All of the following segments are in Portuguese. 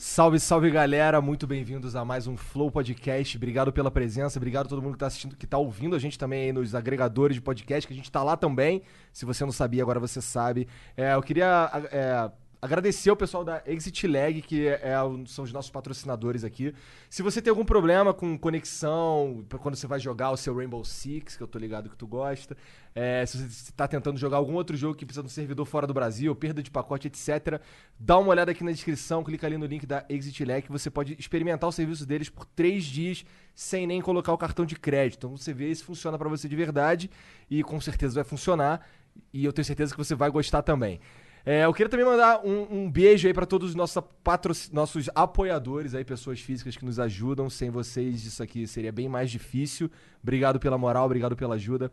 Salve, salve galera, muito bem-vindos a mais um Flow Podcast. Obrigado pela presença, obrigado a todo mundo que tá assistindo, que tá ouvindo a gente também aí nos agregadores de podcast, que a gente tá lá também. Se você não sabia, agora você sabe. É, eu queria é, agradecer o pessoal da Exit Lag, que é, são os nossos patrocinadores aqui. Se você tem algum problema com conexão, quando você vai jogar o seu Rainbow Six, que eu tô ligado que tu gosta, é, se você está tentando jogar algum outro jogo que precisa de um servidor fora do Brasil, perda de pacote, etc., dá uma olhada aqui na descrição, clica ali no link da Exit Lag, você pode experimentar o serviço deles por três dias sem nem colocar o cartão de crédito. Então você vê se funciona para você de verdade e com certeza vai funcionar. E eu tenho certeza que você vai gostar também. É, eu queria também mandar um, um beijo aí para todos os nossos, nossos apoiadores aí, pessoas físicas que nos ajudam. Sem vocês, isso aqui seria bem mais difícil. Obrigado pela moral, obrigado pela ajuda.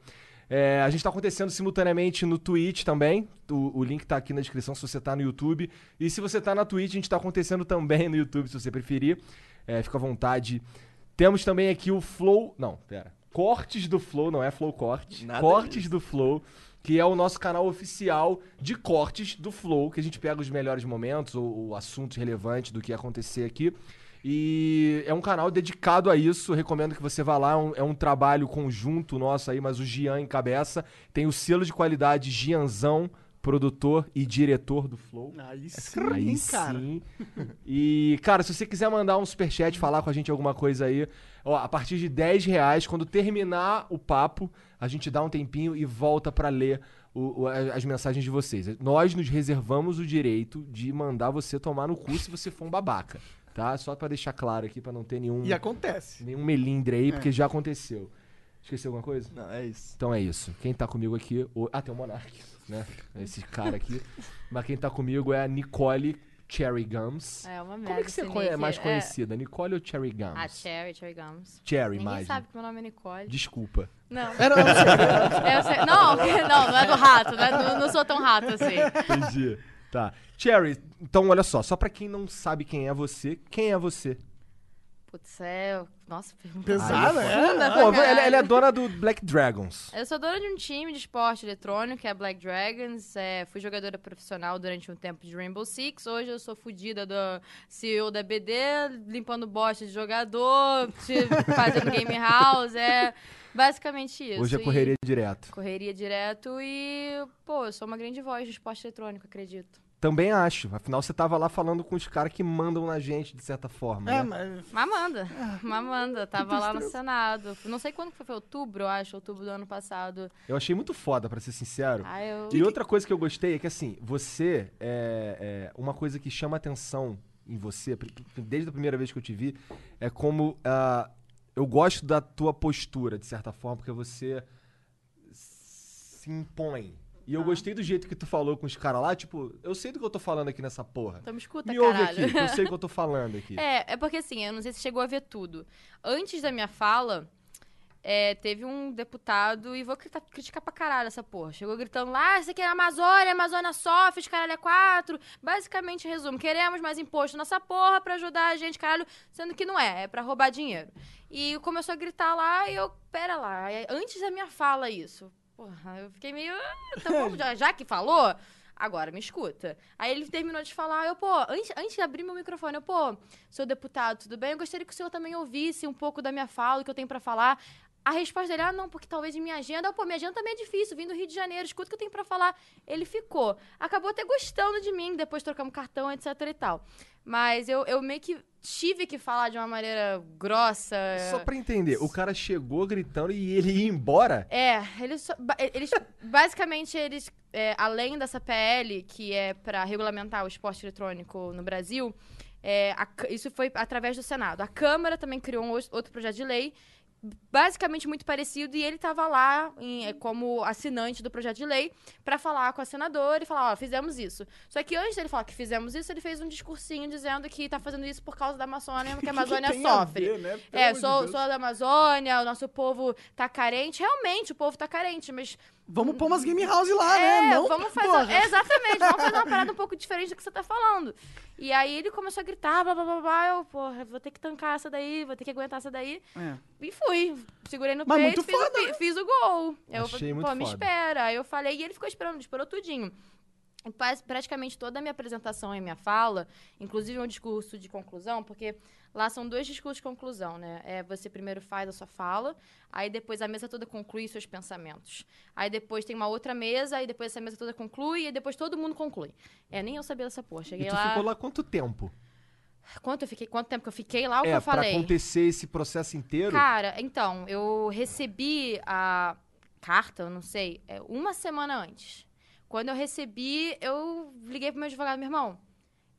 É, a gente está acontecendo simultaneamente no Twitch também. O, o link está aqui na descrição se você está no YouTube. E se você está na Twitch, a gente está acontecendo também no YouTube, se você preferir. É, fica à vontade. Temos também aqui o Flow. Não, pera. Cortes do Flow, não é Flow Cortes. Nada Cortes disso. do Flow que é o nosso canal oficial de cortes do Flow, que a gente pega os melhores momentos ou, ou assuntos relevantes do que ia acontecer aqui. E é um canal dedicado a isso. Recomendo que você vá lá. É um, é um, trabalho conjunto nosso aí, mas o Gian encabeça. Tem o selo de qualidade Gianzão, produtor e diretor do Flow. Aí sim, aí cara. sim. E, cara, se você quiser mandar um superchat, falar com a gente alguma coisa aí, ó, a partir de 10 reais, quando terminar o papo, a gente dá um tempinho e volta para ler o, o, as mensagens de vocês. Nós nos reservamos o direito de mandar você tomar no cu se você for um babaca, tá? Só para deixar claro aqui, para não ter nenhum... E acontece. Nenhum melindre aí, é. porque já aconteceu. Esqueci alguma coisa? Não, é isso. Então é isso. Quem tá comigo aqui... O... Ah, tem o Monark, né? Esse cara aqui. Mas quem tá comigo é a Nicole Cherry Gums. É uma merda. Como é que você é mais conhecida? É... Nicole ou Cherry Gums? Ah, Cherry, Cherry Gums. Cherry, Ninguém mais. Ninguém sabe que meu nome é Nicole. Desculpa. Não. Era é, sei... não, não, não é do rato. Não, é, não, não sou tão rato assim. Entendi. Tá. Cherry, então olha só, só pra quem não sabe quem é você, quem é você? Putz, é. Nossa, pergunta. Pesada, é? Pô, ela, ela, é dona do Black Dragons. Eu sou dona de um time de esporte eletrônico, que é Black Dragons. É, fui jogadora profissional durante um tempo de Rainbow Six. Hoje eu sou fodida do CEO da BD, limpando bosta de jogador, fazendo game house. É basicamente isso. Hoje é correria e, direto. Correria direto e, pô, eu sou uma grande voz de esporte eletrônico, acredito. Também acho. Afinal, você tava lá falando com os caras que mandam na gente, de certa forma. É, né? mas. Mas manda. É. Mas manda. Tava lá no Senado. Não sei quando foi, foi outubro, eu acho, outubro do ano passado. Eu achei muito foda, para ser sincero. Ah, eu... E outra coisa que eu gostei é que, assim, você é, é uma coisa que chama atenção em você, desde a primeira vez que eu te vi, é como uh, eu gosto da tua postura, de certa forma, porque você se impõe e eu ah. gostei do jeito que tu falou com os caras lá, tipo, eu sei do que eu tô falando aqui nessa porra. Então me escuta, me caralho. ouve aqui, eu sei o que eu tô falando aqui. É, é porque assim, eu não sei se chegou a ver tudo. Antes da minha fala, é, teve um deputado, e vou criticar pra caralho essa porra. Chegou gritando lá, ah, isso aqui é a Amazônia, Amazônia sofre, os caralho é quatro. Basicamente, resumo, queremos mais imposto nessa porra pra ajudar a gente, caralho, sendo que não é, é pra roubar dinheiro. E começou a gritar lá, e eu, pera lá, antes da minha fala isso. Porra, eu fiquei meio. Ah, tá bom, já, já que falou, agora me escuta. Aí ele terminou de falar, eu, pô, antes, antes de abrir meu microfone, eu, pô, senhor deputado, tudo bem? Eu gostaria que o senhor também ouvisse um pouco da minha fala, o que eu tenho para falar. A resposta dele, ah, não, porque talvez minha agenda, pô, minha agenda também é difícil, vindo do Rio de Janeiro, escuta o que eu tenho para falar. Ele ficou. Acabou até gostando de mim, depois trocamos cartão, etc e tal. Mas eu, eu meio que tive que falar de uma maneira grossa. Só pra entender, o cara chegou gritando e ele ia embora? É, eles, eles basicamente, eles, é, além dessa PL, que é para regulamentar o esporte eletrônico no Brasil, é, a, isso foi através do Senado. A Câmara também criou um outro projeto de lei basicamente muito parecido e ele estava lá em, é, como assinante do projeto de lei para falar com a senadora e falar, ó, fizemos isso. Só que antes dele falar que fizemos isso, ele fez um discursinho dizendo que está fazendo isso por causa da Amazônia, que a Amazônia que sofre. Ver, né? É, sou, de sou da Amazônia, o nosso povo tá carente. Realmente, o povo tá carente, mas Vamos pôr umas game house lá, é, né? Não, vamos fazer. Exatamente, vamos fazer uma parada um pouco diferente do que você tá falando. E aí ele começou a gritar, blá blá blá blá. Eu, porra, vou ter que tancar essa daí, vou ter que aguentar essa daí. É. E fui. Segurei no Mas peito, fiz, fiz, o gol. Eu Achei falei, pô, me espera. Aí eu falei, e ele ficou esperando, esperou tudinho. E pa- praticamente toda a minha apresentação e minha fala, inclusive um discurso de conclusão, porque lá são dois discursos de conclusão, né? É, você primeiro faz a sua fala, aí depois a mesa toda conclui seus pensamentos. Aí depois tem uma outra mesa, aí depois essa mesa toda conclui, e depois todo mundo conclui. É, nem eu sabia dessa porra. E Cheguei tu lá... ficou lá quanto tempo? Quanto, eu fiquei, quanto tempo que eu fiquei lá, o que é, eu pra falei? acontecer esse processo inteiro. Cara, então, eu recebi a carta, eu não sei, é, uma semana antes. Quando eu recebi, eu liguei pro meu advogado, meu irmão.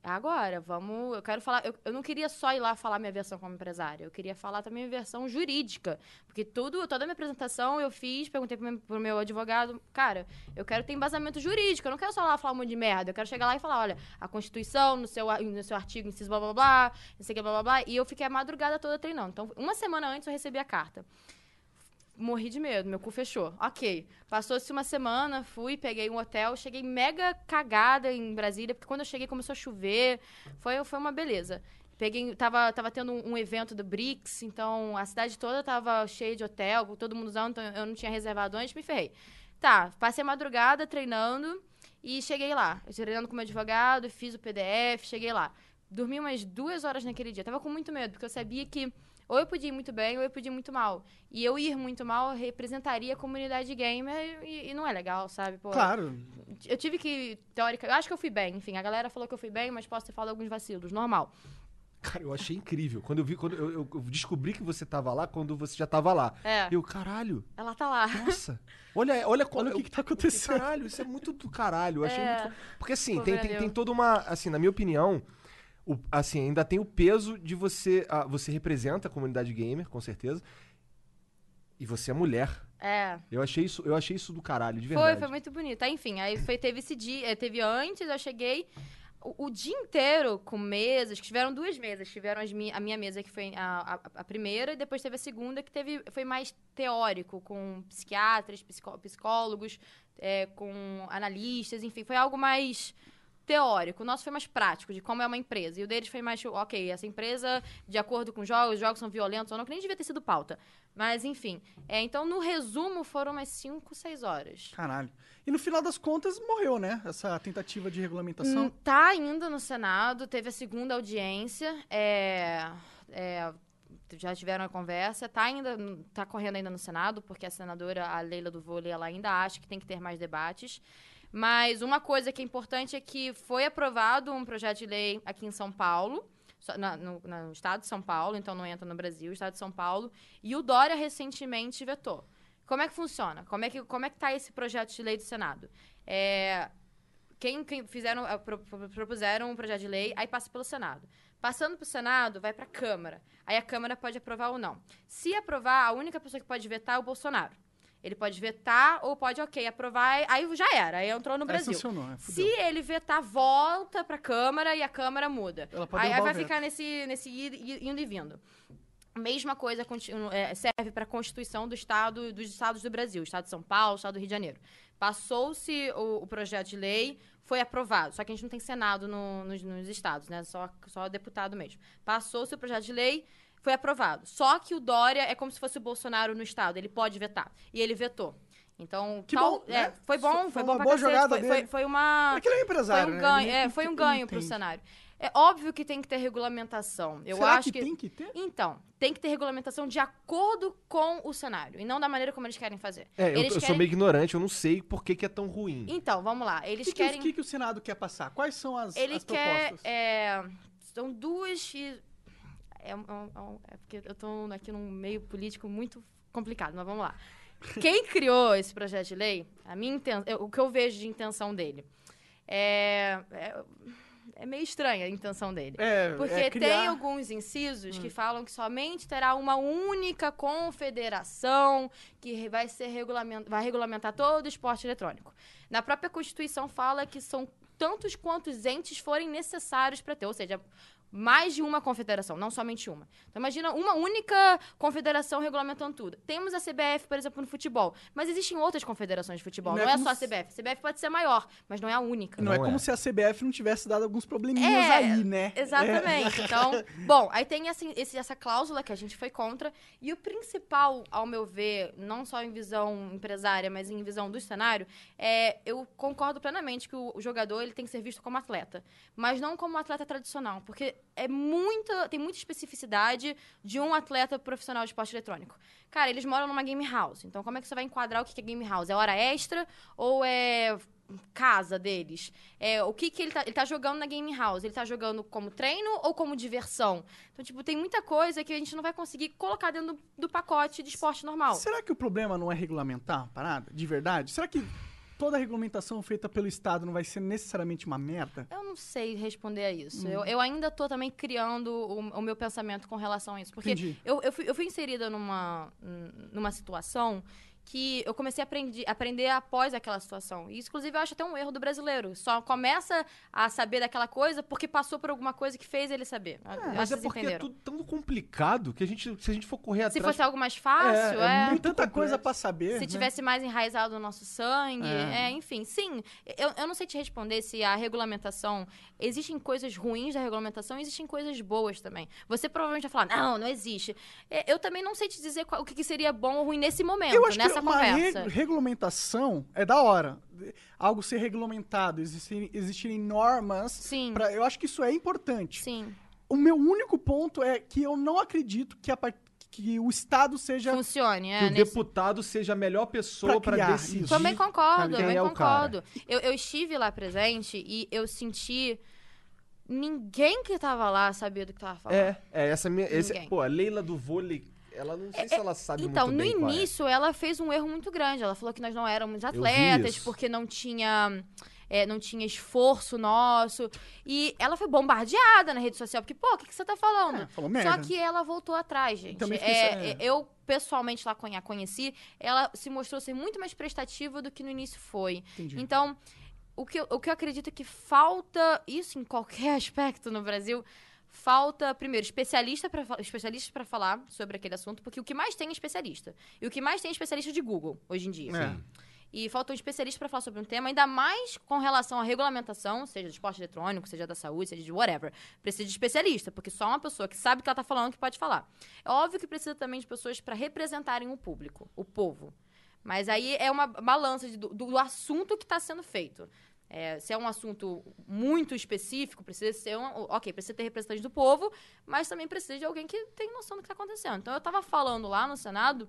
Agora, vamos. Eu quero falar. Eu, eu não queria só ir lá falar minha versão como empresária. Eu queria falar também minha versão jurídica. Porque tudo, toda a minha apresentação eu fiz, perguntei pro meu, pro meu advogado, cara, eu quero ter embasamento jurídico. Eu não quero só lá falar um monte de merda. Eu quero chegar lá e falar, olha, a Constituição, no seu, no seu artigo, inciso blá blá blá, não sei o que, blá blá blá. E eu fiquei a madrugada toda treinando. Então, uma semana antes eu recebi a carta morri de medo, meu cu fechou. Ok. Passou-se uma semana, fui, peguei um hotel, cheguei mega cagada em Brasília, porque quando eu cheguei começou a chover. Foi, foi uma beleza. Peguei, tava, tava tendo um, evento do BRICS, então a cidade toda tava cheia de hotel, todo mundo usando, então eu não tinha reservado antes, me ferrei. Tá, passei a madrugada treinando e cheguei lá. Treinando com meu advogado, fiz o PDF, cheguei lá. Dormi umas duas horas naquele dia. Tava com muito medo, porque eu sabia que ou eu podia ir muito bem ou eu podia ir muito mal. E eu ir muito mal representaria a comunidade gamer e, e não é legal, sabe? Pô, Claro. Eu tive que, teórica, eu acho que eu fui bem. Enfim, a galera falou que eu fui bem, mas posso ter falado alguns vacilos, normal. Cara, eu achei incrível. Quando eu vi, quando eu, eu- descobri que você tava lá, quando você já tava lá. É, Eu, caralho, ela tá lá. nossa. Olha, olha, Olha o que que tá acontecendo. Caralho, isso é muito do caralho. Eu achei É. muito. Porque assim, Pô, tem, tem, tem toda uma. Assim, na minha opinião, o- assim, ainda tem o peso de você. ah, você representa a comunidade gamer, com certeza. E você é mulher. É. Eu achei isso, eu achei isso do caralho, de verdade. Foi, foi muito bonito. Aí, enfim, aí foi, teve esse dia, eh, teve antes, eu cheguei o, o dia inteiro com mesas, que tiveram duas mesas. Tiveram mi- a minha mesa, que foi a, a- a primeira, e depois teve a segunda, que teve, foi mais teórico, com psiquiatras, psicó- psicólogos, eh, com analistas, enfim, foi algo mais teórico. O nosso foi mais prático, de como é uma empresa. E o deles foi mais, ok, essa empresa, de acordo com os jogos, os jogos são violentos ou não, que nem devia ter sido pauta. Mas, enfim. É, então, no resumo, foram umas 5, 6 horas. Caralho. E no final das contas, morreu, né? Essa tentativa de regulamentação. Hum, Tá ainda no Senado, teve a segunda audiência, é, é, já tiveram a conversa, tá ainda, tá correndo ainda no Senado, porque a senadora, a Leila do Vôlei, ela ainda acha que tem que ter mais debates. Mas uma coisa que é importante é que foi aprovado um projeto de lei aqui em São Paulo, no, no estado de São Paulo, então não entra no Brasil, estado de São Paulo, e o Dória recentemente vetou. Como é que funciona? Como é que, como é que tá esse projeto de lei do Senado? É, quem, quem fizeram, pro- pro- propuseram um projeto de lei, aí passa pelo Senado. Passando para o Senado, vai para a Câmara. Aí a Câmara pode aprovar ou não. Se aprovar, a única pessoa que pode vetar é o Bolsonaro. Ele pode vetar ou pode, ok, aprovar, aí já era, aí entrou no Aí Brasil. sancionou, é, Se ele vetar, volta para a Câmara e a Câmara muda. Aí, aí vai veto. ficar nesse, nesse indo e vindo. Mesma coisa é, serve para a Constituição do Estado, dos estados do Brasil, Estado de São Paulo, Estado do Rio de Janeiro. Passou-se o, o projeto de lei, foi aprovado. Só que a gente não tem Senado no- nos, nos estados, né? Só, só deputado mesmo. Passou-se o projeto de lei, foi aprovado. Só que o Dória é como se fosse o Bolsonaro no estado, ele pode vetar. E ele vetou. Então, Que tal- bom, é, né? foi bom, Foi foi, uma bom pra boa cacete. jogada foi, foi, dele. foi uma É que ele é empresário, foi um né? ganho, Ele é, foi um ganho pro cenário. É óbvio que tem que ter regulamentação. Eu Será acho que, tem que ter? Então, tem que ter regulamentação de acordo com o cenário e não da maneira como eles querem fazer. É, eu, eles eu sou meio ignorante, eu não sei por que, que é tão ruim. Então, vamos lá. Eles que, que, querem o que que o Senado quer passar? Quais são as, ele as quer propostas? é, são duas é, um- é um- é é porque eu tô aqui num meio político muito complicado, mas vamos lá. Quem criou esse projeto de lei, a minha inten- eu- o que eu vejo de intenção dele é, é, é meio estranha a intenção dele. É, Porque é criar... tem alguns incisos que falam que somente terá uma única confederação que vai ser regulamen- vai regulamentar todo o esporte eletrônico. Na própria Constituição fala que são tantos quantos entes forem necessários para ter, ou seja, mais de uma confederação, não somente uma. Então imagina uma única confederação regulamentando tudo. Temos a CBF, por exemplo, no futebol, mas existem outras confederações de futebol. Não Não, é é, como só a CBF. A CBF pode ser maior, mas não é a única. Não, é Não como é. se a CBF não tivesse dado alguns probleminhas É, aí, né? Exatamente. Então, bom, aí tem assim, esse- essa cláusula que a gente foi contra. E o principal, ao meu ver, não só em visão empresária, mas em visão do cenário, é eu concordo plenamente que o, o jogador ele tem que ser visto como atleta, mas não como atleta tradicional, porque é muita, tem muita especificidade de um atleta profissional de esporte eletrônico. Cara, eles moram numa game house, então como é que você vai enquadrar o que é game house? É hora extra ou é casa deles? É, o que, que ele, tá, ele tá jogando na game house? Ele tá jogando como treino ou como diversão? Então, tipo, tem muita coisa que a gente não vai conseguir colocar dentro do, do pacote de esporte normal. Será que o problema não é regulamentar a parada? De verdade? Será que toda regulamentação feita pelo Estado não vai ser necessariamente uma merda? Eu não sei responder a isso. Hum. Eu, eu ainda tô também criando o, o meu pensamento com relação a isso. Porque eu, eu, fui, eu fui inserida numa, numa situação que eu comecei a aprender, aprender após aquela situação. E, inclusive, eu acho até um erro do brasileiro. Só começa a saber daquela coisa porque passou por alguma coisa que fez ele saber. Acho Mas é porque é entenderam. tudo tão complicado que a gente, se a gente for correr Se atrás... fosse algo mais fácil, É, é é. Tanta complexo. coisa pra saber. Se né? tivesse mais enraizado no nosso sangue, É. é, enfim, sim. Eu, eu não sei te responder se a regulamentação. Existem coisas ruins da regulamentação, existem coisas boas também. Você provavelmente vai falar, não, não existe. É, Eu também não sei te dizer qual- o que que seria bom ou ruim nesse momento, Eu acho nessa que uma conversa. regulamentação é da hora. Algo ser regulamentado, existirem, existirem normas. Sim. pra- eu acho que isso é importante. Sim. O meu único ponto é que eu não acredito que, a que o Estado seja. Funcione, Que é. o nesse- deputado seja a melhor pessoa criar decidir. isso. Também concordo, também é concordo. Eu, eu estive lá presente e eu senti. Ninguém que tava lá sabia do que tava falando. É, é essa minha. Esse, pô, a Leila do vôlei, ela não sei se ela sabe Então, muito no bem qual é. início, ela fez um erro muito grande. Ela falou que nós não éramos atletas, porque não tinha. é, não tinha esforço nosso. E ela foi bombardeada na rede social, porque, pô, o que, que você tá falando? É, falou merda. Só que ela voltou atrás, gente. Também É, é. Eu, pessoalmente, lá a conheci, ela se mostrou ser muito mais prestativa do que no início foi. Entendi. Então, o que, eu- o que eu acredito que falta, isso em qualquer aspecto no Brasil, falta, primeiro, especialista pra, especialistas para falar sobre aquele assunto, porque o que mais tem é especialista. E o que mais tem é especialista de Google, hoje em dia. É. E falta um especialista para falar sobre um tema, ainda mais com relação à regulamentação, seja de esporte eletrônico, seja da saúde, seja de whatever. Precisa de especialista, porque só uma pessoa que sabe o que ela tá falando que pode falar. É óbvio que precisa também de pessoas para representarem o público, o povo. Mas aí é uma balança de- do, do assunto que está sendo feito. É, se é um assunto muito específico, precisa ser um. Ok, precisa ter representante do povo, mas também precisa de alguém que tem noção do que está acontecendo. Então eu estava falando lá no Senado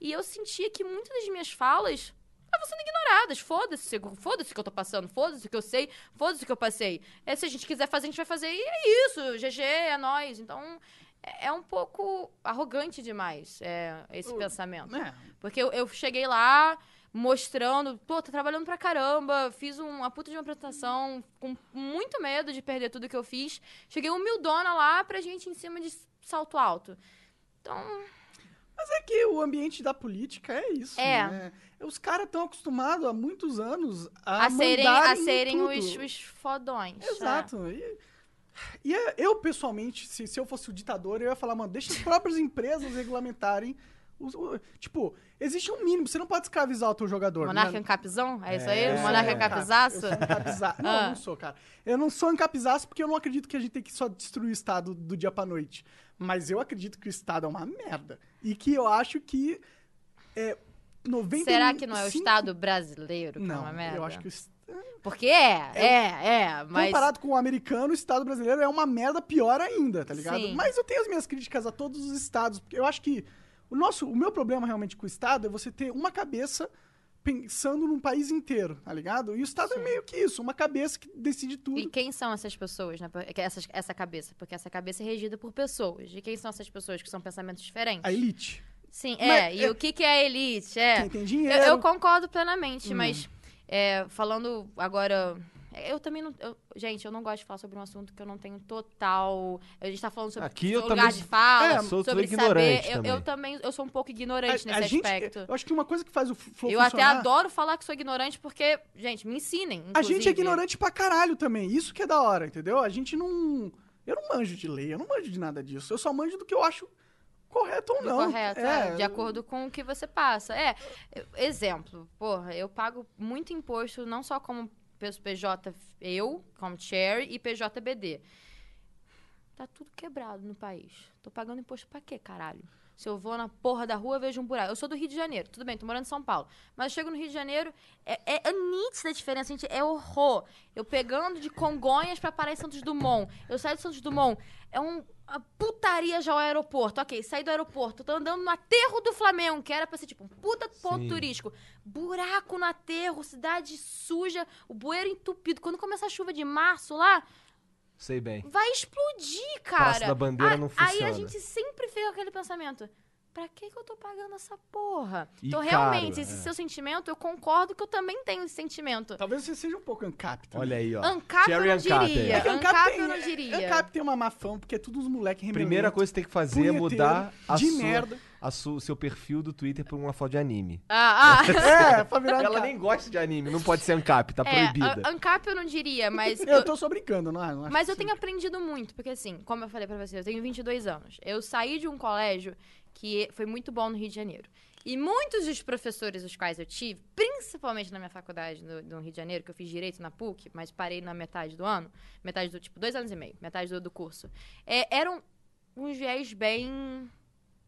e eu sentia que muitas das minhas falas estavam sendo ignoradas. Foda-se, foda-se o que eu tô passando, foda-se o que eu sei, foda-se o que eu passei. É, se a gente quiser fazer, a gente vai fazer e é isso. GG, é nóis. Então é, é um pouco arrogante demais é, esse pensamento. É. Porque eu, eu cheguei lá mostrando, pô, tô trabalhando pra caramba, fiz um- uma puta de uma apresentação com muito medo de perder tudo que eu fiz. Cheguei humildona lá pra gente em cima de salto alto. Então, Mas é que o ambiente da política é isso. É. né? Os caras estão acostumados há muitos anos a, a serem, a serem os, os fodões. é. Exato. E, e é- eu, pessoalmente, se, se eu fosse o ditador, eu ia falar, mano, deixa as próprias empresas regulamentarem. os- o- tipo, existe um mínimo, você não pode escravizar o teu jogador. Monarca né? Ancapzão? É isso aí? É, Monarca é, ancapizaço. Não, Ah. não sou, cara. Eu não sou ancapizaço porque eu não acredito que a gente tem que só destruir o Estado do dia pra noite. Mas eu acredito que o Estado é uma merda. E que eu acho que é 95... Será que não é o Estado brasileiro que Não, é uma merda? eu acho que o Est- Porque é, é, é, mas... Comparado com o americano, o Estado brasileiro é uma merda pior ainda, tá ligado? Sim. Mas eu tenho as minhas críticas a todos os estados, porque eu acho que o nosso, o meu problema realmente com o Estado é você ter uma cabeça pensando num país inteiro, tá ligado? E o Estado é Sim. meio que isso, uma cabeça que decide tudo. E quem são essas pessoas, né? Porque Essas, essa cabeça. Porque essa cabeça é regida por pessoas. E quem são essas pessoas que são pensamentos diferentes? A elite. Sim, Mas é. E é- o que, que é a elite? É. Quem tem Eu, dinheiro. eu concordo plenamente, Hum. mas é, falando agora. Eu também não. eu- gente, eu não gosto de falar sobre um assunto que eu não tenho total. A gente tá falando sobre Aqui eu lugar também- de fala, É, sou sobre ignorante saber. Eu, também. eu também eu sou um pouco ignorante a, a nesse gente, aspecto. eu acho que uma coisa que faz o Flow Eu até funcionar- adoro falar que sou ignorante porque, gente, me ensinem. A gente é inclusive. ignorante pra caralho também. Isso que é da hora, entendeu? A gente não. Eu não manjo de lei, eu não manjo de nada disso. Eu só manjo do que eu acho correto ou não. correto, é, de acordo com o que você passa. É, eu- exemplo, porra, eu pago muito imposto, não só como PJ eu, como Cherry, e PJBD. Tá tudo quebrado no país. Tô pagando imposto pra quê, caralho? Se eu vou na porra da rua, vejo um buraco. Eu sou do Rio de Janeiro, tudo bem, tô morando em São Paulo. Mas eu chego no Rio de Janeiro, é, é, é nítida a diferença, gente, é horror. Eu pegando de Congonhas pra parar em Santos Dumont. Eu saio de Santos Dumont, é um, uma putaria já ao aeroporto. Ok, saí do aeroporto, tô andando no aterro do Flamengo, que era pra ser tipo um puta ponto Sim. turístico. Buraco no aterro, cidade suja, o bueiro entupido. Quando começar a chuva de março lá, Sei bem. vai explodir, cara. Praça da Bandeira A- não Aí funciona. a gente sempre fica com aquele pensamento. Pra que, que eu tô pagando essa porra? E então, caro, realmente, esse é. seu sentimento, eu concordo que eu também tenho esse sentimento. Talvez você seja um pouco ANCAP também. Olha aí, ó. Ancap eu Cherry não Ancap, diria. é. É Ancap eu não diria. ANCAP tem uma má fama, porque é tudo uns moleques. Primeira coisa que tem que fazer é mudar a de sua, merda. A su- o seu perfil do Twitter por uma foto de anime. Ah, ah. É, pra virar Ela nem gosta de anime, não pode ser Ancap, tá É, proibida. a- Ancap eu não diria, mas... Eu tô só brincando, não, é? não acho Mas eu tenho aprendido muito, porque assim, como eu falei pra você, eu tenho 22 anos. Eu saí de um colégio que foi muito bom no Rio de Janeiro. E muitos dos professores os quais eu tive, principalmente na minha faculdade no, no Rio de Janeiro, que eu fiz direito na PUC, mas parei na metade do ano, metade do, tipo, dois anos e meio, metade do, do curso, é, eram uns viés bem,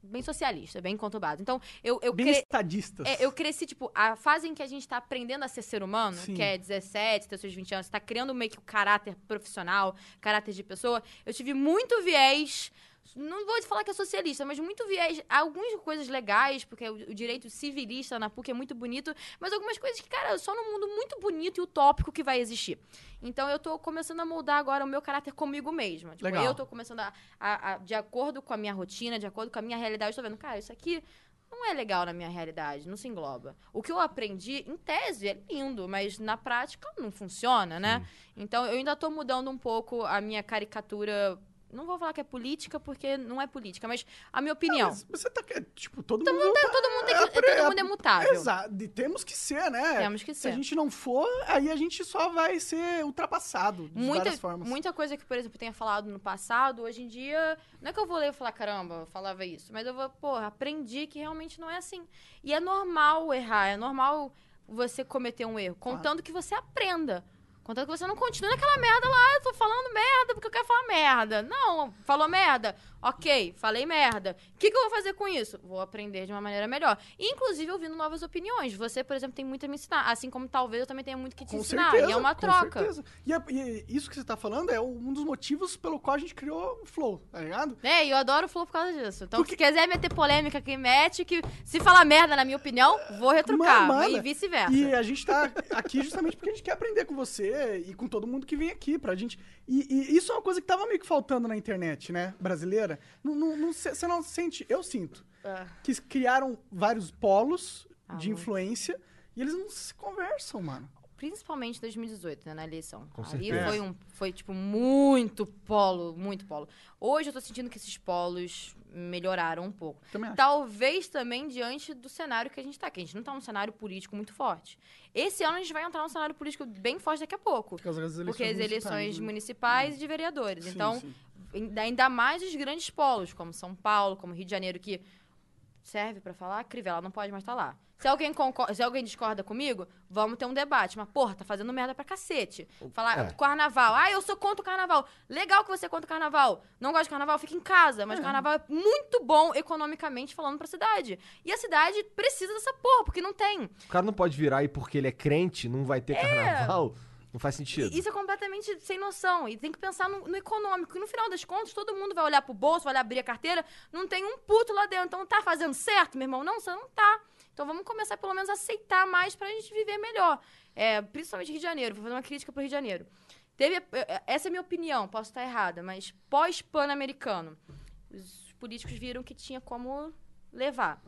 bem socialistas, bem conturbados. Então, eu, eu Bem cre- estadistas. é, eu cresci, tipo, a fase em que a gente tá aprendendo a ser ser humano, Sim. que é 17, até seus 20 anos, tá criando meio que o caráter profissional, caráter de pessoa. Eu tive muito viés. Não vou falar que é socialista, mas muito viés. Algumas coisas legais, porque o, o direito civilista na PUC é muito bonito, mas algumas coisas que, cara, só num mundo muito bonito e utópico que vai existir. Então eu tô começando a moldar agora o meu caráter comigo mesma. Tipo, Legal. eu tô começando a, a- a- de acordo com a minha rotina, de acordo com a minha realidade, eu tô vendo, cara, isso aqui não é legal na minha realidade, não se engloba. O que eu aprendi, em tese, é lindo, mas na prática não funciona, né? Então eu ainda tô mudando um pouco a minha caricatura. Não vou falar que é política, porque não é política, mas a minha opinião. Mas você tá. Tipo, todo mundo. tá- todo mundo, tem que- é, todo mundo é mutável. Exato. Temos que ser, né? Temos que Se ser. a gente não for, aí a gente só vai ser ultrapassado de Muita, várias formas. muita coisa que, por exemplo, eu tenha falado no passado, hoje em dia, não é que eu vou ler e falar, caramba, eu falava isso, mas eu vou, porra, aprendi que realmente não é assim. E é normal errar, é normal você cometer um erro, contanto que você aprenda. Contanto que você não continue naquela merda lá, eu tô falando merda porque eu quero falar merda. Não, falou merda. Ok, falei merda. O que, que eu vou fazer com isso? Vou aprender de uma maneira melhor. Inclusive ouvindo novas opiniões. Você, por exemplo, tem muito a me ensinar. Assim como talvez eu também tenha muito que te Com ensinar. certeza, e é uma com troca. certeza. E, é- e isso que você tá falando é um dos motivos pelo qual a gente criou o Flow, tá ligado? É, e eu adoro o Flow por causa disso. Então, Porque- se quiser meter polêmica aqui, mete, que se falar merda, na minha opinião, vou retrucar. E vice-versa. E a gente tá aqui justamente porque a gente quer aprender com você e com todo mundo que vem aqui pra gente. E, e isso é uma coisa que tava meio que faltando na internet, né? Brasileira. Não, não, não se- você não sente, eu sinto, Ah, que criaram vários polos Ah, de influência e eles não se conversam, mano. Principalmente em 2018, né, na eleição. Com Ali certeza. foi, um, foi, tipo, muito polo, muito polo. Hoje eu tô sentindo que esses polos melhoraram um pouco. Também. Talvez também diante do cenário que a gente tá, que a gente não tá num cenário político muito forte. Esse ano a gente vai entrar num cenário político bem forte daqui a pouco. Por causa das eleições Porque as eleições municipais, né? municipais e de vereadores. Sim, então, sim. ainda- ainda mais os grandes polos, como São Paulo, como Rio de Janeiro, que serve pra falar, Crivella não pode mais estar lá. Se alguém, concor- se alguém discorda comigo, vamos ter um debate. Mas, porra, tá fazendo merda pra cacete. Falar É. carnaval. Ah, eu sou contra o carnaval. Legal que você é contra o carnaval. Não gosta de carnaval, fica em casa. Mas o carnaval é muito bom economicamente falando pra cidade. E a cidade precisa dessa porra, porque não tem. O cara não pode virar e porque ele é crente, não vai ter carnaval. Não faz sentido. Isso é completamente sem noção. E tem que pensar no, no econômico. E no final das contas, todo mundo vai olhar pro bolso, vai abrir a carteira, não tem um puto lá dentro. Então tá fazendo certo, meu irmão? Não, você não tá. Então vamos começar pelo menos a aceitar mais pra gente viver melhor. É, principalmente Rio de Janeiro. Vou fazer uma crítica pro Rio de Janeiro. Teve, eh, essa é a minha opinião, posso estar errada, mas pós-pan-americano, os políticos viram que tinha como levar.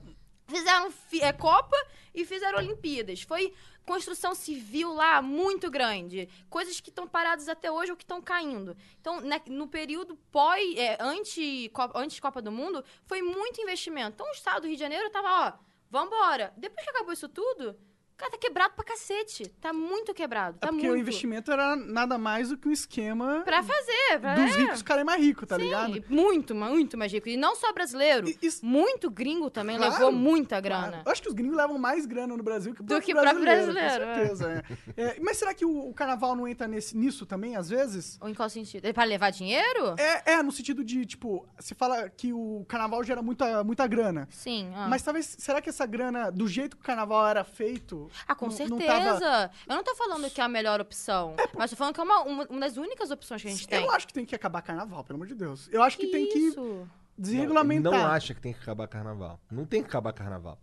Fizeram fi- eh, Copa e fizeram Olimpíadas. Foi construção civil lá muito grande. Coisas que estão paradas até hoje ou que estão caindo. Então, né, no período pós, é, antes, Copa, antes Copa do Mundo, foi muito investimento. Então, o estado do Rio de Janeiro tava, ó, vambora. Depois que acabou isso tudo, Cara, tá quebrado pra cacete. Tá muito quebrado. É Tá porque muito. o investimento era nada mais do que um esquema Pra fazer, pra dos é. ricos ficarem mais ricos, tá Sim, ligado? muito, muito mais rico. E não só brasileiro. E- isso- Muito gringo também Claro, levou muita Claro. grana. Eu acho que os gringos levam mais grana no Brasil que o Do que brasileiro. brasileiro, Com certeza, é. É, Mas será que o, o carnaval não entra nesse, nisso também, às vezes? Ou em qual sentido? É pra levar dinheiro? É, é, no sentido de, tipo, se fala que o carnaval gera muita, muita grana. Sim. ah. Mas talvez, será que essa grana, do jeito que o carnaval era feito... Ah, com não- certeza. não tava- Eu não tô falando que é a melhor opção. mas tô falando que é uma, uma, uma das únicas opções que a gente tem. Eu acho que tem que acabar carnaval, pelo amor de Deus. Eu acho que, tem que Isso? desregulamentar. Não, não acha que tem que acabar carnaval. Não tem que acabar carnaval.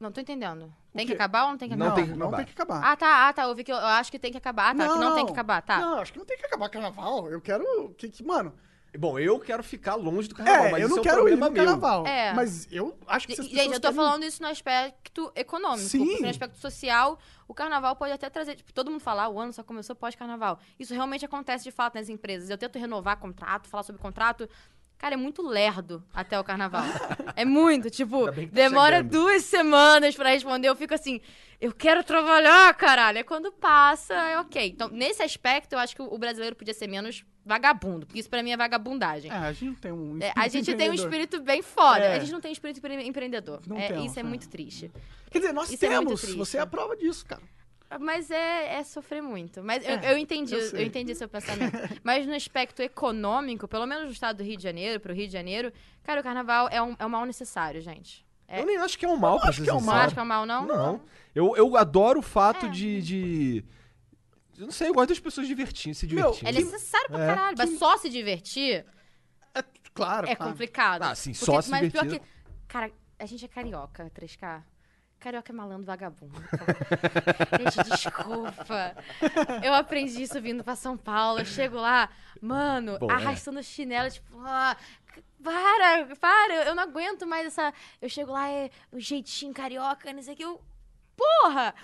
Não tô entendendo. Tem que acabar ou não tem que Não acabar? tem que não acabar. tem que acabar. Ah, tá, ah, tá. Eu vi que eu, eu acho que tem que acabar. Ah, tá. Que não tem que acabar, tá. Não, acho que não tem que acabar carnaval. Eu quero que, que mano... Bom, eu quero ficar longe do carnaval, é, mas eu isso não é um quero ir no meu. carnaval. É. Mas eu acho que as Gente, eu tô querem- falando isso no aspecto econômico. Sim. Porque no aspecto social, o carnaval pode até trazer. Tipo, todo mundo fala, ah, o ano só começou pós-carnaval. Isso realmente acontece de fato nas empresas. Eu tento renovar contrato, falar sobre contrato. Cara, é muito lerdo até o carnaval. é muito, tipo, tá demora chegando. duas semanas pra responder. Eu fico assim, eu quero trabalhar, caralho. É quando passa, é ok. Então, nesse aspecto, eu acho que o brasileiro podia ser menos vagabundo. Porque isso pra mim é vagabundagem. É, a gente não tem um É, espírito a gente tem um espírito bem foda. É. A gente não tem espírito empre- empreendedor. Não É, temos, isso é é. muito triste. Quer dizer, nós Isso é temos. Você é a prova disso, cara. Mas é, é sofrer muito. Mas eu, É, eu entendi, eu eu, entendi seu pensamento. Mas no aspecto econômico, pelo menos no estado do Rio de Janeiro, pro Rio de Janeiro, cara, o carnaval é um, é um mal necessário, gente. É. Eu nem acho que é um mal, pra acho ser que é um mal. que é um mal, não? Não. Eu, eu adoro o fato É. de, de- Eu não sei, eu gosto das pessoas divertindo, se Meu, divertindo. É necessário pra É. caralho. Mas só se divertir É, claro, é claro. complicado. Ah, sim, Porque- só se Mas pior divertir. que... Cara, a gente é carioca, 3K. Carioca é malandro vagabundo. gente, desculpa. Eu aprendi isso vindo pra São Paulo. Eu chego lá, mano, Bom, é. arrastando chinelo, tipo, ah, para, para, eu não aguento mais essa. Eu chego lá, é o jeitinho carioca, não sei o que. Eu, porra!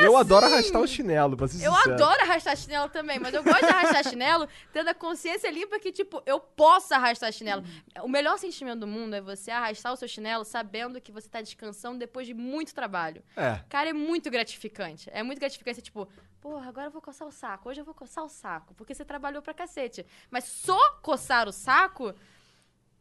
É eu adoro assim. arrastar o chinelo, pra ser Eu sincero. adoro arrastar chinelo também, mas eu gosto de arrastar chinelo tendo a consciência limpa que, tipo, eu posso arrastar chinelo. O melhor sentimento do mundo é você arrastar o seu chinelo sabendo que você tá descansando depois de muito trabalho. É. Cara, é muito gratificante. É muito gratificante, tipo, porra, agora eu vou coçar o saco. Hoje eu vou coçar o saco, porque você trabalhou pra cacete. Mas só coçar o saco,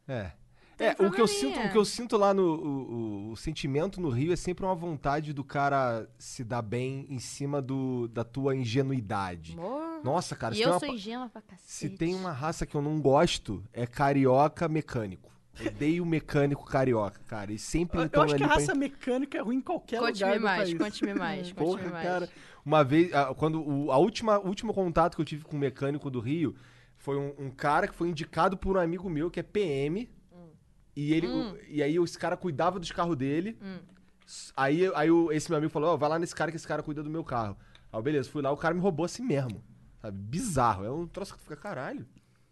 É. É, o que, eu sinto, o que eu sinto lá no. O, o- o sentimento no Rio é sempre uma vontade do cara se dar bem em cima do, da tua ingenuidade. Nossa, cara, e se eu tem, uma, sou pa- ingênua pra cacete. se tem uma raça que eu não gosto, é carioca mecânico. Odeio mecânico carioca, cara. E sempre Eu, então acho que a pra raça mecânica é ruim em qualquer lugar Conte-me do mais, conte-me mais, conte-me Porra, mais. cara. Uma vez, quando o, a última, o último contato que eu tive com um mecânico do Rio foi um, um cara que foi indicado por um amigo meu que é PM. E ele, Hum. e aí esse cara cuidava dos carros dele. Hum. Aí, aí esse meu amigo falou: Ó, vai lá nesse cara que esse cara cuida do meu carro. Aí, beleza, fui lá, o cara me roubou assim mesmo. Sabe? Bizarro. É um troço que tu fica, caralho.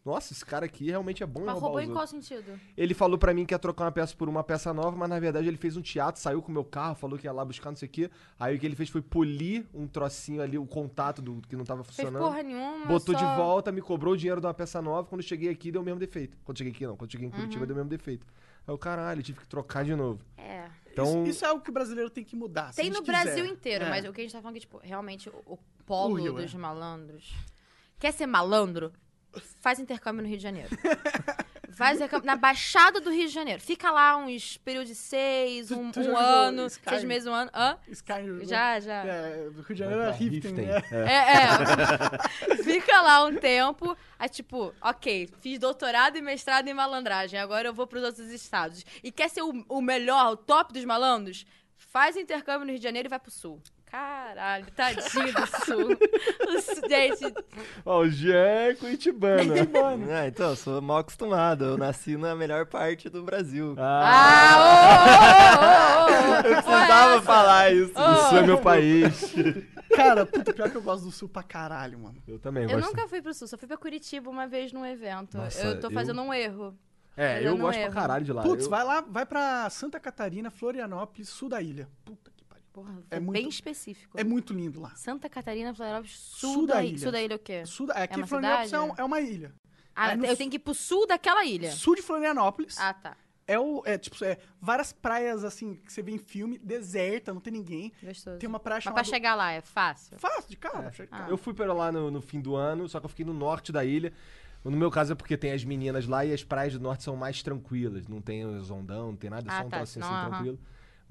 Nossa, esse cara aqui realmente é bom em Mas roubar roubou os em outros." qual sentido? Ele falou pra mim que ia trocar uma peça por uma peça nova, mas na verdade ele fez um teatro, saiu com o meu carro, falou que ia lá buscar não sei o quê. Aí o que ele fez foi polir um trocinho ali, o contato do que não tava Fez funcionando. porra nenhuma. botou só... de volta, me cobrou o dinheiro de uma peça nova. Quando eu cheguei aqui, deu o mesmo defeito. Quando cheguei aqui, não. Quando cheguei em Curitiba, Uhum. deu o mesmo defeito. Aí eu, caralho, tive que trocar de novo. É. Então, Isso, isso é algo que o brasileiro tem que mudar. se Tem a gente no quiser. Brasil inteiro, É. mas o que a gente tá falando é que, tipo, realmente o, o polo O Rio, dos é. malandros. Quer ser malandro? Faz intercâmbio no Rio de Janeiro. Faz intercâmbio na Baixada do Rio de Janeiro. Fica lá uns períodos de seis, um, tu um ano, Sky? seis meses, um ano. Hã? Sky, Já, já. É, do Rio de Janeiro é Riften, né? É. É, é. Fica lá um tempo, aí tipo, ok, fiz doutorado e mestrado em malandragem, agora eu vou pros outros estados. E quer ser o, o melhor, o top dos malandros? Faz intercâmbio no Rio de Janeiro e vai pro sul. Caralho, tadinho do sul. O sul- gente, Ó, o Jean é curitibano. Ah, então, eu sou mal acostumado. Eu nasci na melhor parte do Brasil. ah, ô, ô, ô, ô, ô, eu precisava essa? falar isso. O Sul é meu país. Cara, puta, pior que eu gosto do Sul pra caralho, mano. Eu também Eu gosto. nunca fui pro sul, só fui pra Curitiba uma vez num evento. Nossa, eu tô eu- fazendo um erro. É, eu eu gosto erro. pra caralho de lá. Putz, Eu- vai lá, vai pra Santa Catarina, Florianópolis, sul da ilha. Puta. Porra, É foi muito- bem específico. É muito lindo lá. Santa Catarina, Florianópolis, sul, Sul da, da ilha. Sul da ilha é o quê? Sul da, aqui uma Florianópolis é, cidade? um- é uma ilha. Ah, no eu sul- tenho que ir pro sul daquela ilha. Sul de Florianópolis Ah, tá. é o. É, tipo, é várias praias assim que você vê em filme, deserta, não tem ninguém. Gostoso. Tem uma praia Mas chamada. pra chegar lá é fácil. Fácil, de carro. É. chegar. Eu fui pra lá no, no fim do ano, só que eu fiquei no norte da ilha. No meu caso é porque tem as meninas lá e as praias do norte são mais tranquilas. Não tem os ondão, não tem nada, é Ah, só um tá, trocinho assim aham. tranquilo.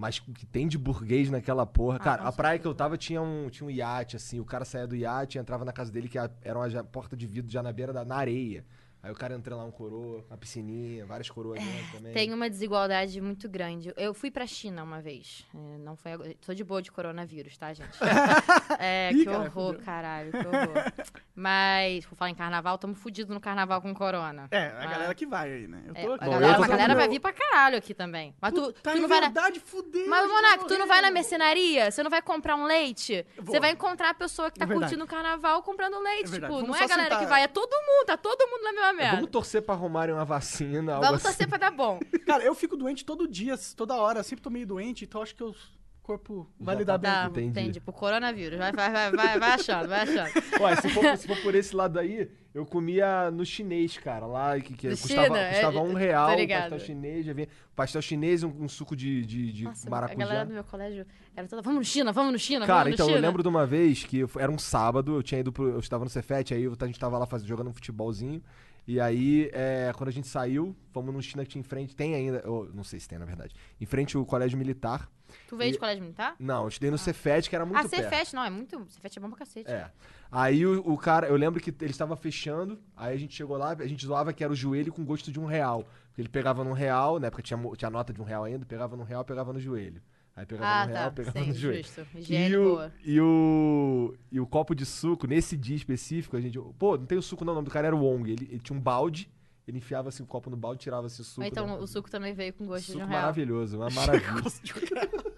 Mas o que tem de burguês naquela porra. Ah, cara, a praia que eu tava tinha um, tinha um iate, assim. O cara saía do iate, entrava na casa dele, que era uma porta de vidro já na beira da na areia. Aí o cara entra lá um coroa, uma piscininha, várias coroas dentro também. Tem uma desigualdade muito grande. Eu fui pra China uma vez. É, não foi. agora- Tô de boa de coronavírus, tá, gente? É, Ih, que caralho, horror, fudeu. caralho, que horror. Mas, por falar em carnaval, tamo fudido no carnaval com corona. É, a Ah. galera que vai aí, né? Eu É, tô a aqui. Bom, galera, eu tô a galera vai meu- vir pra caralho aqui também. Mas tu, Puta, tu é não vai na... fudeu. Mas, vai tu não vai na mercenaria? Você não vai comprar um leite? Você vai encontrar a pessoa que tá É curtindo o carnaval comprando leite. É tipo, Vamos não é a galera sentar- que vai, é todo mundo, tá todo mundo na mesma Merda. vamos torcer pra arrumarem uma vacina, algo Vamos assim. torcer pra dar bom. Cara, eu fico doente todo dia, toda hora. Eu sempre tô meio doente, então acho que o corpo vai Já lidar tá- bem. Tá, Entendi. entendi. Pro coronavírus. Vai, vai, vai, vai, vai achando, vai achando. Ué, se for, se for por esse lado aí, eu comia no chinês, cara. Lá que, que custava, China? custava É, um real o pastel chinês. Já vinha, pastel chinês, um, um suco de, de, de Nossa, a maracujá. galera do meu colégio era toda, vamos no China, vamos no China, Cara, vamos no então China. eu lembro de uma vez que eu era um sábado, eu tinha ido pro. Eu estava no Cefete, aí eu- a gente tava lá faz, jogando um futebolzinho. E aí, é, quando a gente saiu, fomos num China que tinha em frente, tem ainda, eu não sei se tem na verdade, em frente o colégio militar. Tu veio e- de colégio militar? Não, eu estudei no Cefete, que era muito ah, perto. Cefete, não, é muito. Cefete é bom pra cacete. É. Aí o, o cara, eu lembro que ele estava fechando, aí a gente chegou lá, a gente zoava que era o joelho com gosto de um real. Porque ele pegava num real, na época tinha, tinha nota de um real ainda, pegava num real, pegava no joelho. Aí pegava Ah, no tá. real, pegava Sim, no joelho. justo. E o, boa. e, o, e o copo de suco, nesse dia específico, a gente. Pô, não tem o suco, não. O nome do cara era o Wong. Ele, ele tinha um balde, ele enfiava assim o copo no balde, tirava assim o suco. Então né? o suco também veio com gosto Suco de um real. maravilhoso, uma maravilha.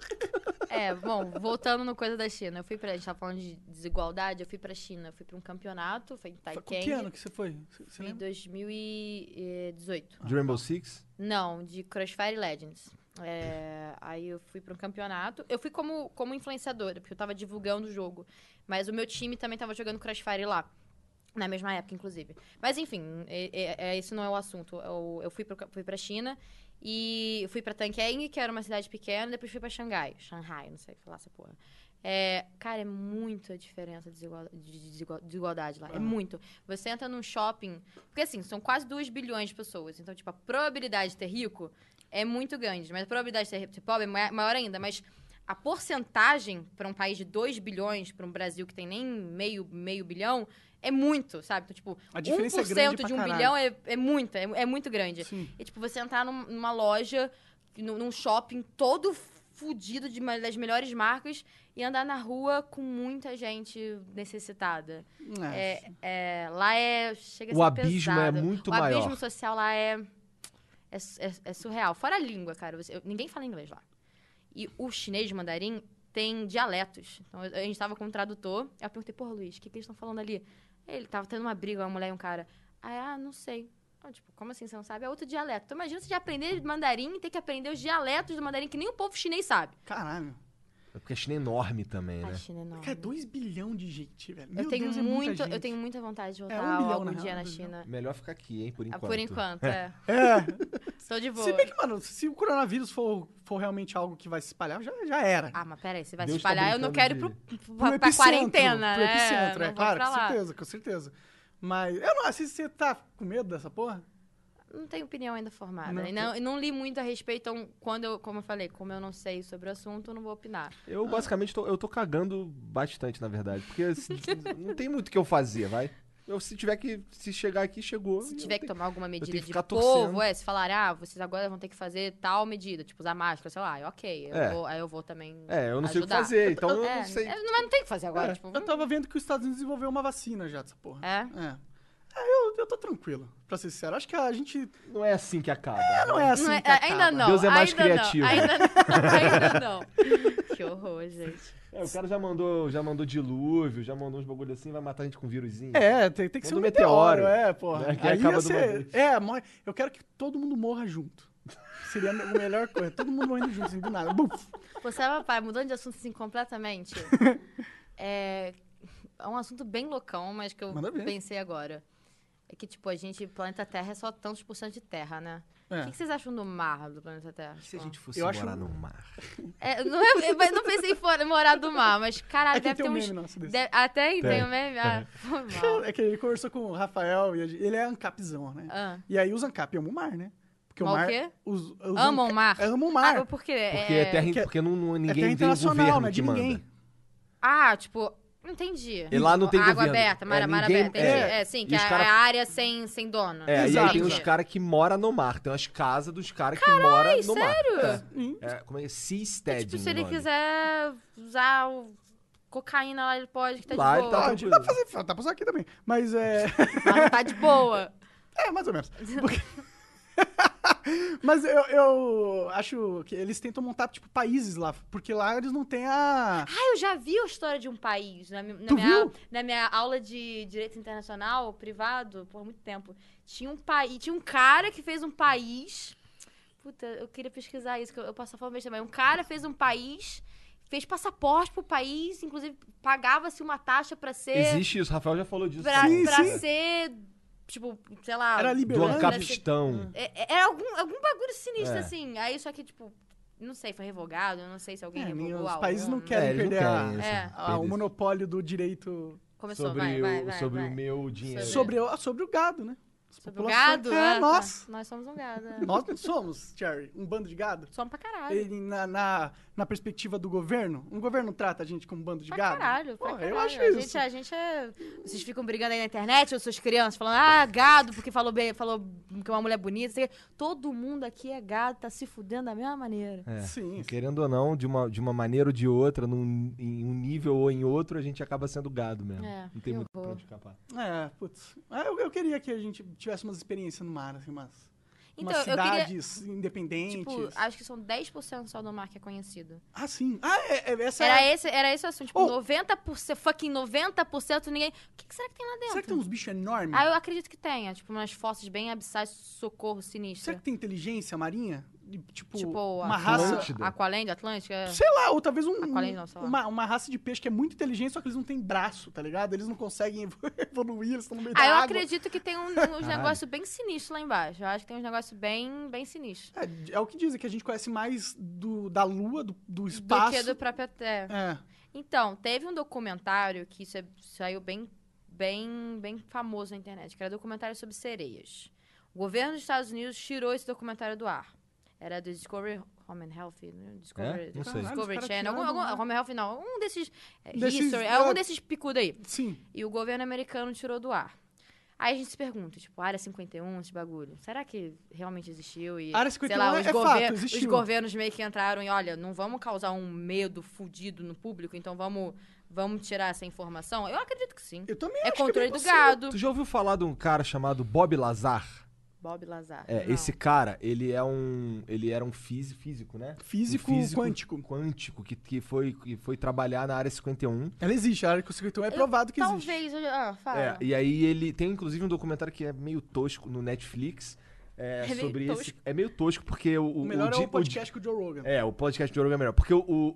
É, bom, voltando no coisa da China. Eu fui pra. A gente tava falando de desigualdade, eu fui pra China. Eu fui pra um campeonato, foi em Taikang. que ano que você foi? Você- em lembra? 2018. de Rainbow Six? Não, de Crossfire Legends. É, aí eu fui para um campeonato. Eu fui como, como influenciadora, porque eu tava divulgando o jogo. Mas o meu time também tava jogando Crossfire lá. Na mesma época, inclusive. Mas enfim, é, é- é- esse não é o assunto. Eu, eu fui, pro, fui pra China e fui pra Tankang, que era uma cidade pequena, depois fui pra Xangai. Shanghai, não sei falar essa porra. É, cara, é muita diferença de desigualdade, de desigual- desigualdade lá. É Ah. muito. Você entra num shopping. Porque assim, são quase 2 bilhões de pessoas. Então, tipo, a probabilidade de ter rico é muito grande. Mas a probabilidade de ter, ser pobre é ma- maior ainda. Mas a porcentagem para um país de 2 bilhões, para um Brasil que tem nem meio, meio bilhão, é muito, sabe? Então, tipo, A diferença é 1% grande pra de um caralho. bilhão é, é muita, é, é muito grande. Sim. E, tipo, você entrar num- numa loja, num, num shopping todo fudido de uma das melhores marcas e andar na rua com muita gente necessitada. É. É, é, lá é. Chega a O abismo é pesado. muito o maior. abismo social lá é. É, é- é surreal. Fora a língua, cara. você- eu- ninguém fala inglês lá. E o chinês de mandarim tem dialetos. Então, a gente tava com um tradutor. Eu perguntei, porra, Luiz, o que, que eles estão falando ali? Ele tava tendo uma briga, uma mulher e um cara. Aí, ah, não sei. Tipo, como assim você não sabe? É outro dialeto. Então, imagina você já aprender mandarim e ter que aprender os dialetos do mandarim que nem o povo chinês sabe. Caralho. É porque a China é enorme também, A né? China é enorme. Cara, 2 bilhão de gente, velho. eu Meu tenho Deus, é muita muito, eu gente. tenho muita vontade de É, voltar um bilhão, algum dia real, na. China. Melhor ficar aqui, hein, por Ah, enquanto. Por enquanto, é. É. Estou de boa. Se bem que, mano, se o coronavírus for, for realmente algo que vai se espalhar, já, já era. Ah, mas peraí, você vai Deus se tá espalhar, eu não quero ir pro, pro, Pro pra, pra epicentro, quarentena, pro né? epicentro, Não é vou claro, com certeza, com certeza. Mas, eu não, se você tá com medo dessa porra, Não tenho opinião ainda formada. Não, e não, não li muito a respeito, então, quando eu, como eu falei, como eu não sei sobre o assunto, eu não vou opinar. Eu basicamente tô, eu tô cagando bastante, na verdade. Porque se- não tem muito o que eu fazer, vai. Eu, se tiver que. Se chegar aqui, chegou. Se eu tiver que tenho- tomar alguma medida de ficar povo, torcendo. é, se falar, ah, vocês agora vão ter que fazer tal medida, tipo, usar máscara, sei lá, ok, eu É. vou, aí eu vou também. É, eu não sei o que ajudar. fazer, então eu É, não sei. é, não, mas não tem o que fazer agora, É, tipo. eu tava vendo que os Estados Unidos desenvolveu uma vacina já dessa porra. É. É. É, eu, eu tô tranquilo, pra ser sincero. Acho que a gente Não é assim que acaba. não é assim Não é- que ainda acaba. não. Deus é mais ainda criativo. Não, ainda não. Ainda não. Que horror, gente. É, o cara já mandou, já mandou dilúvio, já mandou uns bagulho assim, vai matar a gente com vírusinho. É, tem, tem que ser Manda um um meteoro, meteoro, é, porra. né, que Aí acaba ser-. É, morre- eu quero que todo mundo morra junto. Seria a me- melhor coisa. Todo mundo morrendo junto, assim, do nada. Buf. Pô, sabe, papai, mudando de assunto assim completamente. é, é um assunto bem loucão, mas que eu pensei agora. É que, tipo, a gente, planeta Terra é só tantos por cento de terra, né? É. O que, que vocês acham do mar do planeta Terra? Se a Tipo, gente fosse Eu acho- morar no mar. é, não, é, eu não pensei em morar do mar, mas, caralho, É que deve tem ter um uns... meme nosso desse. deve- até tem, Tem. um meme? Ah, foi mal. É que ele conversou com o Rafael e ele é ancapzão, né? Ah. E aí os ancap amam o mar, né? Porque o o mar. quê? Os, os Amam o mar? Amam o mar. Ah, por quê? Porque, é... é terra, que é- porque não, não- é ninguém terra tem o internacional, governo não é de ninguém. Ah, tipo, entendi. E lá não tem Água governo. aberta, mar, É, mar ninguém- aberta, entendi. é. É, sim, que é a, cara- é a área sem, sem dono. É, e aí Exato. tem os caras que moram no mar. Tem umas casas dos caras que moram no sério? mar. Sim. É, é, como é? Seastead. Tipo, se ele nome. quiser usar o cocaína lá, ele pode, que tá Lá de ele boa. tá Pode, dá pra fazer, dá pra usar aqui também. Mas é. Mas não tá de boa. É, mais ou menos. Porque- Mas eu, eu acho que eles tentam montar, tipo, países lá. Porque lá eles não têm a. Ah, eu já vi a história de um país na, na Tu minha, viu? na minha aula de direito internacional, privado, por muito tempo. Tinha um país, tinha um cara que fez um país. Puta, eu queria pesquisar isso, que eu, eu posso falar mesmo também. Um cara fez um país, fez passaporte pro país, inclusive pagava-se uma taxa pra ser. Existe isso, o Rafael já falou disso. pra. Sim, pra sim. ser, tipo, sei lá. Era Do liberando. Ancapistão. É- é- Era algum, algum bagulho sinistro, É. assim. Aí só que, tipo, não sei, foi revogado, eu não sei se alguém É, revogou os a países não ONU. querem É, não perder a- querem isso, É. a- o monopólio do direito Começou, sobre vai, vai, o, vai, sobre vai. o meu dinheiro. sobre o, sobre o gado, né? Sobre o gado? É, ah, nós. tá. Nós somos um gado. é. Nós não somos, Cherry, um bando de gado. Somos pra caralho. Ele, na, na, na perspectiva do governo, um governo trata a gente como um bando de Pra gado? caralho, pra Pô, caralho. eu acho a isso. Gente, a gente é... Vocês ficam brigando aí na internet, os seus crianças, falando, ah, gado, porque falou bem, falou que uma mulher bonita. sei lá. Todo mundo aqui é gado, tá se fudendo da mesma maneira. É. Sim. Querendo ou não, de uma, de uma maneira ou de outra, num, em um nível ou em outro, a gente acaba sendo gado mesmo. É, não tem muito pra horror. onde escapar. É, putz. É, Eu, eu queria que a gente tivesse umas experiências no mar, assim, umas, Então, umas eu queria... cidades independentes. Tipo, acho que são 10% só do mar que é conhecido. Ah, sim. Ah, é, é- essa Era é... esse, era esse o assunto. Tipo, Oh. 90%, fucking 90% ninguém... O que, que será que tem lá dentro? Será que tem uns bichos enormes? Ah, eu acredito que tenha. Tipo, umas fossas bem abissais, socorro sinistro. Será que tem inteligência marinha? Tipo, Tipo, uma a- raça... Atlântida. Aqualand, Atlântica? é. Sei lá, ou talvez um, não, sei lá. uma, uma raça de peixe que é muito inteligente, só que eles não têm braço, tá ligado? Eles não conseguem evoluir, eles estão no meio Ah, da eu água. acredito que tem um, uns negócios bem sinistros lá embaixo. Eu acho que tem uns negócios bem, bem sinistros. É, é o que dizem, que a gente conhece mais do, da lua, do, do Do espaço. que do próprio Terra. É. Então, teve um documentário que isso é- saiu bem, bem, bem famoso na internet, que era documentário sobre sereias. O governo dos Estados Unidos tirou esse documentário do ar. Era do Discovery Home and Health, né? Discovery, É? Não sei. Discovery Channel, algum, algum? Home Health não, um desses, é, Desses, History, é. algum desses picudos aí. Sim. E o governo americano tirou do ar. Aí a gente se pergunta, tipo, Área 51, esse bagulho, será que realmente existiu? E, Área sei 51 lá, é- os, é gover- fato, existiu. os governos meio que entraram e, olha, não vamos causar um medo fudido no público, então vamos, vamos tirar essa informação? Eu acredito que sim. Eu também É acho que controle bem do possível. gado. Tu já ouviu falar de um cara chamado Bob Lazar? Bob Lazar. É, Não. esse cara, ele é um. Ele era um físico, físico né? Físico, Um quântico. Quântico, que, que, foi, que foi trabalhar na área 51. Ela existe, a área 51 é Eu- provado que existe. Talvez. Ah, fala. É, e aí ele tem inclusive um documentário que é meio tosco no Netflix. É, É meio sobre esse. tosco. É meio tosco, porque o. O melhor di- é o podcast com o Joe Rogan. É, o podcast de Ouro é melhor. Porque o, o,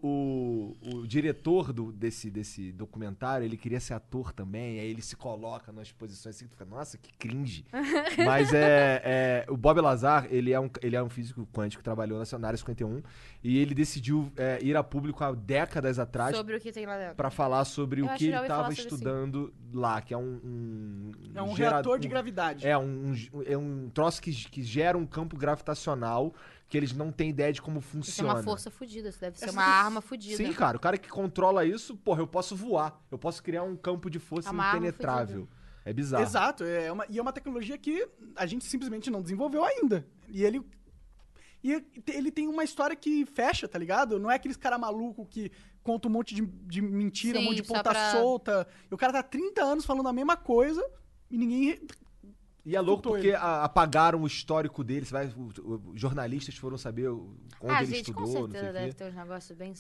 o, o diretor do, desse, desse documentário, ele queria ser ator também, aí ele se coloca nas posições assim, tu fica, nossa, que cringe. Mas é, é, O Bob Lazar, ele é um, ele é um físico quântico que trabalhou na na área 51, e ele decidiu é, ir a público há décadas atrás Sobre o que tem lá dentro. pra falar sobre Eu o acho que ele falar sobre estudando lá, que é um. um É um gera- reator de um- gravidade. é um, um- é um troço que, que gera um campo gravitacional que eles não têm ideia de como Isso é funciona. uma força fodida, isso deve ser Essa uma que- arma fodida. Sim, cara, o cara que controla isso, porra, eu posso voar. Eu posso criar um campo de força É uma arma impenetrável. É bizarro. Exato, é uma, e é uma tecnologia que a gente simplesmente não desenvolveu ainda. E ele. E ele tem uma história que fecha, tá ligado? Não é aqueles cara maluco que conta um monte de, de mentira, um Sim, monte de ponta pra- solta. E o cara tá há 30 anos falando a mesma coisa e ninguém. E é louco porque ele. apagaram o histórico dele. Você vai, jornalistas foram saber o- onde ah, ele gente, com estudou, não sei certeza deve quê. ter uns negócios bem,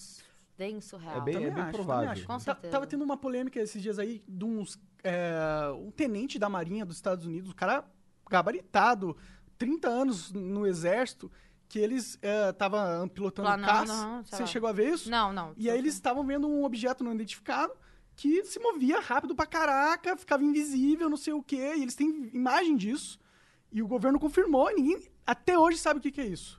bem surreal. É bem, é Também bem acho, provável. acho. Com Ta- certeza. Tava tendo uma polêmica esses dias aí de uns. é, um tenente da Marinha dos Estados Unidos, o cara gabaritado, 30 anos no exército, que eles estavam pilotando Planando, caça. sei Você lá. chegou a ver isso? Não, não. E aí eles estavam vendo um objeto não identificado que se movia rápido pra caraca, ficava invisível, não sei o quê, e eles têm imagem disso. E o governo confirmou, e ninguém até hoje sabe o que, que é isso.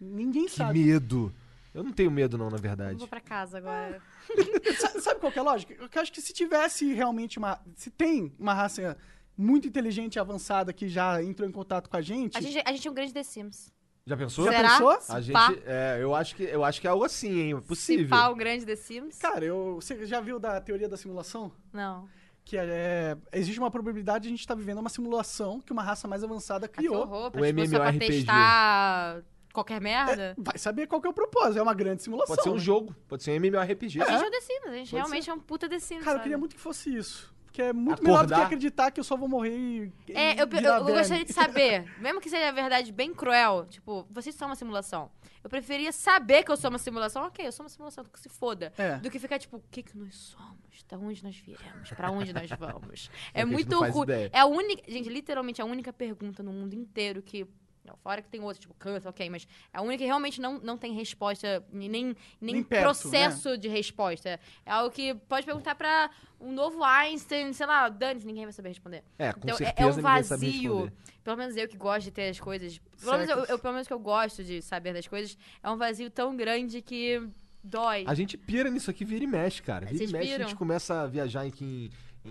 Ninguém Que sabe. medo. Eu não tenho medo, não, na Eu verdade. vou pra casa agora. Sa- Sabe qual que é a lógica? Eu acho que se tivesse realmente uma. Se tem uma raça muito inteligente e avançada que já entrou em contato com a gente. A gente, a gente é um grande The Sims. Já pensou? Já Será? pensou? A Se gente, é, eu acho que eu acho que é algo assim, hein? É Se possível. pá, o grande The Sims? Cara, eu, você já viu da teoria da simulação? Não. Que é, existe uma probabilidade de a gente estar vivendo uma simulação que uma raça mais avançada Ah, que criou. horror, pra, O tipo, só pra MMORPG. testar qualquer merda. Vai saber qual que é o propósito. É uma grande simulação. Pode ser um né? jogo, pode ser um MMORPG. A gente é o The Sims, a gente Pode realmente é um puta The Sims. Cara, eu sabe? queria muito que fosse isso. Porque é muito melhor do que Acordar. acreditar que eu só vou morrer e. É, eu, eu, eu gostaria de saber, mesmo que seja a verdade bem cruel, tipo, vocês são uma simulação. Eu preferia saber que eu sou uma simulação, ok, eu sou uma simulação, que se foda. É. Do que ficar tipo, o que que nós somos? Da onde nós viemos? Pra onde nós vamos? É, É que muito ruim. É a única, gente, literalmente a única pergunta no mundo inteiro que não, fora que tem outras, tipo câncer, ok, mas é a única que realmente não, não tem resposta, nem, nem, perto, processo de resposta. É algo que pode perguntar pra um novo Einstein, sei lá, Dani, ninguém vai saber responder. É, com Então, é- certeza é um ninguém sabe vazio. Pelo menos eu que gosto de ter as coisas. Pelo menos eu, eu- pelo menos que eu gosto de saber das coisas, é um vazio tão grande que dói. A gente pira nisso aqui, vira e mexe, cara. Vira Vocês e mexe, a piram? gente começa a viajar em, que-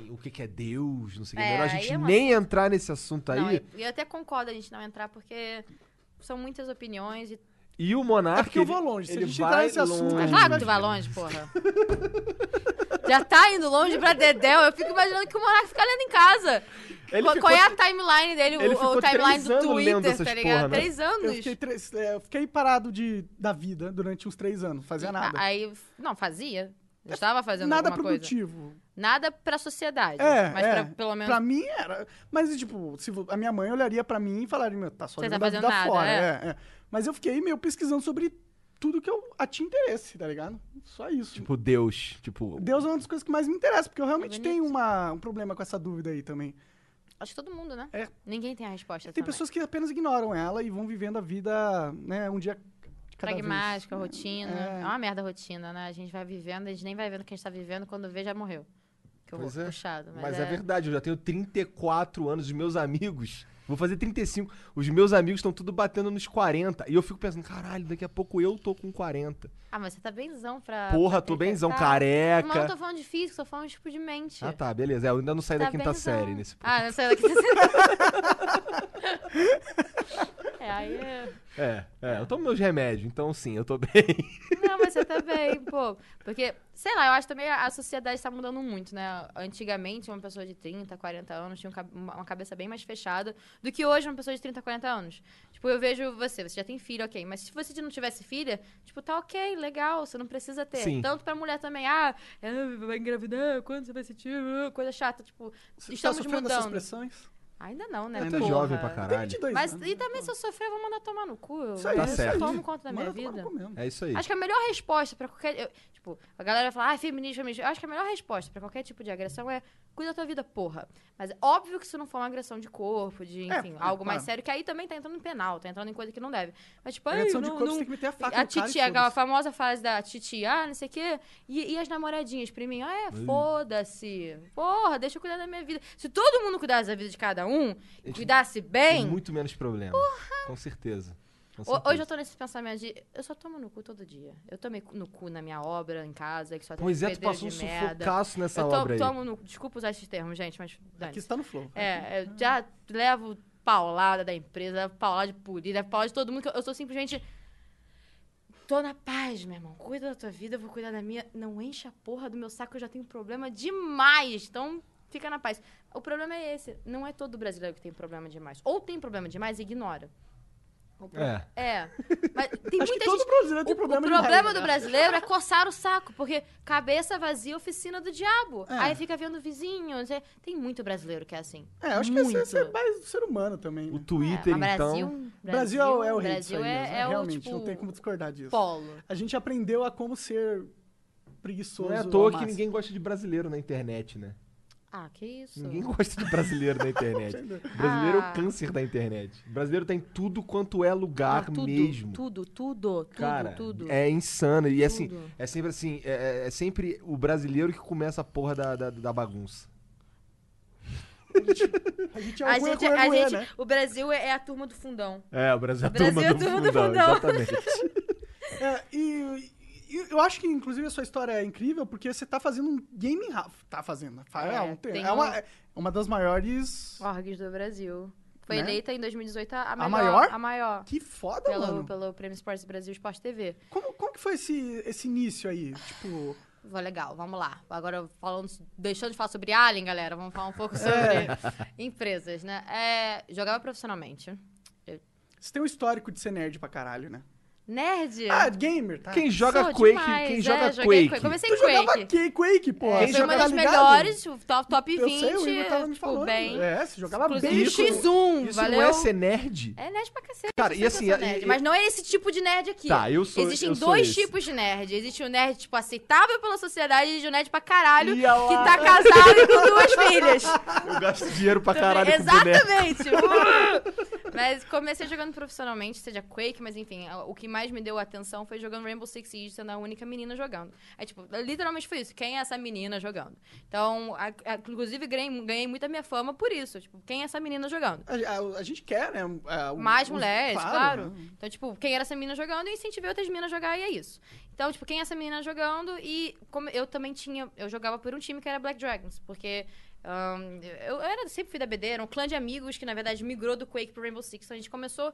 o que, que é Deus, não sei o que. É, Melhor a gente é um nem entrar nesse assunto Não, aí. eu, eu até concordo a gente não entrar, porque são muitas opiniões e. E o Monark. É porque eu vou longe. Se a ele gente entrar vai nesse assunto, longe. a gente Claro vai- que tu vai longe, porra. Já tá indo longe pra Dedéu. Eu fico imaginando que o Monark fica lendo em casa. Ele qual, ficou é a timeline dele? ele o- o timeline do Twitter, tá ligado? porra, né? Três anos. Eu fiquei, três- é, eu fiquei parado de, da vida durante uns três anos. Fazia nada. Aí, não, fazia. Eu estava fazendo nada alguma coisa. produtivo. Nada pra sociedade. É, mas é. pra, pelo menos Pra mim era. Mas, tipo, se a minha mãe olharia pra mim e falaria, meu, tá só Você tá fazendo vida nada, fora. é. É, é. Mas eu fiquei meio pesquisando sobre tudo que eu a tinha interesse, tá ligado? Só isso. Tipo, Deus. Tipo. Deus é uma das coisas que mais me interessa, porque eu realmente bonito. tenho uma, um problema com essa dúvida aí também. Acho que todo mundo, né? É. Ninguém tem a resposta. Tem também. pessoas que apenas ignoram ela e vão vivendo a vida, né, um dia cada Pragmática, vez. rotina. É. É. uma merda a rotina, né? A gente vai vivendo, a gente nem vai vendo o que a gente tá vivendo, quando vê já morreu. Que Pois é. puxado. Mas, Mas é verdade, eu já tenho 34 anos, os meus amigos. Vou fazer 35. Os meus amigos estão tudo batendo nos 40. E eu fico pensando, caralho, daqui a pouco eu tô com 40. Ah, mas você tá benzão pra. Porra, pra tô benzão, tá. careca. Não, eu tô falando de físico, tô falando tipo de mente. Ah, tá, beleza. É, eu ainda não saí Tá da quinta benzão. série nesse ponto. Ah, não saiu da quinta série. é, aí é. É, é, eu tomo meus remédios, então sim, eu tô bem. Não, você tá bem, pô. Porque, sei lá, eu acho também a sociedade está mudando muito, né? Antigamente, uma pessoa de 30, 40 anos tinha um uma cabeça bem mais fechada do que hoje uma pessoa de 30, 40 anos. Tipo, eu vejo você, você já tem filho, ok. Mas se você não tivesse filha, tipo, tá ok, legal, você não precisa ter. Sim. Tanto pra mulher também, ah, é, vai engravidar, quando você vai sentir, coisa chata. Tipo, Você estamos tá sofrendo dessas mudando. pressões? Ainda não, né? Eu tô porra. jovem pra caralho. 22 Mas, anos. e também, se eu sofrer, eu vou mandar tomar no cu. Eu, Isso aí, Tá eu certo. tomo conta da minha Manda tomar vida. É isso aí. Acho que a melhor resposta pra qualquer. eu- tipo, a galera fala, ah, feminismo, feminismo. Eu acho que a melhor resposta pra qualquer tipo de agressão é cuida da tua vida, porra. Mas é óbvio que isso não for uma agressão de corpo, de, É, enfim, é, algo mais claro. sério, que aí também tá entrando em penal, tá entrando em coisa que não deve. Mas, tipo, ai, Agressão de não, corpo, não- você tem que meter a faca a no cara Titi, aquela foda-se. famosa frase da Titi, ah, não sei o quê. E, e as namoradinhas pra mim, ah, é, foda-se. Porra, deixa eu cuidar da minha vida. Se todo mundo cuidasse da vida de cada um, e Gente, cuidasse Tem bem, muito menos problema. Com certeza. Com certeza. Hoje eu tô nesse pensamento de. Eu só tomo no cu todo dia. Eu tomei no cu na minha obra, em casa, que só tem Pois é, tu passou um sufocaço nessa eu to- obra aí. tomo no. Desculpa usar esses termos, gente, mas. Aqui está no flow. É, eu já levo paulada da empresa, paulada de polícia, paulada de todo mundo. eu- Eu sou simplesmente. Tô na paz, meu irmão. Cuida da tua vida, eu vou cuidar da minha. Não enche a porra do meu saco, eu já tenho problema demais. Então, fica na paz. O problema é esse. Não é todo brasileiro que tem problema demais. Ou tem problema demais e ignora. O pro- É. É. Mas tem Acho que muita todo gente. brasileiro tem O, problema o problema demais, do né? brasileiro é coçar o saco, porque cabeça vazia, oficina do diabo. É. Aí fica vendo vizinhos. é- Tem muito brasileiro que é assim. É, acho que muito. esse é mais do ser humano também. O né? Twitter, é, mas então. Brasil, Brasil, é o- é o rei disso Brasil aí é, mesmo, é o Realmente, tipo, não tem como discordar disso. polo. A gente aprendeu a como ser preguiçoso. Não é à toa que ninguém gosta de brasileiro na internet, né? Ah, que isso. Ninguém gosta de brasileiro na internet. O brasileiro é Ah. o câncer da internet. O brasileiro tem tudo quanto é lugar Não, tudo, mesmo. Tudo, tudo, tudo, Cara, tudo. é insano. E assim, Tudo. é sempre assim, é, é- é sempre o brasileiro que começa a porra da, da, da bagunça. A gente é A o gente, Guê com a Guê, gente, né? o Brasil é a turma do fundão. É, o Brasil é a Brasil turma é a do turma do fundão, fundão. exatamente. É, e eu acho que, inclusive, a sua história é incrível porque você tá fazendo um gaming house. Tá fazendo. Fa- É, É, um- tem é uma, um- é uma das maiores. Orgs do Brasil. Foi Né? eleita em 2018 a, melhor, maior? A maior. Que foda, Pelo, mano. pelo Prêmio Esportes Brasil Esporte TV. Como, como que foi esse, esse início aí? Tipo. Foi legal, vamos lá. Agora, falando, deixando de falar sobre Alien, galera, vamos falar um pouco sobre empresas, né? É, jogava profissionalmente. Você tem um histórico de ser nerd pra caralho, né? Nerd? Ah, gamer, tá? Quem joga Sou Quake, demais, quem é, joga joguei Quake. Comecei Tu em Quake. jogava Quake, Quake pô. É, Quem foi uma tá das ligado? melhores, o top, top 20. Eu sei, o Igor tava me tipo, falando. bem. É, você jogava Inclusive bem. isso- X1, Isso valeu? não é ser nerd? É nerd pra cacete. Cara, e assim, e- nerd, e- mas não é esse tipo de nerd aqui. Tá, eu sou Existem eu sou dois esse. tipos de nerd. Existe o nerd, tipo, aceitável pela sociedade e o nerd pra caralho, que tá casado e com duas filhas. Eu gasto dinheiro pra caralho. Exatamente. Mas comecei jogando profissionalmente, seja Quake, mas enfim, o que mais me deu atenção foi jogando Rainbow Six Siege, sendo a única menina jogando. Aí, tipo, literalmente foi isso. Quem é essa menina jogando? Então, a- a- inclusive, ganhei, ganhei muita minha fama por isso. Tipo, quem é essa menina jogando? A, a- gente quer, né? é, o- Mais os- mulheres, claro. né? Então, tipo, quem era essa menina jogando, eu incentivei outras meninas a jogar e é isso. Então, tipo, quem é essa menina jogando e como eu também tinha, eu jogava por um time que era Black Dragons, porque ahn, eu, eu era, sempre fui da BD, era um clã de amigos que, na verdade, migrou do Quake pro Rainbow Six. Então, a gente começou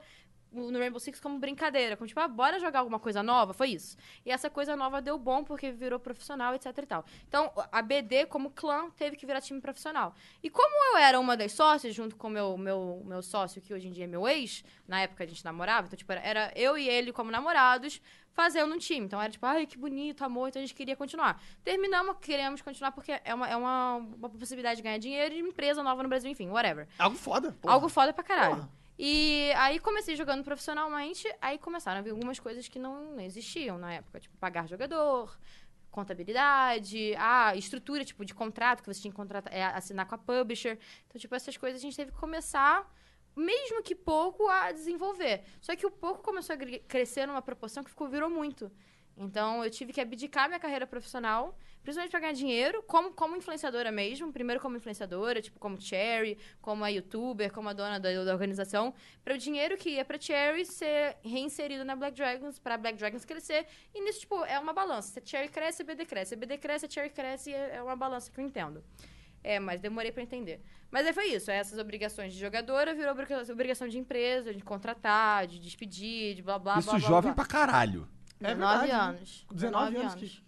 no Rainbow Six como brincadeira, como tipo, ah, bora jogar alguma coisa nova, foi isso. E essa coisa nova deu bom porque virou profissional, etc e tal. Então, a BD, como clã, teve que virar time profissional. E como eu era uma das sócias, junto com meu, meu, meu sócio, que hoje em dia é meu ex, na época a gente namorava, então, tipo, era eu e ele como namorados, fazendo um time. Então, era tipo, ai, que bonito, amor, então a gente queria continuar. Terminamos, queremos continuar porque é uma, é uma, uma possibilidade de ganhar dinheiro e empresa nova no Brasil, enfim, whatever. Algo foda. porra. Algo foda pra caralho. Porra. E aí comecei jogando profissionalmente, aí começaram a vir algumas coisas que não existiam na época, tipo pagar jogador, contabilidade, a estrutura tipo de contrato que você tinha que contratar, é, assinar com a publisher. Então, tipo, essas coisas a gente teve que começar mesmo que pouco a desenvolver. Só que o pouco começou a crescer numa proporção que ficou virou muito. Então, eu tive que abdicar minha carreira profissional, principalmente pra ganhar dinheiro, como, como influenciadora mesmo. Primeiro como influenciadora, tipo, como Cherry, como a youtuber, como a dona da, da organização. Para o dinheiro que ia pra Cherry ser reinserido na Black Dragons, pra Black Dragons crescer. E nisso, tipo, é uma balança. Se Cherry cresce, a BD cresce. A BD cresce, a Cherry cresce. É é uma balança que eu entendo. É, mas demorei pra entender. Mas aí foi isso. Essas obrigações de jogadora virou obriga- obrigação de empresa, de contratar, de despedir, de blá, blá, Isso blá, blá, jovem blá. pra caralho. É 19 verdade, né? anos. 19 anos que.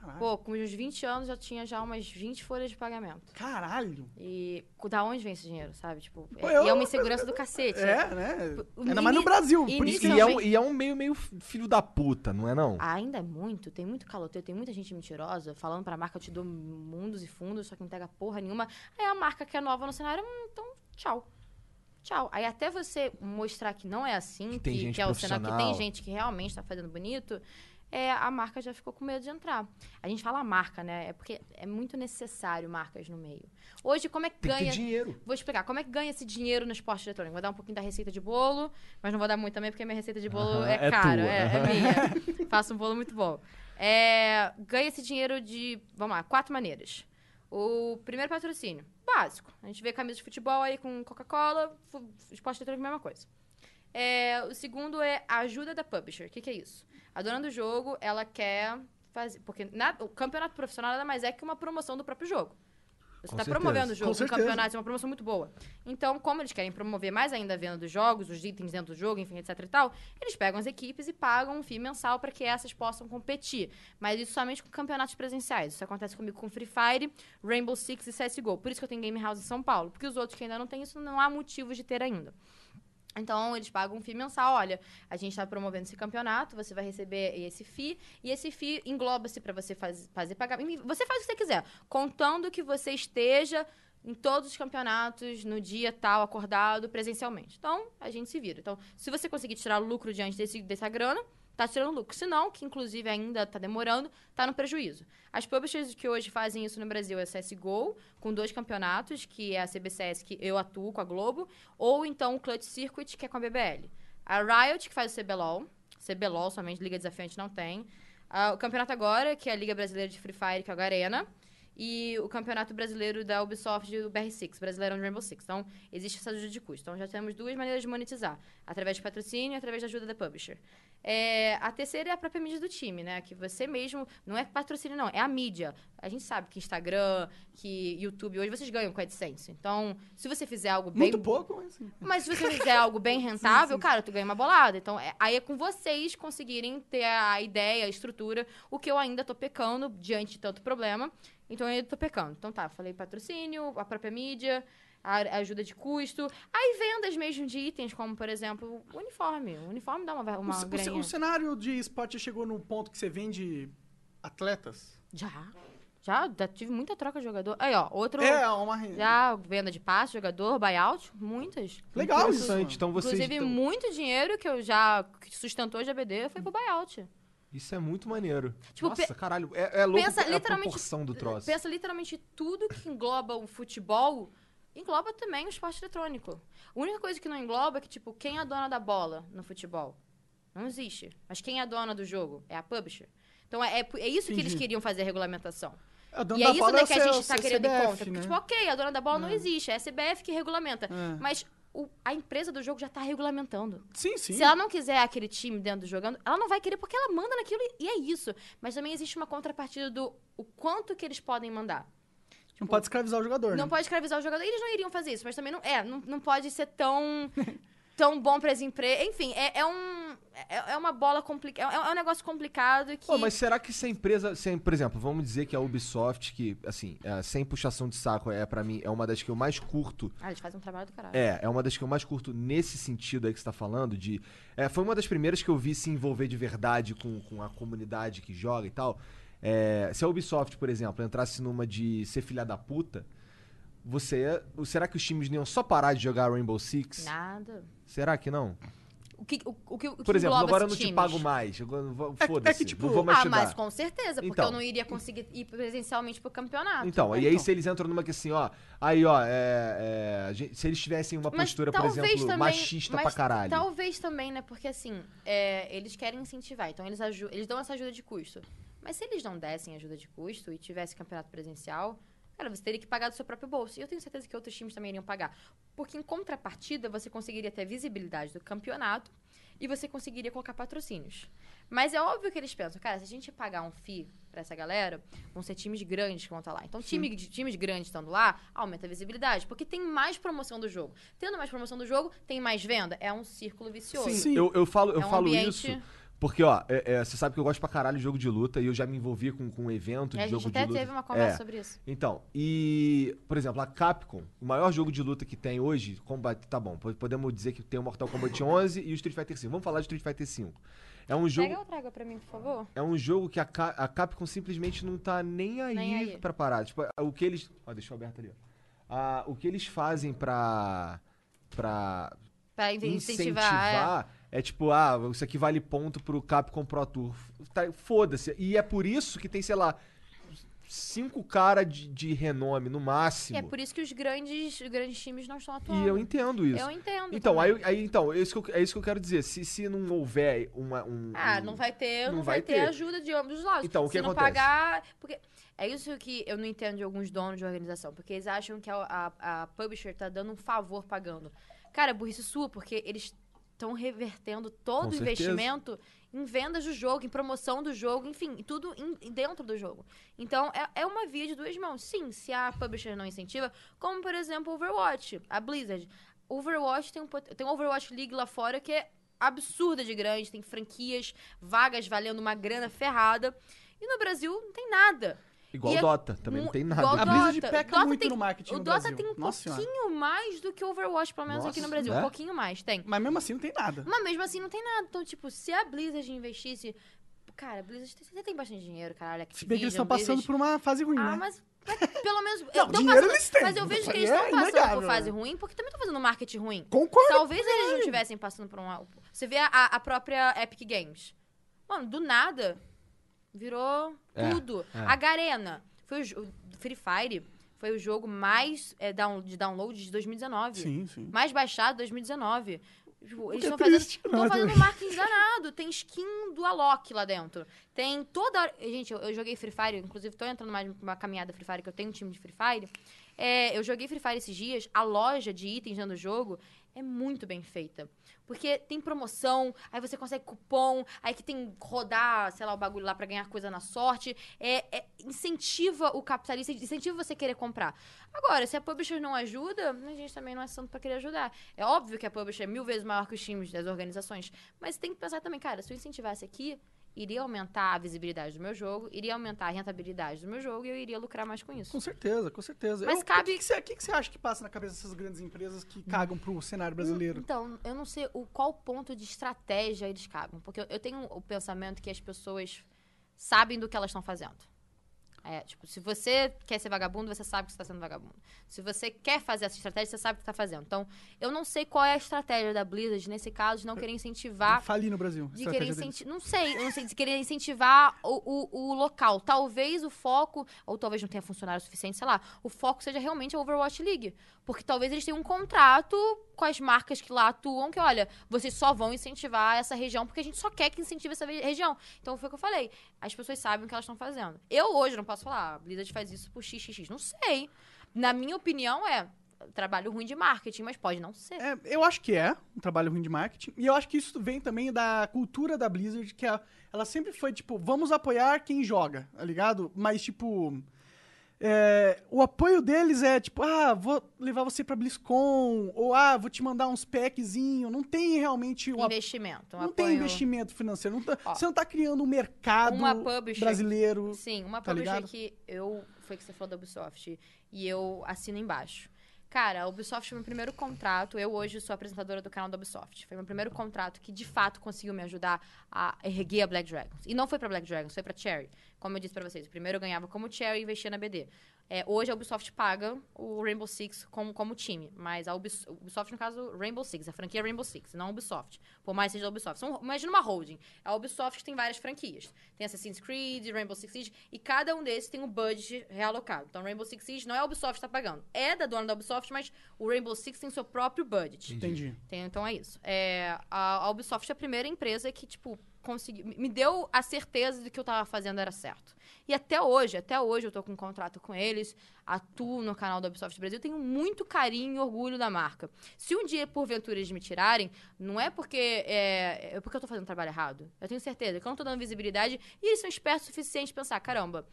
Caralho. Pô, com os 20 anos já tinha já umas 20 folhas de pagamento. Caralho. E da onde vem esse dinheiro, sabe? Tipo, é, Pô, eu- e é uma insegurança do cacete. É, né? O Ainda mais no Brasil. E é, um, e é um meio, meio filho da puta, não é não? Ainda é muito, tem muito caloteiro, tem muita gente mentirosa falando pra marca, eu te dou mundos e fundos, só que não pega porra nenhuma. Aí a marca que é nova no cenário, hum, então tchau. Tchau. Aí até você mostrar que não é assim, Que que, que é o cenário, que tem gente que realmente tá fazendo bonito, é, a marca já ficou com medo de entrar. A gente fala marca, né? É porque é muito necessário marcas no meio. Hoje, como é que Tem que ganha. dinheiro. Vou explicar como é que ganha esse dinheiro no esporte eletrônico. Vou dar um pouquinho da receita de bolo, mas não vou dar muito também, porque a minha receita de bolo Aham, é, é cara, é, é minha. Faço um bolo muito bom. É, ganha esse dinheiro de, vamos lá, quatro maneiras. O primeiro patrocínio, básico. A gente vê camisa de futebol aí com Coca-Cola, esporte eletrônico, mesma coisa. É, o segundo é a ajuda da publisher. O que, que é isso? A dona do jogo, ela quer fazer. Porque na- o campeonato profissional nada mais é que uma promoção do próprio jogo. Você está promovendo o jogo, certeza. campeonato é uma promoção muito boa. Então, como eles querem promover mais ainda a venda dos jogos, os itens dentro do jogo, enfim, etc e tal, eles pegam as equipes e pagam um FII mensal para que essas possam competir. Mas isso somente com campeonatos presenciais. Isso acontece comigo com Free Fire, Rainbow Six e CSGO. Por isso que eu tenho Game House em São Paulo. Porque os outros que ainda não têm isso, não há motivos de ter ainda. Então, eles pagam um FII mensal. Olha, a gente está promovendo esse campeonato, você vai receber esse FII, e esse FII engloba-se para você faz- fazer pagamento. Você faz o que você quiser, contando que você esteja em todos os campeonatos, no dia tal, acordado, presencialmente. Então, a gente se vira. Então, se você conseguir tirar lucro diante desse, dessa grana, tá tirando lucro. Se não, que inclusive ainda tá demorando, tá no prejuízo. As publishers que hoje fazem isso no Brasil é a CSGO, com dois campeonatos, que é a CBCS, que eu atuo com a Globo, ou então o Clutch Circuit, que é com a BBL. A Riot, que faz o CBLOL, CBLOL somente, Liga Desafiante não tem. Ah, o campeonato agora, que é a Liga Brasileira de Free Fire, que é a Garena. E o campeonato brasileiro da Ubisoft do BR6, Brasileirão de Rainbow Six. Então, existe essa ajuda de custo. Então, já temos duas maneiras de monetizar. Através de patrocínio e através da ajuda da publisher. É, a terceira é a própria mídia do time, né? Que você mesmo... Não é patrocínio, não. É a mídia. A gente sabe que Instagram, que YouTube... Hoje vocês ganham com a AdSense. Então, se você fizer algo bem... Muito pouco, mas assim. Mas se você fizer algo bem rentável, cara, tu ganha uma bolada. Então, é- aí é com vocês conseguirem ter a ideia, a estrutura, o que eu ainda tô pecando diante de tanto problema. Então, eu tô pecando. Então, tá, falei patrocínio, a própria mídia, a ajuda de custo. Aí, vendas mesmo de itens, como, por exemplo, o uniforme. O uniforme dá uma, O, uma o, graninha. o cenário de esporte já chegou no ponto que você vende atletas? Já. Já, já tive muita troca de jogador. Aí, ó, outro... É, uma renda. Já, venda de passe, jogador, buyout, muitas. Legal isso. Interessante. Então vocês. Inclusive, então- muito dinheiro que eu já que sustentou a GBD foi pro buyout. Isso é muito maneiro. Tipo, Nossa, caralho. É, é louco pensa a literalmente- proporção do troço. Pensa literalmente tudo que engloba o futebol, engloba também o esporte eletrônico. A única coisa que não engloba é que, tipo, quem é a dona da bola no futebol? Não existe. Mas quem é a dona do jogo? É a publisher. Então é, é, é isso que eles Entendi. queriam fazer a regulamentação. É, o dono e da é isso bola né, o que a gente tá o querendo ir CBF, contra. Porque, né? tipo, ok, a dona da bola não É. existe, é a CBF que regulamenta. É. Mas o- a empresa do jogo já tá regulamentando. Sim, sim. Se ela não quiser aquele time dentro do jogando, ela não vai querer porque ela manda naquilo e- e é isso. Mas também existe uma contrapartida do o quanto que eles podem mandar. Não pode escravizar o jogador, Não né? pode escravizar o jogador. Eles não iriam fazer isso, mas também não. É, não, não pode ser tão. tão bom para as empresas. Enfim, é, é um. É, é uma bola complicada. É, é um negócio complicado que. Pô, mas será que se a empresa, se, por exemplo, vamos dizer que a Ubisoft, que, assim, é, sem puxação de saco, é para mim, é uma das que eu mais curto. Ah, eles fazem um trabalho do caralho. É, é uma das que eu mais curto nesse sentido aí que você tá falando, de. é, foi uma das primeiras que eu vi se envolver de verdade com, com a comunidade que joga e tal. É, se a Ubisoft, por exemplo, entrasse numa de ser filha da puta, você. Será que os times não iam só parar de jogar Rainbow Six? Nada. Será que não? O que, o, o que, o que Por exemplo, agora eu não esses te times? pago mais. vou- É- é Foda-se. que, tipo, não vou mais Ah, te mas dar. com certeza, porque Então. eu não iria conseguir ir presencialmente pro campeonato. Então, e aí então. se eles entram numa que assim, ó. Aí, ó, é, é, se eles tivessem uma Mas postura, por exemplo, também- machista mas pra caralho. Talvez também, né? Porque assim, é, eles querem incentivar, então eles, eles dão essa ajuda de custo. Mas se eles não dessem ajuda de custo e tivesse campeonato presencial, cara, você teria que pagar do seu próprio bolso. E eu tenho certeza que outros times também iriam pagar. Porque em contrapartida, você conseguiria ter visibilidade do campeonato e você conseguiria colocar patrocínios. Mas é óbvio que eles pensam, cara, se a gente pagar um FII pra essa galera, vão ser times grandes que vão estar lá. Então, time, times grandes estando lá, aumenta a visibilidade, porque tem mais promoção do jogo. Tendo mais promoção do jogo, tem mais venda. É um círculo vicioso. Sim, Sim. Eu, eu falo, eu É um falo ambiente- isso porque, ó, é- é, você sabe que eu gosto pra caralho de jogo de luta e eu já me envolvi com, com um evento É, a de gente jogo até de luta. teve uma conversa É. sobre isso. Então, e, por exemplo, a Capcom, o maior jogo de luta que tem hoje, combate, tá bom, po- podemos dizer que tem o Mortal Kombat 11 e o Street Fighter 5. Vamos falar de Street Fighter 5. É um jogo, Pega outra água pra mim, por favor. é um jogo que a, a Capcom simplesmente não tá nem aí, Nem aí. pra parar. Tipo, o que eles, ó, deixa eu aberto ali, ó. Ah, o que eles fazem pra pra Pra in- incentivar. incentivar é. tipo, ah, isso aqui vale ponto pro Capcom Pro Tour. Tá, Foda-se. E é por isso que tem, sei lá, cinco caras de, de renome no máximo. E é por isso que os grandes, grandes times não estão atuando. E eu entendo isso. Eu entendo. Então, também. aí, aí, então, é isso, que eu, é isso que eu quero dizer. Se, se não houver uma, um. Ah, um- não vai ter, não não, vai ter, ter. ajuda de ambos os lados. Então, o Se que não acontece? pagar. Porque é isso que eu não entendo de alguns donos de organização. Porque eles acham que a, a, a publisher tá dando um favor pagando. Cara, é burrice sua, porque eles estão revertendo todo Com o certeza. investimento em vendas do jogo, em promoção do jogo, enfim, tudo em- dentro do jogo. Então, é, é uma via de duas mãos. Sim, se a publisher não incentiva, como por exemplo Overwatch, a Blizzard. Overwatch tem um, tem um Overwatch League lá fora que é absurda de grande, tem franquias, vagas valendo uma grana ferrada. E no Brasil não tem nada. Igual e é Dota, também não tem nada. A Dota. Blizzard peca Dota muito tem- no marketing O no Dota Brasil. tem um Nossa senhora. pouquinho mais do que o Overwatch, pelo menos aqui no Nossa, Brasil. é? Um pouquinho mais, tem. Mas mesmo assim não tem nada. Mas mesmo assim não tem nada. Então, tipo, se a Blizzard investisse. cara, Blizzard, você tem bastante dinheiro, caralho. Se bem que eles estão Activision, passando por uma fase ruim, Ah, né? mas mas pelo menos. Não, dinheiro passando- eles têm. Mas eu vejo que eles é estão passando inegável. por fase ruim porque também estão fazendo um marketing ruim. Concordo. Talvez eles não estivessem passando por uma. Você vê a, a própria Epic Games. Mano, do nada virou É, tudo. é. A Garena. Foi o, o Free Fire foi o jogo mais é, down- de download de 2019. Sim, sim. Mais baixado 2019. Tipo, eles que é estão fazendo, triste, tão não, é fazendo triste. marketing danado. Tem skin do Alok lá dentro. Tem toda. Gente, eu, eu joguei Free Fire, inclusive tô entrando mais numa caminhada Free Fire, que eu tenho um time de Free Fire. É, eu joguei Free Fire esses dias. A loja de itens dentro do jogo é muito bem feita. Porque tem promoção, aí você consegue cupom, aí que tem rodar, sei lá, o bagulho lá pra ganhar coisa na sorte. É, é- incentiva o capitalista, incentiva você querer comprar. Agora, se a publisher não ajuda, a gente também não é santo pra querer ajudar. É óbvio que a publisher é mil vezes maior que os times das organizações, mas tem que pensar também, cara, se eu incentivasse aqui, iria aumentar a visibilidade do meu jogo, iria aumentar a rentabilidade do meu jogo e eu iria lucrar mais com isso. Com certeza, com certeza. Mas Eu- cabe- O que, que, que que você acha que passa na cabeça dessas grandes empresas que cagam pro cenário brasileiro? Então, eu não sei o qual ponto de estratégia eles cagam. Porque eu, eu tenho o pensamento que as pessoas sabem do que elas estão fazendo. É, tipo, se você quer ser vagabundo, você sabe que você está sendo vagabundo. Se você quer fazer essa estratégia, você sabe o que está fazendo. Então, eu não sei qual é a estratégia da Blizzard nesse caso de não querer incentivar Falir no Brasil. de querer incentivar. Não sei, não sei, de querer incentivar o, o, o local. Talvez o foco, ou talvez não tenha funcionário suficiente, sei lá, o foco seja realmente a Overwatch League. Porque talvez eles tenham um contrato com as marcas que lá atuam, que, olha, vocês só vão incentivar essa região porque a gente só quer que incentive essa região. Então foi o que eu falei. As pessoas sabem o que elas estão fazendo. Eu hoje não posso falar, a Blizzard faz isso por XXX. Não sei. Na minha opinião, é trabalho ruim de marketing, mas pode não ser. É, eu acho que é um trabalho ruim de marketing. E eu acho que isso vem também da cultura da Blizzard, que a- ela sempre foi, tipo, vamos apoiar quem joga, tá ligado? Mas, tipo. É, o apoio deles é tipo, ah, vou levar você pra BlizzCon, ou ah, vou te mandar uns packzinho. Não tem realmente um. Investimento. um Não tem apoio- investimento financeiro. não tá- Ó, você não tá criando um mercado publisher- brasileiro. Sim, uma tá publisher ligado? que eu. Foi que você falou da Ubisoft. E eu assino embaixo. Cara, a Ubisoft foi meu primeiro contrato. Eu hoje sou apresentadora do canal da Ubisoft. Foi meu primeiro contrato que de fato conseguiu me ajudar a erguer a Black Dragons. E não foi pra Black Dragons, foi pra Cherry. Como eu disse pra vocês, primeiro eu ganhava como Cherry e investia na BD. É, hoje a Ubisoft paga o Rainbow Six como, como time, mas a Ubis- Ubisoft, no caso, Rainbow Six, a franquia Rainbow Six, não a Ubisoft. Por mais que seja a Ubisoft. São, imagina uma holding. A Ubisoft tem várias franquias. Tem Assassin's Creed, Rainbow Six Siege, e cada um desses tem um budget realocado. Então, Rainbow Six Siege não é a Ubisoft que tá pagando. É da dona da Ubisoft, mas o Rainbow Six tem seu próprio budget. Entendi. Tem- então é isso. É, a, a Ubisoft é a primeira empresa que, tipo, conseguiu. Me deu a certeza de que eu tava fazendo era certo. E até hoje, até hoje eu tô com um contrato com eles, atuo no canal da Ubisoft Brasil, tenho muito carinho e orgulho da marca. Se um dia, porventura, eles me tirarem, não é porque é, é porque eu tô fazendo trabalho errado. Eu tenho certeza que eu não tô dando visibilidade e eles são espertos o suficiente pra pensar, caramba.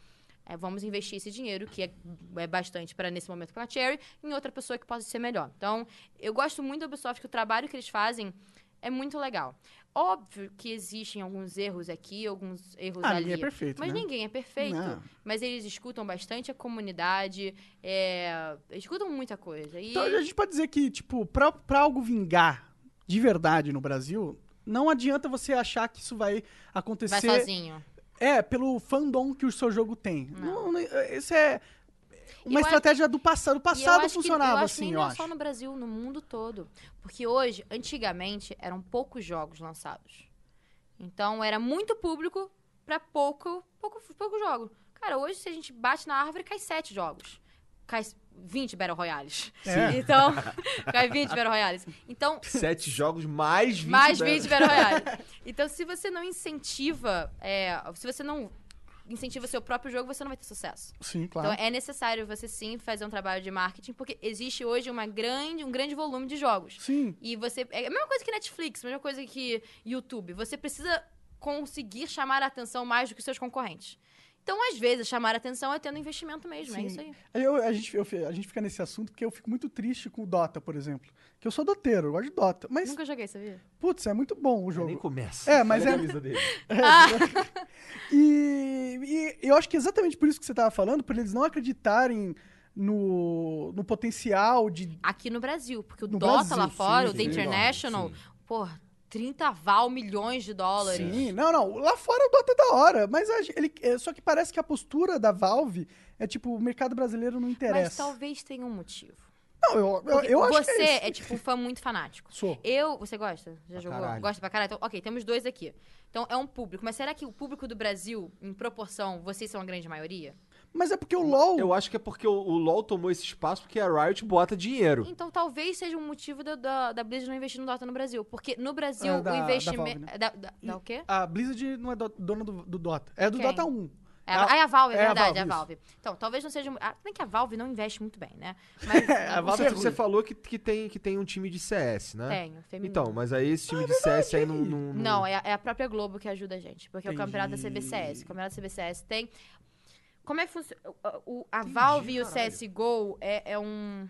é, vamos investir esse dinheiro, que é, é bastante para nesse momento para a Cherry, em outra pessoa que possa ser melhor. Então, eu gosto muito da Ubisoft, que o trabalho que eles fazem é muito legal. Óbvio que existem alguns erros aqui, alguns erros Ah, ali. ninguém é perfeito, mas né? ninguém é perfeito. Não. Mas eles escutam bastante a comunidade, é, escutam muita coisa. E Então a gente pode dizer que, tipo, pra, pra algo vingar de verdade no Brasil, não adianta você achar que isso vai acontecer. vai sozinho. É, pelo fandom que o seu jogo tem. Não. Não, não, isso é uma Eu acho- estratégia do passado. O eu passado acho que- funcionava eu acho que assim, nem eu não é acho. só no Brasil, no mundo todo. Porque hoje, antigamente, eram poucos jogos lançados. Então, era muito público pra pouco, pouco, pouco jogo. Cara, hoje, se a gente bate na árvore, cai sete jogos. Cai 20 Battle Royales. É. Então, cai 20 Battle Royales. Então, Sete jogos mais 20. mais da- 20 Battle Royale. Então, se você não incentiva, é, se você não incentiva seu próprio jogo, você não vai ter sucesso. Sim, claro. Então, é necessário você sim fazer um trabalho de marketing, porque existe hoje uma grande, um grande volume de jogos. Sim. E você. É a mesma coisa que Netflix, a mesma coisa que YouTube. Você precisa conseguir chamar a atenção mais do que os seus concorrentes. Então, às vezes, chamar a atenção é tendo investimento mesmo. É Sim. isso aí. Eu- a, gente, eu- a gente fica nesse assunto porque eu fico muito triste com o Dota, por exemplo. Que eu sou doteiro, eu gosto de Dota. Mas, Nunca joguei, sabia? putz, é muito bom o Nem jogo. começa. É, mas a é- camisa dele. E, e eu acho que é exatamente por isso que você tava falando, por eles não acreditarem no, no potencial de. Aqui no Brasil, porque o No Dota Brasil, lá fora, sim, o The sim. International, Sim. porra, 30 val milhões de dólares. Sim, não, não. Lá fora o Dota é da hora, mas a ele, é, só que parece que a postura da Valve é tipo, o mercado brasileiro não Mas interessa. talvez tenha um motivo. Não, eu, eu, eu acho você que é, é, isso. tipo um fã muito fanático. Sou. Eu, você gosta? Já Pra jogou? caralho. Gosta pra caralho? Então, ok, temos dois aqui. Então é um público. Mas será que o público do Brasil, em proporção, vocês são a grande maioria? Mas é porque o LoL... Eu acho que é porque o, o LoL tomou esse espaço porque a Riot bota dinheiro. Então talvez seja um motivo da, da, da Blizzard não investir no Dota no Brasil. Porque no Brasil Ah, da- o da investimento. Valve, né? Da, da- da o quê? A Blizzard não é do- dona do, do Dota. É do Quem? Dota 1. É, a- ah, é a Valve, é, é a verdade, Valve, é a isso. Valve. Então, talvez não seja. Ah, bem que a Valve não investe muito bem, né? Mas. a Valve Você, é você ruim. falou que, que, tem, que tem um time de CS, né? Tenho, feminino. Então, mas aí esse time de CS aí não. Não, Não, é, é a própria Globo que ajuda a gente. Porque Entendi. o campeonato da CBCS. O campeonato da CBCS tem. Como é que funciona? A Valve e o caralho. CSGO é, é um.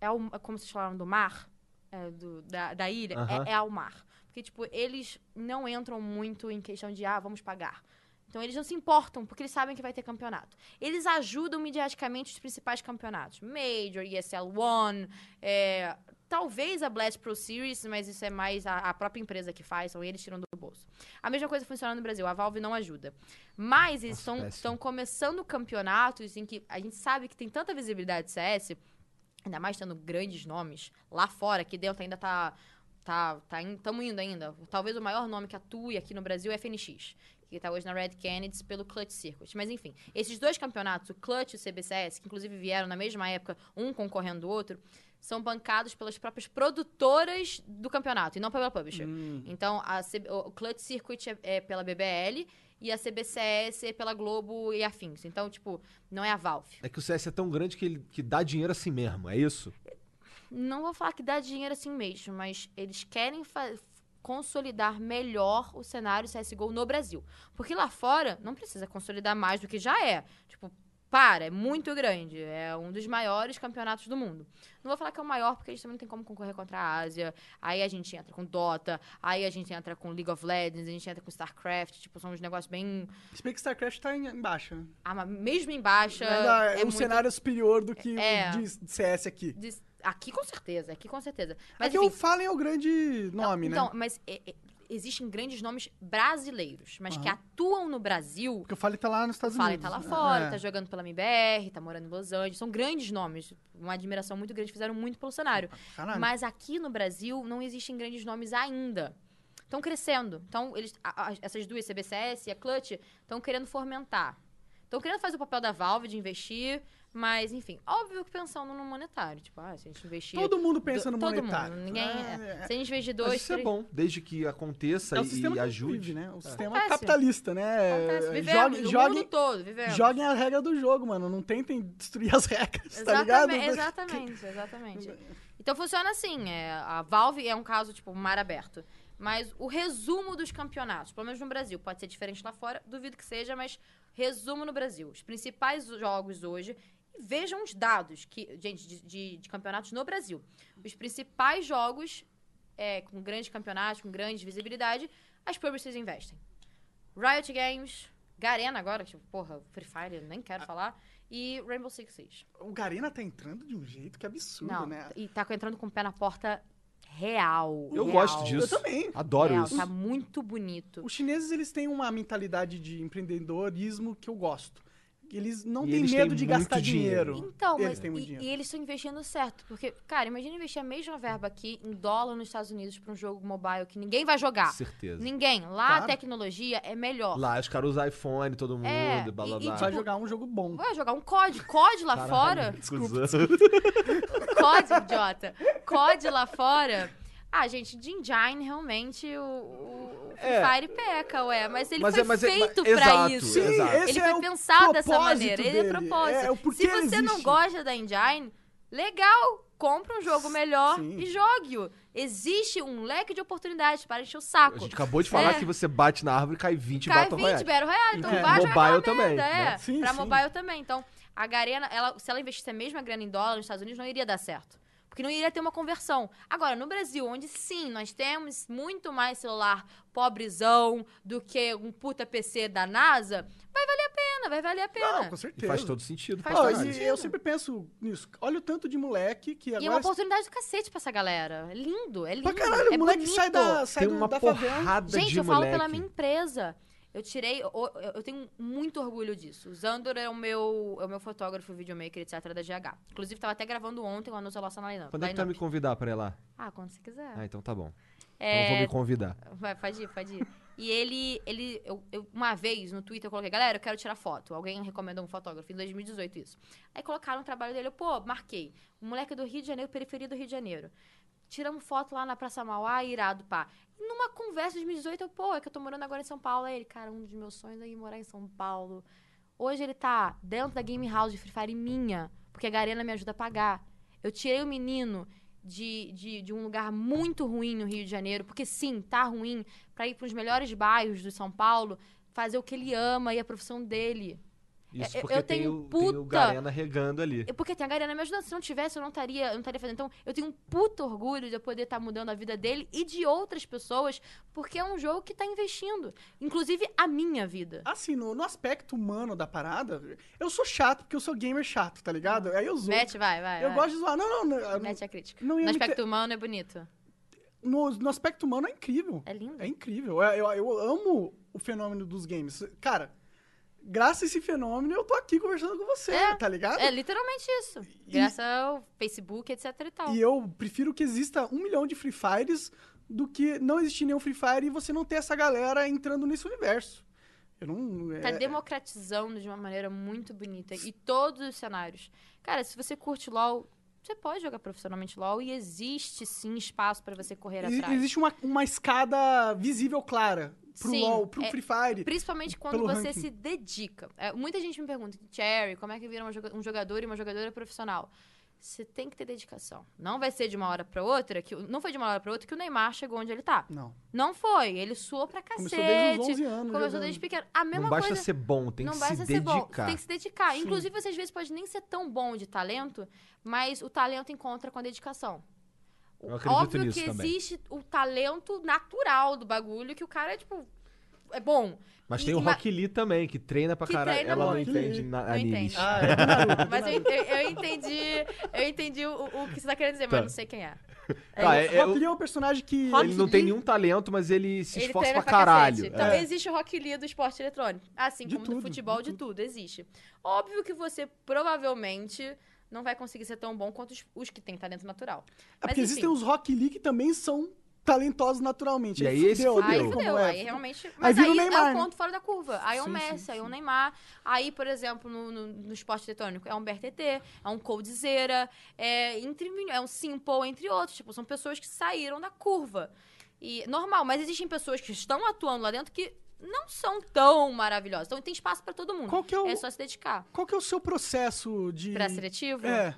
É um. Como vocês falaram do mar? É, do- da, da ilha? Aham. É, é ao mar. Porque, tipo, eles não entram muito em questão de, ah, vamos pagar. Então, eles não se importam, porque eles sabem que vai ter campeonato. Eles ajudam mediaticamente os principais campeonatos. Major, ESL One, é, talvez a Blast Pro Series, mas isso é mais a, a própria empresa que faz, são eles tirando do bolso. A mesma coisa funciona no Brasil, a Valve não ajuda. Mas eles Nossa, estão- começando campeonatos em que a gente sabe que tem tanta visibilidade de CS, ainda mais tendo grandes nomes lá fora, que dentro ainda tá. Tá, tá estamos indo ainda. Talvez o maior nome que atue aqui no Brasil é FNX, que tá hoje na Red Kennedy pelo Clutch Circuit. Mas enfim, esses dois campeonatos, o Clutch e o CBCS, que inclusive vieram na mesma época, um concorrendo do outro, são bancados pelas próprias produtoras do campeonato e não pela publisher. Hum. Então, a C- o o Clutch Circuit é, é pela BBL e a CBCS é pela Globo e afins. Então, tipo, não é a Valve. É que o CS é tão grande que ele que dá dinheiro assim mesmo, é isso? Não vou falar que dá dinheiro assim mesmo, mas eles querem fa- consolidar melhor o cenário CSGO no Brasil. Porque lá fora não precisa consolidar mais do que já é. Tipo, para, é muito grande. É um dos maiores campeonatos do mundo. Não vou falar que é o maior, porque a gente também não tem como concorrer contra a Ásia. Aí a gente entra com Dota, aí a gente entra com League of Legends, a gente entra com StarCraft. Tipo, são uns negócios bem. Se bem que StarCraft tá em, em baixa. né? Ah, mas mesmo em baixa. É, é um muito- cenário superior do que É. o de de CS aqui. de- Aqui com certeza, aqui com certeza. Mas Aqui enfim, o Fallen é o grande nome, então, né? mas é, é, existem grandes nomes brasileiros, mas que Aham. atuam no Brasil. Porque o Fallen tá lá nos O Estados Fallen Unidos. tá lá fora, É. tá jogando pela MBR, tá morando em Los Angeles. São grandes nomes. Uma admiração muito grande, fizeram muito pelo cenário. Caralho. Mas aqui no Brasil não existem grandes nomes ainda. Estão crescendo. Então, eles, a- a- essas duas, CBCS e a Clutch, estão querendo fomentar. Estão querendo fazer o papel da Valve de investir, mas, enfim, óbvio que pensando no monetário. Tipo, ah, se a gente investir. Todo mundo pensa do- no todo monetário. Mundo, ninguém, É, é. Se a gente investir Mas dois, isso é três- bom, desde que aconteça É o e, e ajude. vive, né? O sistema Acontece. capitalista, né? Acontece. Vivemos, Joguem, no joguem, mundo todo, vivemos. joguem a regra do jogo, mano. Não tentem destruir as regras, tá ligado? Exatamente, exatamente, exatamente. Então funciona assim, é, a Valve é um caso, tipo, mar aberto. Mas o resumo dos campeonatos, pelo menos no Brasil, pode ser diferente lá fora, duvido que seja, mas resumo no Brasil. Os principais jogos hoje, vejam os dados, que, gente, de, de- de campeonatos no Brasil. Os principais jogos, é, com grandes campeonatos, com grande visibilidade, as publishers investem. Riot Games, Garena agora, tipo, porra, Free Fire, eu nem quero falar, e Rainbow Six Siege. O Garena tá entrando de um jeito que é absurdo, Não, né? e tá entrando com o pé na porta real. Eu real. gosto disso. Eu também. Adoro Real, isso. Tá muito bonito. Os chineses, eles têm uma mentalidade de empreendedorismo que eu gosto. Eles não têm medo têm de gastar dinheiro. dinheiro. Então, Eles mas, têm muito e, dinheiro. e eles estão investindo certo. Porque, cara, imagina investir a mesma verba aqui em dólar nos Estados Unidos pra um jogo mobile que ninguém vai jogar. Certeza. Ninguém. Lá Claro. a tecnologia é melhor. Lá os caras usam iPhone, todo mundo, É, blá blá e- e, blá. Vai tipo, jogar um jogo bom. Vai jogar um COD. COD lá Caralho, fora. cuzão. COD, idiota. COD lá fora. Ah, gente, de Engine, realmente, o, o Free É. Fire peca, ué. Mas ele Mas foi é- mas é- feito mas- pra exato, isso. Sim, exato. Ele é foi pensado dessa propósito maneira. Ele é dele. propósito. É, o porquê Se você não gosta da Engine, legal. Compra um jogo melhor Sim. e jogue-o. Existe um leque de oportunidades para encher o saco. A gente acabou de falar É. que você bate na árvore e cai 20 Cai Battle 20 Royale. Battle Royale, então É. vai Mobile também, merda, né? É, Sim, pra sim. mobile também. Então, a Garena, ela, se ela investisse a mesma grana em dólar nos Estados Unidos, não iria dar certo. Porque não iria ter uma conversão. Agora, no Brasil, onde sim, nós temos muito mais celular pobrezão do que um puta PC da NASA, vai valer a pena, vai valer a pena. Não, com E certeza. faz todo sentido. Faz todo e eu sempre penso nisso. Olha o tanto de moleque que E é agora... uma oportunidade do cacete pra essa galera. É lindo, é lindo. Pra caralho, é o moleque bonito. sai da, sai Tem uma da favela. porrada Gente, de eu falo moleque. pela minha empresa. Eu tirei. Eu, tenho muito orgulho disso. O Zandor é o meu, é o meu fotógrafo, videomaker, etc. da GH. Inclusive, tava até gravando ontem o anúncio da nossa lineup. Quando é que tu vai me convidar pra ir lá? Ah, quando você quiser. Ah, então tá bom. É, Então vou me convidar. Vai, pode ir, pode ir. E ele, ele eu, eu- uma vez no Twitter eu coloquei, galera, eu quero tirar foto. Alguém recomendou um fotógrafo, em 2018 isso. Aí colocaram o trabalho dele, eu, pô, marquei. O moleque é do Rio de Janeiro, periferia do Rio de Janeiro. Tiramos foto lá na Praça Mauá, irado, pá. Numa conversa de 2018, eu, pô, é que eu tô morando agora em São Paulo. Aí ele, cara, um dos meus sonhos é ir morar em São Paulo. Hoje ele tá dentro da Game House de Free Fire minha, porque a Garena me ajuda a pagar. Eu tirei o menino de, de, de um lugar muito ruim no Rio de Janeiro, porque sim, tá ruim, pra ir pros melhores bairros de São Paulo, fazer o que ele ama e a profissão dele. Isso eu- porque eu tem, tenho o, tem o puta- Garena regando ali. É Porque tem a Garena me ajudando. Se não tivesse, eu não estaria, eu não estaria fazendo. Então, eu tenho um puto orgulho de eu poder estar mudando a vida dele e de outras pessoas, porque é um jogo que tá investindo. Inclusive a minha vida. Assim, no, no aspecto humano da parada, eu sou chato, porque eu sou gamer chato, tá ligado? Aí eu zoo. Mete, vai, vai. eu vai. gosto de zoar. Não, não, não. eu- Mete a crítica. No aspecto humano é bonito. no, no aspecto humano é incrível. É lindo. É incrível. Eu, eu, eu amo o fenômeno dos games. Cara, graças a esse fenômeno, eu tô aqui conversando com você, É, tá ligado? É literalmente isso. Graças ao Facebook, etc e tal. E eu prefiro que exista um milhão de Free Fires do que não existir nenhum Free Fire e você não ter essa galera entrando nesse universo. Eu não. Tá é- democratizando de uma maneira muito bonita. E todos os cenários. Cara, se você curte LOL, você pode jogar profissionalmente LOL e existe sim espaço pra você correr atrás. existe uma, uma escada visível clara pro Sim, LoL, pro é- Free Fire. Principalmente quando pelo você ranking. se dedica. É, muita gente me pergunta, Cherry, como é que vira joga- um jogador e uma jogadora profissional? Você tem que ter dedicação. Não vai ser de uma hora pra outra, que o- não foi de uma hora pra outra que o Neymar chegou onde ele tá. Não. Não foi. Ele suou pra cacete. Começou desde os 11 anos. Começou jogando. desde pequeno. A mesma Não basta coisa. ser bom, tem não que basta se ser bom. Você dedicar. tem que se dedicar. Sim. Inclusive, você às vezes pode nem ser tão bom de talento, mas o talento encontra com a dedicação. Eu acredito Óbvio nisso que também. existe o talento natural do bagulho, que o cara é, tipo, é bom. Mas E- tem o ma- Rock Lee também, que treina pra caralho. Ela não entende na, Não animes. entende. Ah, é do Naruto, do Mas eu, eu- entendi, eu entendi o, o que você tá querendo dizer, Tá. mas não sei quem é. Tá, é- é Rock o- Lee é um personagem que. Rock Ele não tem Lee- nenhum talento, mas ele se Ele esforça pra pra caralho. Então, É. existe o Rock Lee do esporte eletrônico. Assim De como do tudo, futebol, de de, tudo. tudo. existe. Óbvio que você provavelmente não vai conseguir ser tão bom quanto os, os que têm talento natural. É Mas, porque enfim. existem os Rock Lee que também são talentosos naturalmente. E aí esse fudeu. Aí como fudeu, é. aí realmente. Mas aí, o Neymar, é o né? ponto fora da curva. Aí é um Sim, sim, Messi, aí é um sim. Neymar. Aí, por exemplo, no, no, no esporte eletrônico, é um BRTT, é um Coldzera, é, entre, é um Simple, entre outros. Tipo, são pessoas que saíram da curva. E normal, mas existem pessoas que estão atuando lá dentro que não são tão maravilhosas. Então tem espaço pra todo mundo. Qual que é o- É só se dedicar. Qual que é o seu processo de. Pré-seletivo? É.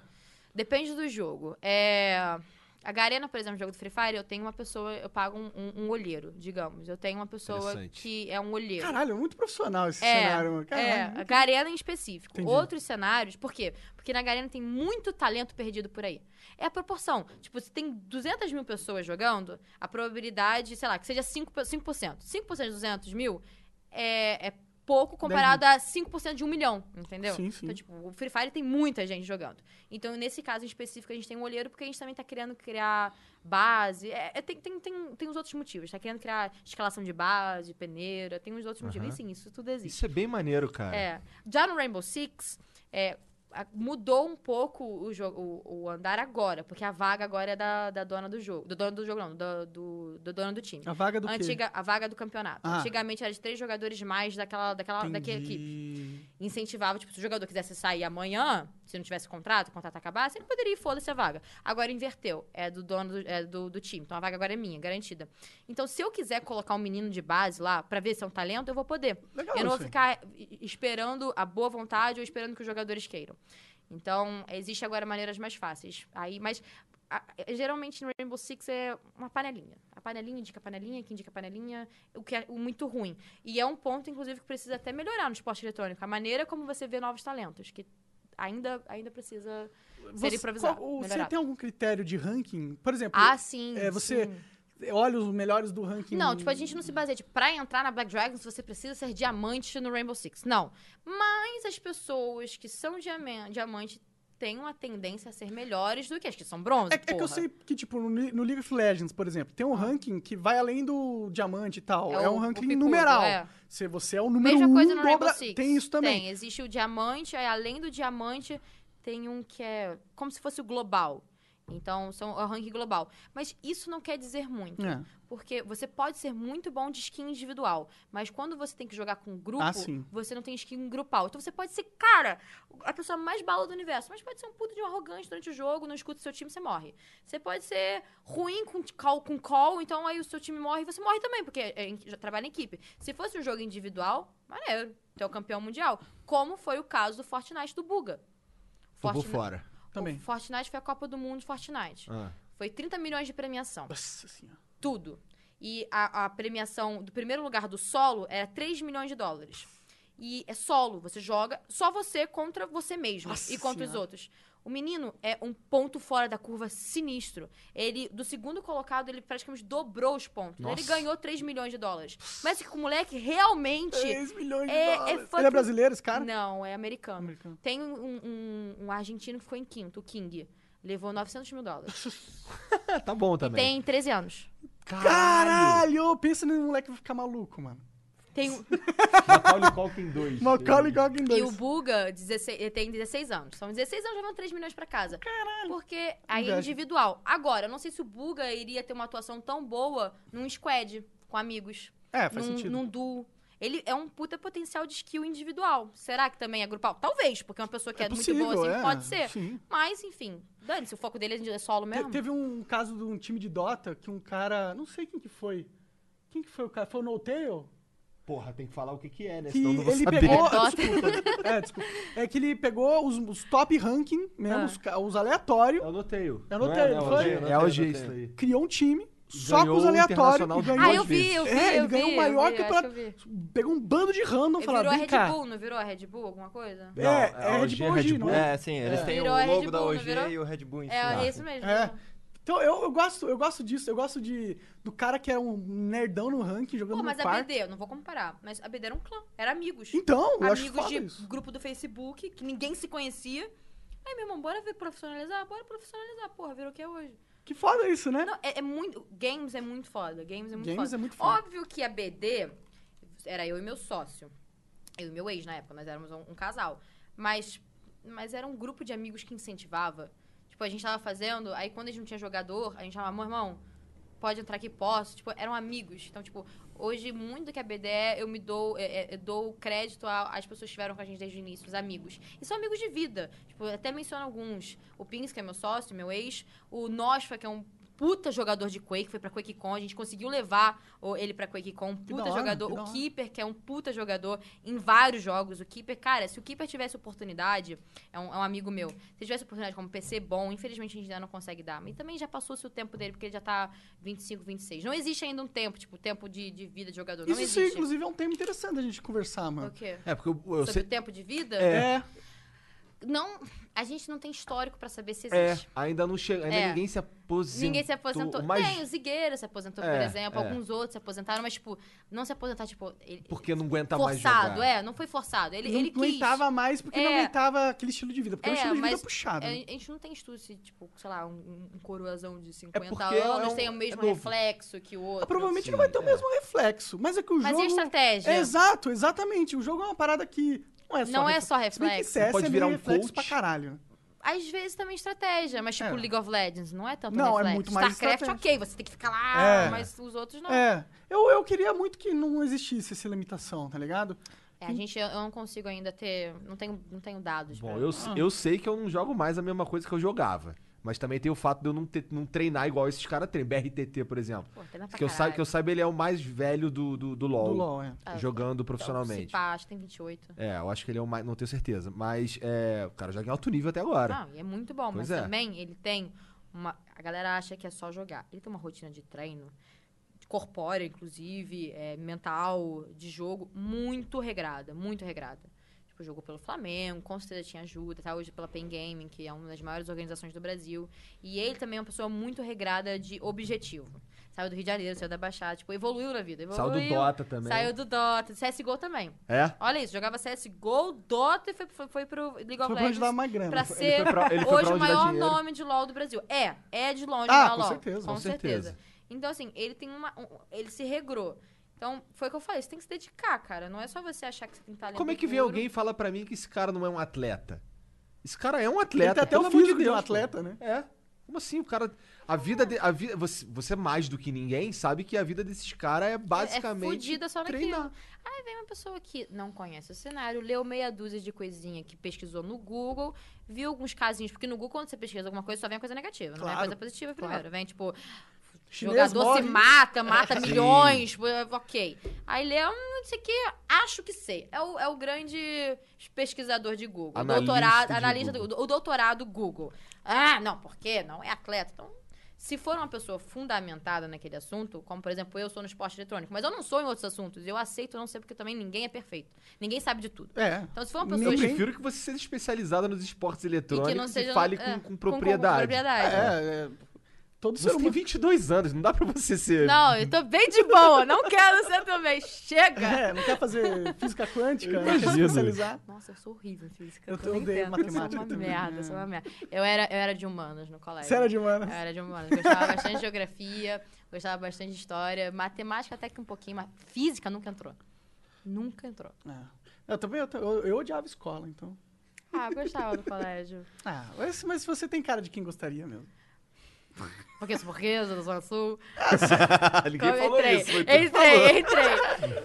Depende do jogo. É... A Garena, por exemplo, no jogo do Free Fire, eu tenho uma pessoa, eu pago um, um- um olheiro, digamos. Eu tenho uma pessoa que é um olheiro. Caralho, é muito profissional esse É, cenário. mano. Caralho, é, a muito- Garena em específico. Entendi. Outros cenários, por quê? Porque na Garena tem muito talento perdido por aí. É a proporção. Tipo, se tem 200 mil pessoas jogando, a probabilidade, sei lá, que seja 5%. 5%, 5% de 200 mil é, é pouco comparado a 5% de um milhão, entendeu? Sim, sim. Então, tipo, o Free Fire tem muita gente jogando. Então, nesse caso em específico, a gente tem um olheiro porque a gente também tá querendo criar base. É, é, tem, tem, tem, tem os outros motivos. Tá querendo criar escalação de base, peneira, tem uns outros motivos. E sim, isso tudo existe. Isso é bem maneiro, cara. É. Já no Rainbow Six, é, mudou um pouco o, jogo, o, o andar agora, porque a vaga agora é da, da dona do jogo. Do dono do jogo, não, do, do, do dono do time. A vaga do quê? Antiga, a vaga do campeonato. Ah. Antigamente era de três jogadores mais daquela, daquela, daquela equipe. Incentivava, tipo, se o jogador quisesse sair amanhã, se não tivesse contrato, o contrato acabasse, ele poderia ir, foda-se a vaga. Agora inverteu. É do dono do, é do, do time. Então a vaga agora é minha, garantida. Então, se eu quiser colocar um menino de base lá pra ver se é um talento, eu vou poder. Legal Eu não vou aí. ficar esperando a boa vontade ou esperando que os jogadores queiram. Então, existe agora maneiras mais fáceis. Aí, mas a- geralmente no Rainbow Six é uma panelinha. A panelinha indica a panelinha, que indica a panelinha, o que é o muito ruim. E é um ponto, inclusive, que precisa até melhorar no esporte eletrônico. A maneira como você vê novos talentos, que ainda, ainda precisa ser Você- improvisado. qual- você melhorado. tem algum critério de ranking? Por exemplo, Ah, sim. é, você- sim. Olha os melhores do ranking. Não, tipo, a gente não se baseia, tipo, pra entrar na Black Dragons você precisa ser diamante no Rainbow Six. Não. Mas as pessoas que são diama- diamante têm uma tendência a ser melhores do que as que são bronze, É, é que eu sei que, tipo, no, no League of Legends, por exemplo, tem um ranking que vai além do diamante e tal. É, É o- um o ranking picudo, numeral. é. Se você é o número Mesma um coisa no do Rainbow Six. Tem isso também. Tem, existe o diamante, aí além do diamante, tem um que é como se fosse o global. Então, são é o ranking global. Mas isso não quer dizer muito. É. Porque você pode ser muito bom de skin individual, mas quando você tem que jogar com grupo, Ah, você não tem skin grupal. Então você pode ser, cara, a pessoa mais bala do universo, mas pode ser um puto de um arrogante durante o jogo, não escuta o seu time, você morre. Você pode ser ruim com call, com call então aí o seu time morre e você morre também, porque é, já trabalha em equipe. Se fosse um jogo individual, maneiro, tu é o campeão mundial. Como foi o caso do Fortnite do Buga. Fortnite- fora. Também. O Fortnite foi a Copa do Mundo de Fortnite. Ah. Foi 30 milhões de premiação. Nossa senhora. Tudo. E a, a premiação do primeiro lugar do solo era 3 milhões de dólares. E é solo, você joga só você contra você mesmo Nossa e contra os Senhora. outros. O menino é um ponto fora da curva sinistro. Ele, do segundo colocado, ele praticamente dobrou os pontos. Nossa. Ele ganhou 3 milhões de dólares. Mas que o moleque realmente. 3 milhões de é- é dólares. Ele fucking- é brasileiro, esse cara? Não, é americano. Americano. Tem um, um- um argentino que ficou em quinto, o King. Levou 900 mil dólares. É, tá bom e também. tem 13 anos. Caralho! Pensa num moleque que vai ficar maluco, mano. Tem, um- Macaulay Culkin 2. Macaulay Culkin 2. E o Buga 16, ele tem 16 anos. São 16 anos levando 3 milhões pra casa. Caralho. Porque aí é individual. Agora, eu não sei se o Buga iria ter uma atuação tão boa num squad, com amigos. É, faz num, sentido. num duo. Ele é um puta potencial de skill individual. Será que também é grupal? Talvez, porque uma pessoa que é, muito boa assim é, pode ser. Sim. Mas, enfim, dane-se, o foco dele é solo Te- mesmo. Teve um caso de um time de Dota que um cara. Não sei quem que foi. Quem que foi o cara? Foi o No Tail? Porra, tem que falar o que que é, né? Que Senão não vou ele saber. pegou. É, desculpa, é, desculpa. É que ele pegou os, os top ranking mesmo, Ah. os, ca- os aleatórios, Eu anotei. Eu anotei, não foi? É OG isso aí. criou um time só com ganhou os o aleatórios Internacional e ganhou. Ah, eu vi, eu vi, É, ele eu ganhou o maior eu vi, acho que eu vi. Pegou um bando de random e Ele falou: virou a vem Red cá. Bull, não virou a Red Bull, alguma coisa? É, Não, é, a Red Bull é Red não é? É, sim, eles É. têm Virou o Red logo da Bull, não OG virou? e o Red Bull em É, cima. isso mesmo. É. Então eu, eu gosto, eu gosto disso, eu gosto de do cara que é um nerdão no ranking jogando Pô, mas no a quarto. BD, eu não vou comparar, mas a BD era um clã, era amigos. Então, eu acho amigos foda de isso. grupo do Facebook, que ninguém se conhecia. Aí, meu irmão, bora ver profissionalizar? Bora profissionalizar, porra, virou o que é hoje. Que foda isso, né? Não, é, é muito. Games é muito foda. Games é muito Games foda. é muito foda. Óbvio que a BD era eu e meu sócio. Eu e meu ex na época, nós éramos um, um casal. Mas, mas era um grupo de amigos que incentivava. Tipo, a gente tava fazendo, aí quando a gente não tinha jogador, a gente chamava, meu irmão, pode entrar aqui, posso. Tipo, eram amigos. Então, tipo, hoje, muito que a BD é, eu me dou, é, é, eu dou crédito às pessoas que estiveram com a gente desde o início, os amigos. E são amigos de vida. Tipo, até menciono alguns. O Pins, que é meu sócio, meu ex. O Nosfa, que é um puta jogador de Quake, foi pra QuakeCon. A gente conseguiu levar o- ele pra QuakeCon. Um puta hora, jogador. O hora. Keeper, que é um puta jogador em vários jogos. O Keeper, cara, se o Keeper tivesse oportunidade, é um, é um amigo meu. Se tivesse oportunidade como PC bom, infelizmente a gente ainda não consegue dar. Mas também já passou-se o tempo dele, porque ele já tá 25, 26. Não existe ainda um tempo, tipo, tempo de, de vida de jogador. Não Isso, sim, existe. inclusive, é um tema interessante a gente conversar, O mano. quê? É, porque eu, eu Sobre sei. o tempo de vida? É. É. Não, a gente não tem histórico pra saber se É, existe. ainda não chega. Ainda É. ninguém se aposentou. Ninguém se aposentou. Mas Tem, o Zigueira se aposentou, por É, exemplo. é. Alguns outros se aposentaram, mas, tipo, não se aposentar, tipo... Ele, porque não aguenta mais forçado, é. Não foi forçado. Ele, não ele quis. aguentava mais porque não É. aguentava aquele estilo de vida. Porque é, um É, estilo de vida mas puxado. A né? gente não tem estudo se, tipo, sei lá, um, um coroazão de 50 porque é anos um- tem o mesmo é reflexo que o outro. Ah, Provavelmente Sim, não vai ter o é. mesmo reflexo. Mas é que o Mas jogo. e a estratégia? É, exato, exatamente. O jogo é uma parada que. Não é só Não é reflexo. só Se bem que reflexo. CS Pode é virar um reflexo coach. pra caralho. Às vezes também estratégia, mas tipo É. League of Legends, não é tanto Não, é reflexo. muito mais StarCraft, estratégia. ok, você tem que ficar lá, É. mas os outros não. É. Eu, eu queria muito que não existisse essa limitação, tá ligado? É, a gente, eu eu não consigo ainda ter, não tenho, não tenho dados. Bom, pra- eu, Ah. eu sei que eu não jogo mais a mesma coisa que eu jogava. Mas também tem o fato de eu não, ter- não treinar igual esses caras treinam. BRTT, por exemplo. Pô, Que eu, saiba, que eu saiba, ele é o mais velho do, do, do LoL. Do LoL, é. Ah, Jogando então, profissionalmente. Se pá, acho que tem 28. É, eu acho que ele é o mais. Não tenho certeza. Mas é, o cara joga em alto nível até agora. Não, e é muito bom, Pois mas é. também ele tem uma. A galera acha que é só jogar. Ele tem uma rotina de treino, corpórea, inclusive, é, mental, de jogo, muito regrada, muito regrada. Tipo, jogou pelo Flamengo, com certeza tinha ajuda, tá hoje pela Pen Gaming, que é uma das maiores organizações do Brasil. E ele também é uma pessoa muito regrada de objetivo. Saiu do Rio de Janeiro, saiu da Baixada, tipo, evoluiu na vida. Saiu Evoluiu, do Dota também. Saiu do Dota, CSGO também. É? Olha isso, jogava CSGO, Dota e foi, foi, foi pro League of Foi pra Legends. mais grana. Pra Foi- ser foi pra- ele foi hoje pra o maior dinheiro. nome de LoL do Brasil. É, é de longe Ah, o maior com LoL. certeza, Com com certeza. certeza. Então, assim, ele tem uma. um- ele se regrou. Então, foi o que eu falei, você tem que se dedicar, cara. Não é só você achar que você tem talento. Como é que vem puro. alguém e fala pra mim que esse cara não é um atleta? Esse cara é um Ele atleta. tem até o físico de um atleta, né? É. Como assim? O cara. A vida. De, a vida você, você mais do que ninguém sabe que a vida desses caras é É basicamente. fudida só naquilo. Aí vem uma pessoa que não conhece o cenário, leu meia dúzia de coisinha que pesquisou no Google, viu alguns casinhos, porque no Google, quando você pesquisa alguma coisa, só vem coisa negativa, não vem Claro, coisa positiva primeiro. Vem, tipo, Chinês jogador se morre. mata, mata Sim. milhões, ok. Aí lê, hum, isso aqui, acho que sei. É o, é o grande pesquisador de Google. Analista doutorado, de analista Google. do o doutorado Google. Ah, não, por quê? Não é atleta. Então, se for uma pessoa fundamentada naquele assunto, como por exemplo eu sou no esporte eletrônico, mas eu não sou em outros assuntos, eu aceito não ser porque também ninguém é perfeito. Ninguém sabe de tudo. É. Então, se for uma Eu pessoa Ninguém- prefiro que você seja especializada nos esportes e eletrônicos que não seja e fale é, com, com propriedade. propriedade. É, é. Todo ser Você tem humano. 22 anos, não dá pra você ser. Não, eu tô bem de boa, não quero ser também. Chega! É, não quer fazer física quântica, não quer especializar. Nossa, eu sou horrível em física. Eu odeio tento, eu sou matemática uma merda, eu sou uma merda. Eu era, eu era de humanas no colégio. Sério, de humano. Eu era de humanas. Gostava bastante de geografia, gostava bastante de história. Matemática até que um pouquinho, mas física nunca entrou. Nunca entrou. É. Eu também, eu, eu, eu odiava escola, então. Ah, eu gostava do colégio. Ah, mas, mas você tem cara de quem gostaria mesmo. Porque sou portuguesa, da Zona Sul. Ninguém Então, falou entrei, isso. tu. entrei, entrei.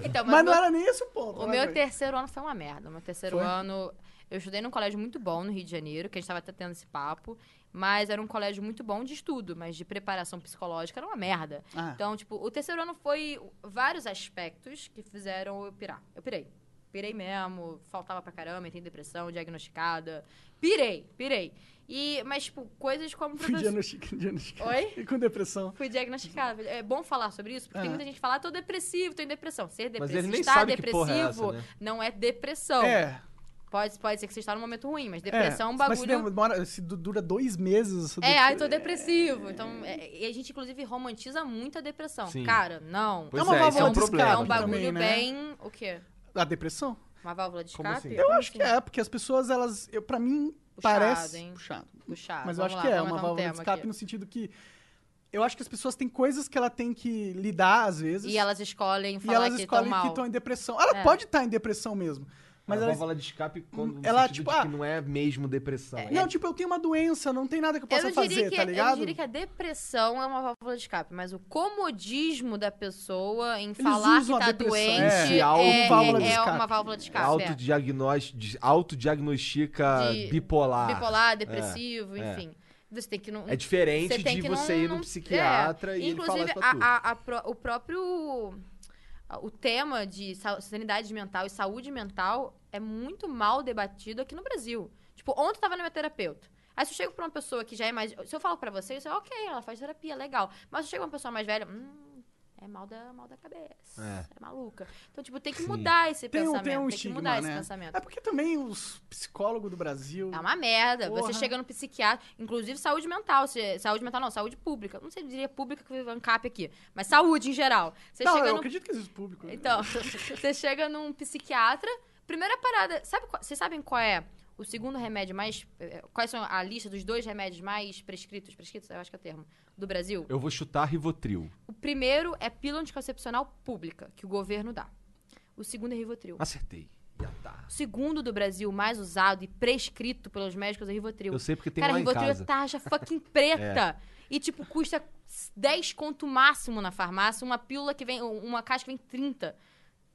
Então, mas, Mas não meu- era nem esse o ponto. O né, meu terceiro ano foi uma merda. O meu terceiro Foi? ano, eu estudei num colégio muito bom no Rio de Janeiro, que a gente estava até tendo esse papo. Mas era um colégio muito bom de estudo, mas de preparação psicológica era uma merda. Ah, Então, tipo, o terceiro ano foi vários aspectos que fizeram eu pirar. Eu pirei. Pirei mesmo, faltava pra caramba, entrei em depressão, diagnosticada. Pirei, pirei. E, mas, tipo, coisas como fui diagnosticado. diagnosticado. Oi? E com depressão. Fui diagnosticada. É bom falar sobre isso, porque tem Ah. muita gente que fala, ah, tô depressivo, tô em depressão. Ser Mas depressivo, estar porra é depressivo essa, né? não é depressão. É. Pode, pode ser que você está num momento ruim, mas depressão é um Mas se bagulho. demora, se du- dura dois meses. essa É, ai, tô depressivo. Então, é- e a gente, inclusive, romantiza muito a depressão. Sim. Cara, não. Pois É uma é, é um problema. É um bagulho também, né? bem. O quê? A depressão? Uma válvula de Como escape? assim? Eu Como acho que assim? é, porque as pessoas, elas. Eu, pra mim, Puxado, parece. hein? Puxado. Puxar. Mas eu Vamos acho lá, que é uma válvula de escape aqui. no sentido que. Eu acho que as pessoas têm coisas que ela tem que lidar, às vezes. E elas escolhem e falar elas que estão escolhem que estão em depressão. Ela É. pode estar em depressão mesmo. Mas a ela. válvula de escape quando, ela, tipo, de ah, que não é mesmo depressão. é- Não, tipo, eu tenho uma doença, não tem nada que eu Eu possa diria fazer, que, tá eu não ligado? diria que a depressão é uma válvula de escape, mas o comodismo da pessoa em falar que tá depressão, doente é. É, é- válvula de é escape. uma válvula de escape. é. De- Autodiagnostica De- bipolar. Bipolar, depressivo, é. enfim. Você tem que não. É diferente Você tem de que você não- ir num psiquiatra é. e ele falar Inclusive, isso pra a, a- o próprio. O tema de sa- sanidade mental e saúde mental é muito mal debatido aqui no Brasil. Tipo, ontem eu tava na minha terapeuta. Aí se eu chego pra uma pessoa que já é mais. Se eu falo pra você, você, ok, ela faz terapia, legal. Mas se eu chego pra uma pessoa mais velha, hum, é mal da, mal da cabeça. É. É. maluca. Então, tipo, tem que Sim. mudar esse Tem pensamento. tem um que estigma, mudar esse né? pensamento. É porque também os psicólogos do Brasil. É uma merda. Porra. Você chega no psiquiatra, inclusive saúde mental. Você, saúde mental não, saúde pública. Não sei se diria pública que é ANCAP aqui, mas saúde em geral. Você não, eu no acredito que existe público. né? Então, você chega num psiquiatra, primeira parada, sabe, vocês sabem qual é o segundo remédio mais eh, quais são a lista dos dois remédios mais prescritos, prescritos, eu acho que é o termo, do Brasil? Eu vou chutar Rivotril. O primeiro é pílula anticoncepcional pública, que o governo dá. O segundo é Rivotril. Acertei. Já tá. O segundo do Brasil mais usado e prescrito pelos médicos é Rivotril. Eu sei porque tem Cara, lá em Rivotril casa. é taxa fucking preta. E, tipo, custa 10 conto máximo na farmácia. Uma pílula que vem... Uma caixa que vem 30.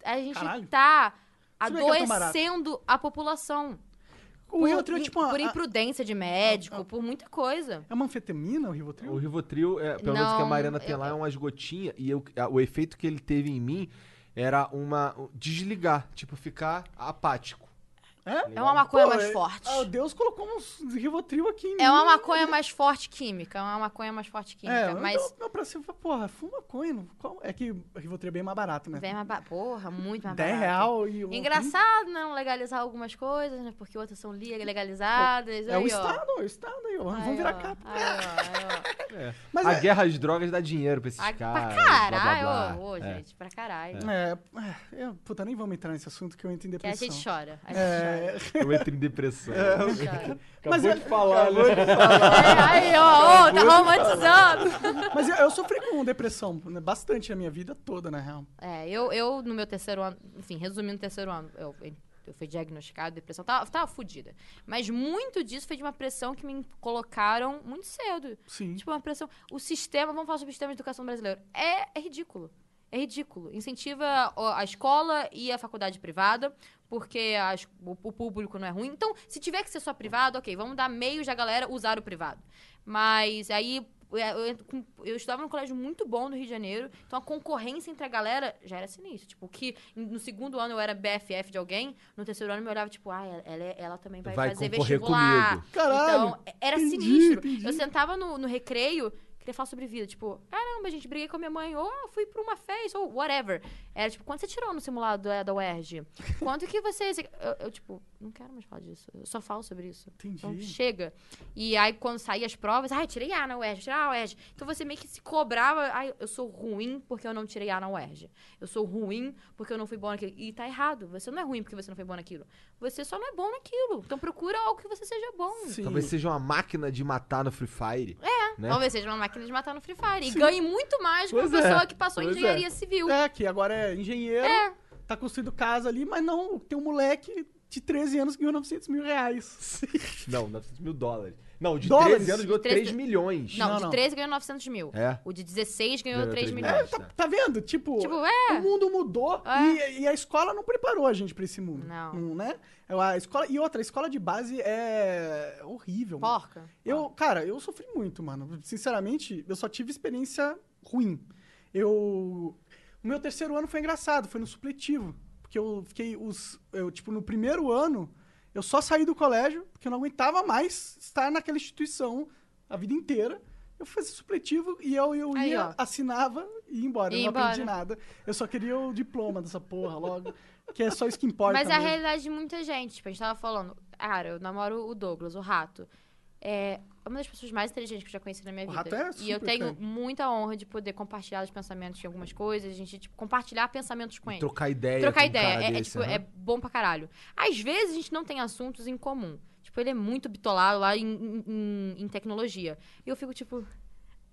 A gente Caralho. tá que é tão barato. adoecendo a população. O Rivotril é tipo uma. por a- imprudência de médico, ah. por muita coisa. É uma anfetamina, o Rivotril? O Rivotril, é, pelo menos que a Mariana tem eu- lá, é umas gotinhas. E eu- a- o efeito que ele teve em mim era uma. desligar. Tipo, ficar apático. É? É uma maconha Pô, mais é- forte. Ah, Deus colocou uns Rivotril aqui em É uma maconha mais forte química. É uma maconha mais forte química. É, mas. mas... Meu pra cima, porra, fuma maconha. não- qual- É que Rivotril é bem mais barato, né? Vem mais ba- Porra, muito mais 10 barato. real e... um- Engraçado não legalizar algumas coisas, né? Porque outras são li- legalizadas. É o aí, ó. Estado, é o Estado aí, ó. Aí, Vamos virar ó. capa. Aí, ó, aí, ó. Mas a é, guerra às drogas dá dinheiro pra esses Ah, caras. pra caralho, blá, blá, ô, blá. ô, É. gente, pra caralho. é, é, eu- puta, nem vamos entrar nesse assunto que eu entro em Que a gente chora. A gente É, Eu entro em depressão. chora. a gente chora. Mas é- de falar, né? É, aí, ó, ô, tá romantizando. mas eu, eu sofri com depressão né, bastante a minha vida toda, na real. É, eu, eu no meu terceiro ano, enfim, resumindo o terceiro ano, eu, eu fui diagnosticada de depressão, tava, tava fodida. Mas muito disso foi de uma pressão que me colocaram muito cedo. Sim. Tipo, uma pressão. O sistema, vamos falar sobre o sistema de educação brasileiro. É, é ridículo. É ridículo. Incentiva ó, a escola e a faculdade privada, porque a es- o, o público não é ruim. Então, se tiver que ser só privado, ok, vamos dar meios da galera usar o privado. Mas aí. é, Eu, eu estudava num colégio muito bom no Rio de Janeiro, então a concorrência entre a galera já era sinistra. Tipo, que no segundo ano eu era BFF de alguém, no terceiro ano eu me olhava, tipo, ah, ela, ela, ela também vai, Vai fazer vestibular. comigo. Caralho, Então, era entendi, sinistro. entendi. Eu sentava no, no recreio, queria falar sobre vida. Tipo, caramba, gente, briguei com a minha mãe. Ou ah, fui pra uma festa, ou whatever. Era tipo, quanto você tirou no simulado da, da UERJ? Quanto que você... Eu, eu, tipo, não quero mais falar disso. Eu só falo sobre isso. Entendi. Então, chega. E aí, quando saía as provas, ai, tirei A na UERJ, tirei A na UERJ. Então, você meio que se cobrava, ai, eu sou ruim porque eu não tirei A na UERJ. Eu sou ruim porque eu não fui bom naquilo. E tá errado. Você não é ruim porque você não foi bom naquilo. Você só não é bom naquilo. Então, procura algo que você seja bom. Sim. Talvez seja uma máquina de matar no Free Fire. É. Né? Talvez seja uma máquina de matar no Free Fire. E Sim. ganhe muito mais que uma Pois é, pessoa que passou em pois engenharia civil. É, que agora é engenheiro, É. tá construindo casa ali, mas não, tem um moleque de 13 anos que ganhou 900 mil reais. Não, 900 mil dólares. Não, de Dólares? 13 anos ganhou De 13 3 milhões. Não, Não, de não. 13 ganhou 900 mil. É. O de 16 ganhou, Ganhou 3 3 milhões. milhões. tá, tá vendo? Tipo, Tipo, é. o mundo mudou É. e, e a escola não preparou a gente pra esse mundo. Não. né? A escola, e outra, a escola de base é horrível. mano. Porca. Eu, cara, eu sofri muito, mano. Sinceramente, eu só tive experiência ruim. Eu. O meu terceiro ano foi engraçado, foi no supletivo. Porque eu fiquei os. Eu, tipo, no primeiro ano, eu só saí do colégio, porque eu não aguentava mais estar naquela instituição a vida inteira. Eu fazer supletivo e eu, eu Aí, ia, ó. assinava e ia embora. Ia eu não aprendi embora. nada. Eu só queria o diploma dessa porra logo. que é só isso que importa. Mas é a mesmo. realidade de muita gente. Tipo, a gente tava falando. Cara, eu namoro o Douglas, o rato. É uma das pessoas mais inteligentes que eu já conheci na minha O vida. Rato é e eu tenho muita honra de poder compartilhar os pensamentos de algumas coisas, a gente, tipo, compartilhar pensamentos com ele. Trocar ideia. Trocar com um ideia. cara É, é, desse, tipo, aham. é bom pra caralho. Às vezes a gente não tem assuntos em comum. Tipo, ele é muito bitolado lá em, em- em- em tecnologia. E eu fico tipo.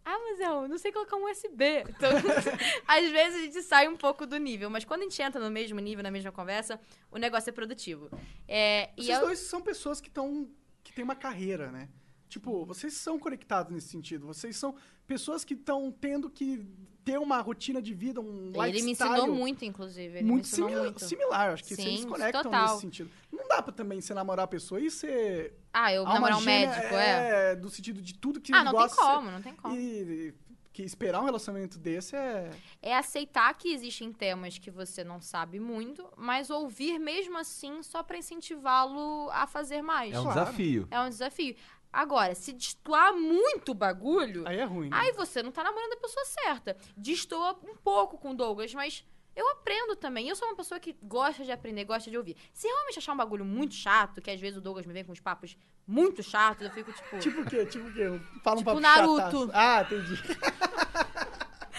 Ah, mas eu não sei colocar um USB. Então, às vezes a gente sai um pouco do nível. Mas quando a gente entra no mesmo nível, na mesma conversa, o negócio é produtivo. É, e Vocês eu, dois são pessoas que estão. que têm uma carreira, né? Tipo, vocês são conectados nesse sentido. Vocês são pessoas que estão tendo que ter uma rotina de vida, um lifestyle. ele me ensinou muito, inclusive. Ele muito simila- muito. similar. Acho que Sim, vocês conectam total. nesse sentido. Não dá pra também você namorar a pessoa e ser. Ah, eu namorar um médico, é. é. Do sentido de tudo que Ah, ele não tem gosta. como, não tem como. E que esperar um relacionamento desse é. é aceitar que existem temas que você não sabe muito, mas ouvir mesmo assim só pra incentivá-lo a fazer mais. É um Claro. desafio. É um desafio. Agora, se destoar muito o bagulho, Aí é ruim. Né? aí você não tá namorando a pessoa certa. Destoa um pouco com o Douglas, mas eu aprendo também. Eu sou uma pessoa que gosta de aprender, gosta de ouvir. Se realmente achar um bagulho muito chato, que às vezes o Douglas me vem com uns papos muito chatos, eu fico tipo. Tipo o quê? Tipo o quê? Fala um Tipo papo Naruto. chataço. Ah, entendi.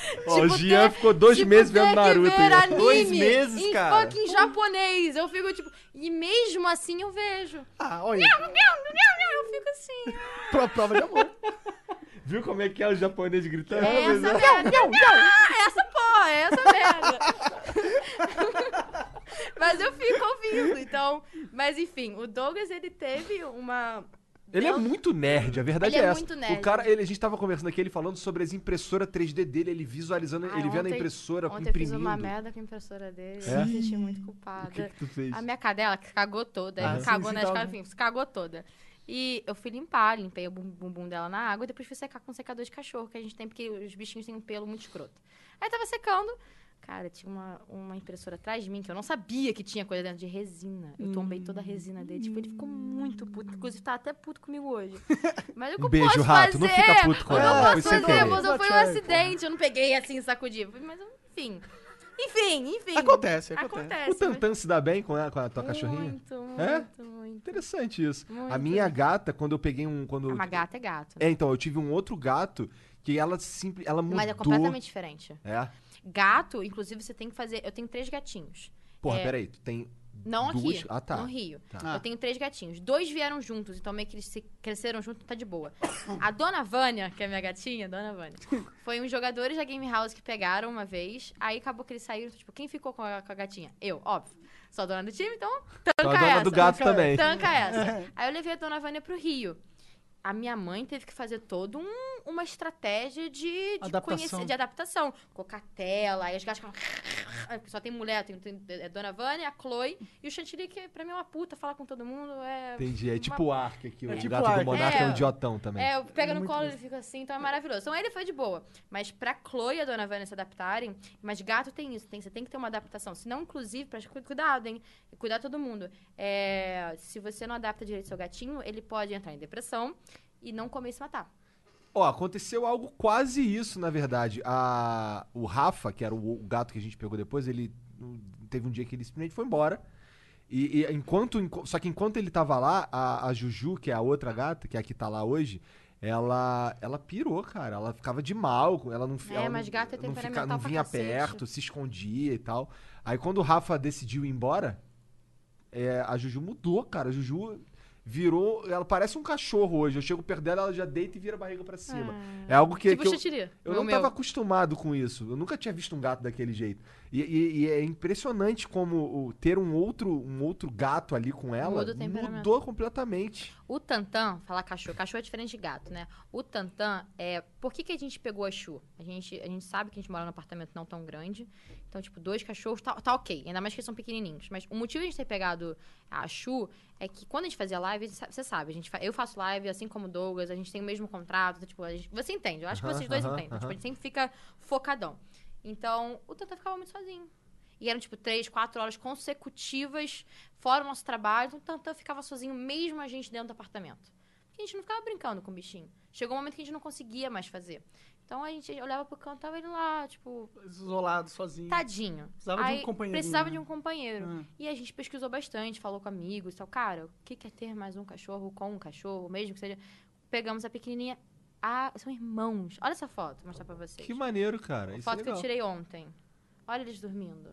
Ó, o Tipo, Jean ter- ficou dois tipo, meses vendo que Naruto. ver anime Dois meses, em cara. fucking japonês. Eu fico tipo. E mesmo assim eu vejo. Ah, olha. Eu fico assim. Pro- Prova de amor. Viu como é que é o japonês gritando? É essa é- merda. Ah, essa porra, é essa merda. mas eu fico ouvindo, então. Mas enfim, o Douglas ele teve uma. Ele é bela- muito nerd, a verdade Ele é, é essa. muito nerd. O cara, ele, a gente tava conversando aqui, ele falando sobre as impressoras 3D dele, ele visualizando, Ah, ele vendo a ontem- impressora Ontem eu imprimindo. fiz uma merda com a impressora dele. É? Eu me senti muito O que, culpada. que tu fez? A minha cadela cagou toda. Ah, cagou sim, na tava- enfim, se cagou toda. E eu fui limpar, limpei o bum- bumbum dela na água e depois fui secar com secador de cachorro, que a gente tem, porque os bichinhos têm um pelo muito escroto. Aí tava secando, Cara, tinha uma, uma impressora atrás de mim que eu não sabia que tinha coisa dentro de resina. Eu tombei toda a resina dele. Tipo, ele ficou muito puto. Inclusive, tá até puto comigo hoje. Mas o que Um eu beijo, posso rato. fazer? Não fica puto com Eu ela, não foi posso sem fazer, mas não foi um acidente. Eu não peguei assim e sacudi. Mas, enfim. Enfim, enfim. Acontece, acontece. Acontece. O Tantan se dá bem com a, com a tua cachorrinha? Muito, muito, É? muito. Interessante isso. A Muito. minha gata, quando eu peguei um. Quando eu- Mas gato é gato. né? É, então, eu tive um outro gato que ela simples. Ela mudou. Mas é completamente diferente. É. Gato, inclusive, você tem que fazer. Eu tenho três gatinhos. Porra, É. peraí, tu tem. Não duas? aqui. Ah, tá. No Rio. Tá. Ah. Eu tenho três gatinhos. Dois vieram juntos, então meio que eles se cresceram juntos, tá de boa. A dona Vânia, que é minha gatinha, dona Vânia, foi uns jogadores da Game House que pegaram uma vez. Aí acabou que eles saíram. Tipo, quem ficou com a, com a gatinha? Eu, óbvio. Sou a dona do time, então Sou tanca a dona essa. do gato Tanca também. Tanca essa. Aí eu levei a dona Vânia pro Rio. A minha mãe teve que fazer toda um- uma estratégia de, de Adaptação. conhecer, de adaptação. Colocar tela, aí as gatas ficam. Só tem mulher, tem, tem é Dona Vânia, a Chloe e o Chantilly, que pra mim é uma puta, fala com todo mundo. É, Entendi. É uma- tipo o Ark aqui. O É tipo gato Ark. do Monarca é, um É. idiotão também. É, pega É no colo, ele fica assim, então é maravilhoso. Então ele foi de boa. Mas pra Chloe e a Dona Vânia se adaptarem, mas gato tem isso, tem, você tem que ter uma adaptação. Senão, inclusive, pra, cu- cuidado, hein? Cuidar todo mundo. É, se você não adapta direito seu gatinho, ele pode entrar em depressão e não comer e se matar. Ó, aconteceu algo quase isso, na verdade. A, o Rafa, que era o, o gato que a gente pegou depois, ele teve um dia que ele simplesmente foi embora. E, e enquanto, enqu- só que enquanto ele tava lá, a, a Juju, que é a outra gata, que é a que tá lá hoje, ela, ela pirou, cara. Ela ficava de mal, ela não É, ela mas não- gato é não, temperamental não vinha perto, se escondia e tal. Aí quando o Rafa decidiu ir embora, é, a Juju mudou, cara. A Juju virou. Ela parece um cachorro hoje. Eu chego perto dela, ela já deita e vira a barriga pra cima. É algo que, tipo que eu, eu não meu. estava acostumado com isso. Eu nunca tinha visto um gato daquele jeito. E, e- e é impressionante como o- ter um outro, um outro gato ali com ela mudou completamente. O Tantan, falar cachorro, cachorro é diferente de gato, né? O Tantan é. Por que, que a gente pegou a Chu? A gente, a gente sabe que a gente mora num apartamento não tão grande. Então, tipo, dois cachorros tá, tá ok. Ainda mais que eles são pequenininhos. Mas o motivo de a gente ter pegado a Chu é que quando a gente fazia live, você sabe, a gente, eu faço live, assim como o Douglas, a gente tem o mesmo contrato. então, tipo, a gente- você entende, eu acho que vocês dois entendem. Tipo, a gente sempre fica focadão. Então, o Tantan ficava muito sozinho. E eram, tipo, três, quatro horas consecutivas, fora o nosso trabalho. Então, o Tantan ficava sozinho, mesmo a gente dentro do apartamento. Porque a gente não ficava brincando com o bichinho. Chegou um momento que a gente não conseguia mais fazer. Então, a gente olhava pro canto, tava ele lá, tipo, Isolado, sozinho. tadinho. Precisava de um Aí, companheirinho, Precisava né? de um companheiro. Ah. E a gente pesquisou bastante, falou com amigos e tal. Cara, o que que é ter mais um cachorro com um cachorro, mesmo que seja... Pegamos a pequenininha. Ah, são irmãos. Olha essa foto, vou mostrar pra vocês. Que maneiro, cara. Isso foto é que eu tirei ontem. Olha eles dormindo.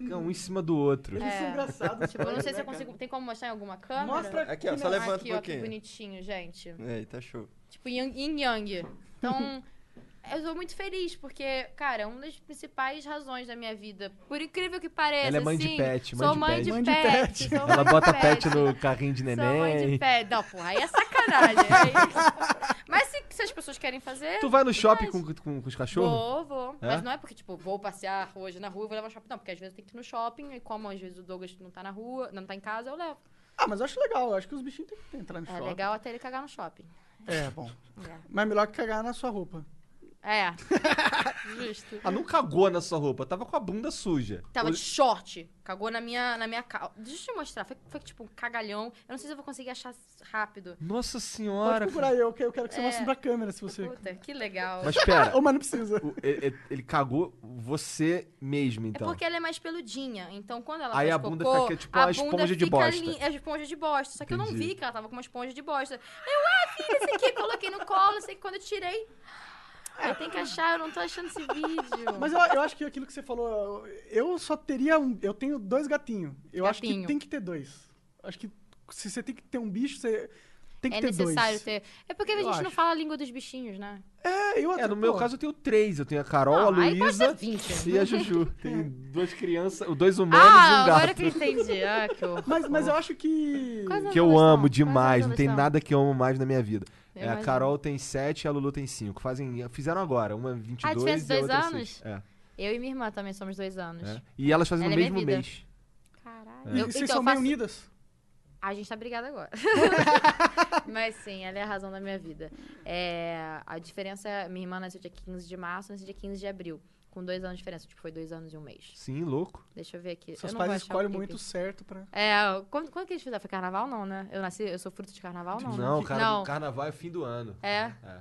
Um em cima do outro. Eles são É. engraçados. Tipo, eu não sei se eu né, consigo... Tem como mostrar em alguma câmera? Mostra Aqui, ó, aqui só levanta Aqui, um ó, que bonitinho, gente. Aí, tá show. Tipo, yin yin yang. Então, eu sou muito feliz, porque, cara, é uma das principais razões da minha vida. Por incrível que pareça, Ela é mãe de assim, pet, mãe sou de mãe pet. de Mãe de pet. pet. sou mãe Ela de bota pet no carrinho de Sou mãe de neném. pet. Não, porra, aí é sacanagem. aí- Mas se, se as pessoas querem fazer... Tu vai no shopping com, com, com os cachorros? Vou, vou. É? Mas não é porque, tipo, vou passear hoje na rua e vou levar no shopping. Não, porque às vezes eu tenho que ir no shopping e como às vezes o Douglas não tá na rua, não tá em casa, eu levo. Ah, mas eu acho legal. Eu acho que os bichinhos têm que entrar no É shopping. legal até ele cagar no shopping. É, bom. É. Mas melhor que cagar na sua roupa. É. Justo. Ah, não cagou na sua roupa, tava com a bunda suja. Tava Ou- de short. Cagou na minha, na minha calça. Deixa eu te mostrar. Foi, foi tipo um cagalhão. Eu não sei se eu vou conseguir achar rápido. Nossa Pode senhora. procurar eu, eu quero que você É. mostre pra câmera se você... Puta, que legal. Mas pera, Ô, mas não precisa. o- ele, ele cagou você mesmo, É então. porque ela é mais peludinha. Então, quando ela Aí faz a bunda cocô, fica tipo a uma bunda esponja de fica bosta. lin- É esponja de bosta. Só que eu não Entendi. vi que ela tava com uma esponja de bosta. Eu, ah, filha, esse aqui. Coloquei no colo. Sei que quando eu tirei... Eu tenho que achar. Eu não tô achando esse vídeo. Mas eu, eu acho que aquilo que você falou, eu só teria um. Eu tenho dois gatinhos. Eu acho que Gatinho. tem que ter dois. Acho que se você tem que ter um bicho, você tem que é ter necessário dois. ter... É porque a Eu gente não acho. fala a língua dos bichinhos, né? É, eu É, no meu pô, caso eu tenho três. Eu tenho a Carol, Não, a aí pode Luísa 20. e a Juju. Tem duas crianças, dois humanos e Ah, um gato. agora que eu entendi. Ah, que horror. Mas, mas eu acho que. Quais Que eu são? amo Quais demais, não tem são? nada que eu amo mais na minha vida. É, a. Carol tem 7 e a Lulu tem 5. Fazem, fizeram agora, uma 22 Ah, diferença de e a dois anos? 6. É, Eu e minha irmã também somos dois anos. é. E elas fazem Ela no é mesmo mês. Caralho. E Eu- vocês então, são faço- unidas? A gente tá brigada agora. Mas sim, ela é a razão da minha vida. É, a diferença é, minha irmã nasceu dia 15 de março, eu nasci dia 15 de abril. Com dois anos de diferença. Tipo, foi dois anos e um mês. Sim, louco. Deixa eu ver aqui. Seus eu pais escolhem muito certo pra. É, quando, quando que eles fizeram? Foi carnaval, não, né? Eu nasci, eu sou fruto de carnaval, não, Não, né? cara, Não. o carnaval é fim do ano. É. É.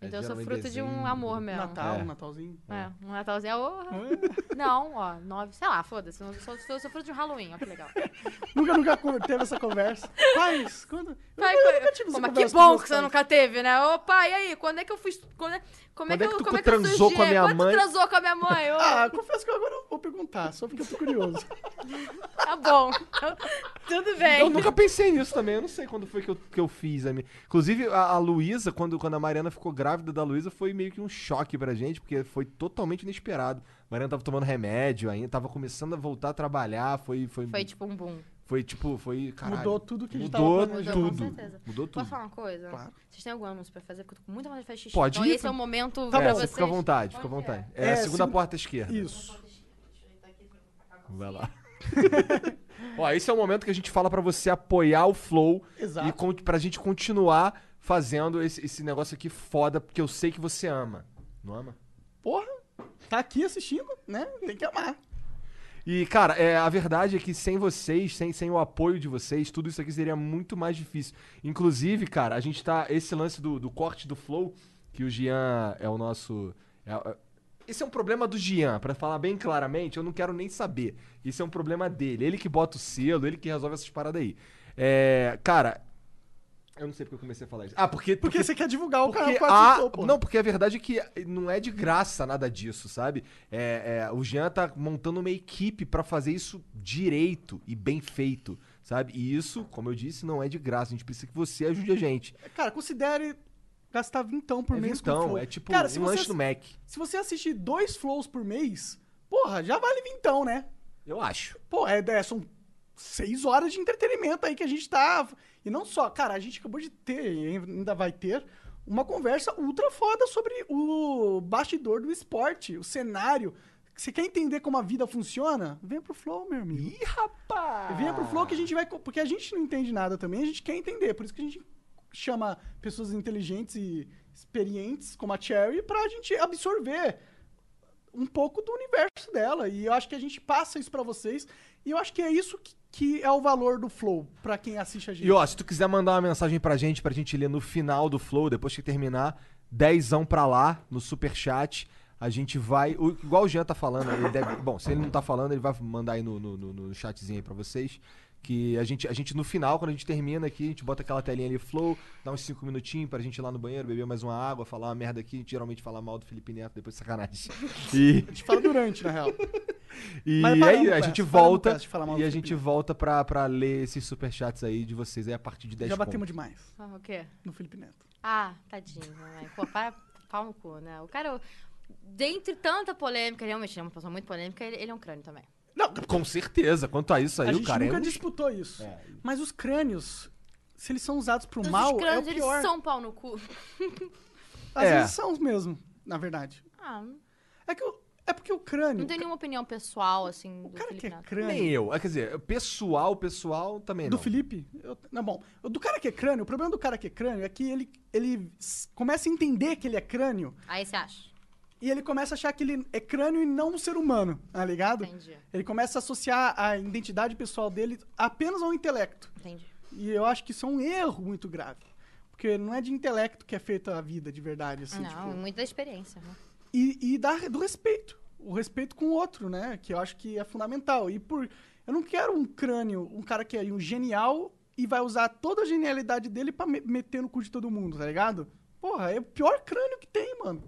É Então eu sou fruto de um amor mesmo. Natal, É. um Natalzinho. É, um Natalzinho é o... Não, ó, nove, sei lá, foda-se. Eu sou, sou, sou fruto de um Halloween, ó que legal. nunca, nunca teve essa conversa. Pais, quando. Pai, eu, co- nunca tive Pô, mas que bom que você nunca teve, né? Ô, pai, e aí, quando é que eu fui... Quando é, como Quando é é que, eu, tu como é que eu transou com a minha Quando mãe? tu transou com a minha mãe? Ô, Ah, confesso que agora eu vou perguntar, só porque eu tô curioso. Tá bom. Tudo bem. Eu nunca pensei nisso também, eu não sei quando foi que eu, que eu fiz. A minha... Inclusive, a, a Luísa, quando, quando a Mariana ficou grávida da Luísa, foi meio que um choque pra gente, porque foi totalmente inesperado. A Mariana tava tomando remédio ainda, tava começando a voltar a trabalhar, foi... Foi, Foi tipo um boom. foi tipo, foi... Caralho, Mudou tudo que a gente Mudou tava planejando. tudo. Com certeza. Mudou tudo. Posso falar uma coisa? Claro. Vocês têm algum anúncio pra fazer? Porque eu tô com muita vontade de fazer xixi. Pode então ir, esse é o momento Tá pra bom. você vocês. fica à vontade, fica à vontade. é? É, a segunda porta esquerda. Isso. Vai lá. Ó, esse é o momento que a gente fala pra você apoiar o Flow Exato. e con- pra gente continuar fazendo esse, esse negócio aqui foda, porque eu sei que você ama. Não ama? Porra, tá aqui assistindo, né? Tem que amar. E, cara, é, a verdade é que sem vocês, sem, sem o apoio de vocês, tudo isso aqui seria muito mais difícil. Inclusive, cara, a gente tá. Esse lance do, do corte do Flow, que o Gian é o nosso. é- é- esse é um problema do Gian, pra falar bem claramente, eu não quero nem saber. Isso é um problema dele. Ele que bota o selo, ele que resolve essas paradas aí. É, cara, eu não sei porque eu comecei a falar isso. Ah, porque. Porque você quer divulgar o canal Porque quase a, pô. não, porque a verdade é que não é de graça nada disso, sabe? É, é, o Jean tá montando uma equipe pra fazer isso direito e bem feito, sabe? E isso, como eu disse, não é de graça. A gente precisa que você ajude a gente. Cara, considere gastar vintão por é mês com então, flow. é tipo Cara, um lanche no Mac. se você assistir dois flows por mês, porra, já vale vintão, né? Eu acho. Pô, é, é, são seis horas de entretenimento aí que a gente tá. E não só, cara, a gente acabou de ter, e ainda vai ter, uma conversa ultra foda sobre o bastidor do esporte, o cenário. Você quer entender como a vida funciona? Venha pro Flow, meu amigo. Ih, rapaz! Venha pro Flow que a gente vai. Porque a gente não entende nada também, a gente quer entender. Por isso que a gente chama pessoas inteligentes e experientes, como a Cherry, pra gente absorver um pouco do universo dela. E eu acho que a gente passa isso pra vocês. E eu acho que é isso que, que é o valor do Flow, pra quem assiste a gente. E ó, se tu quiser mandar uma mensagem pra gente, pra gente ler no final do Flow, depois que terminar, dezão pra lá, no superchat. A gente vai. o- igual o Jean tá falando, ele deve. Bom, se ele não tá falando, ele vai mandar aí no, no, no- no chatzinho aí pra vocês. Que a gente, a gente, no final, quando a gente termina aqui, a gente bota aquela telinha ali, flow, dá uns 5 minutinhos pra gente ir lá no banheiro, beber mais uma água, falar uma merda aqui. A gente geralmente fala mal do Felipe Neto, depois de sacanagem. E, A gente fala durante, na real. E aí com a gente volta. E a gente volta pra, pra ler esses superchats aí de vocês aí a partir de 10 Já batemos demais Ah, o quê? no Felipe Neto. Ah, tadinho, mamãe. Pô, para pau no cu, né? O cara, dentre tanta polêmica, realmente, ele é uma pessoa muito polêmica, ele, ele é um crânio também. Não, Com certeza. Quanto a isso aí, a o gente cara nunca é um... disputou isso. É. Mas os crânios, se eles são usados pro Os mal, é o crânios, eles pior. são pau no cu. Às É. vezes são mesmo, na verdade. Ah, É que o- é porque o crânio. não tenho nenhuma opinião pessoal, assim, O do cara que Felipe é Neto. crânio. Nem eu. É, Quer dizer, pessoal, pessoal também Do não. Felipe? Eu, não, bom. Do cara que é crânio, o problema do cara que é crânio é que ele, ele s- começa a entender que ele é crânio Aí você acha? e ele começa a achar que ele é crânio e não um ser humano, tá ligado? Entendi, Ele começa a associar a identidade pessoal dele apenas ao intelecto. entendi. E eu acho que isso é um erro muito grave. Porque não é de intelecto que é feita a vida de verdade, assim. não, tipo, muita experiência, né? E, e da, do respeito. O respeito com o outro, né? Que eu acho que é fundamental. E por. Eu não quero um crânio, um cara que é um genial e vai usar toda a genialidade dele pra me- meter no cu de todo mundo, tá ligado? Porra, é o pior crânio que tem, mano.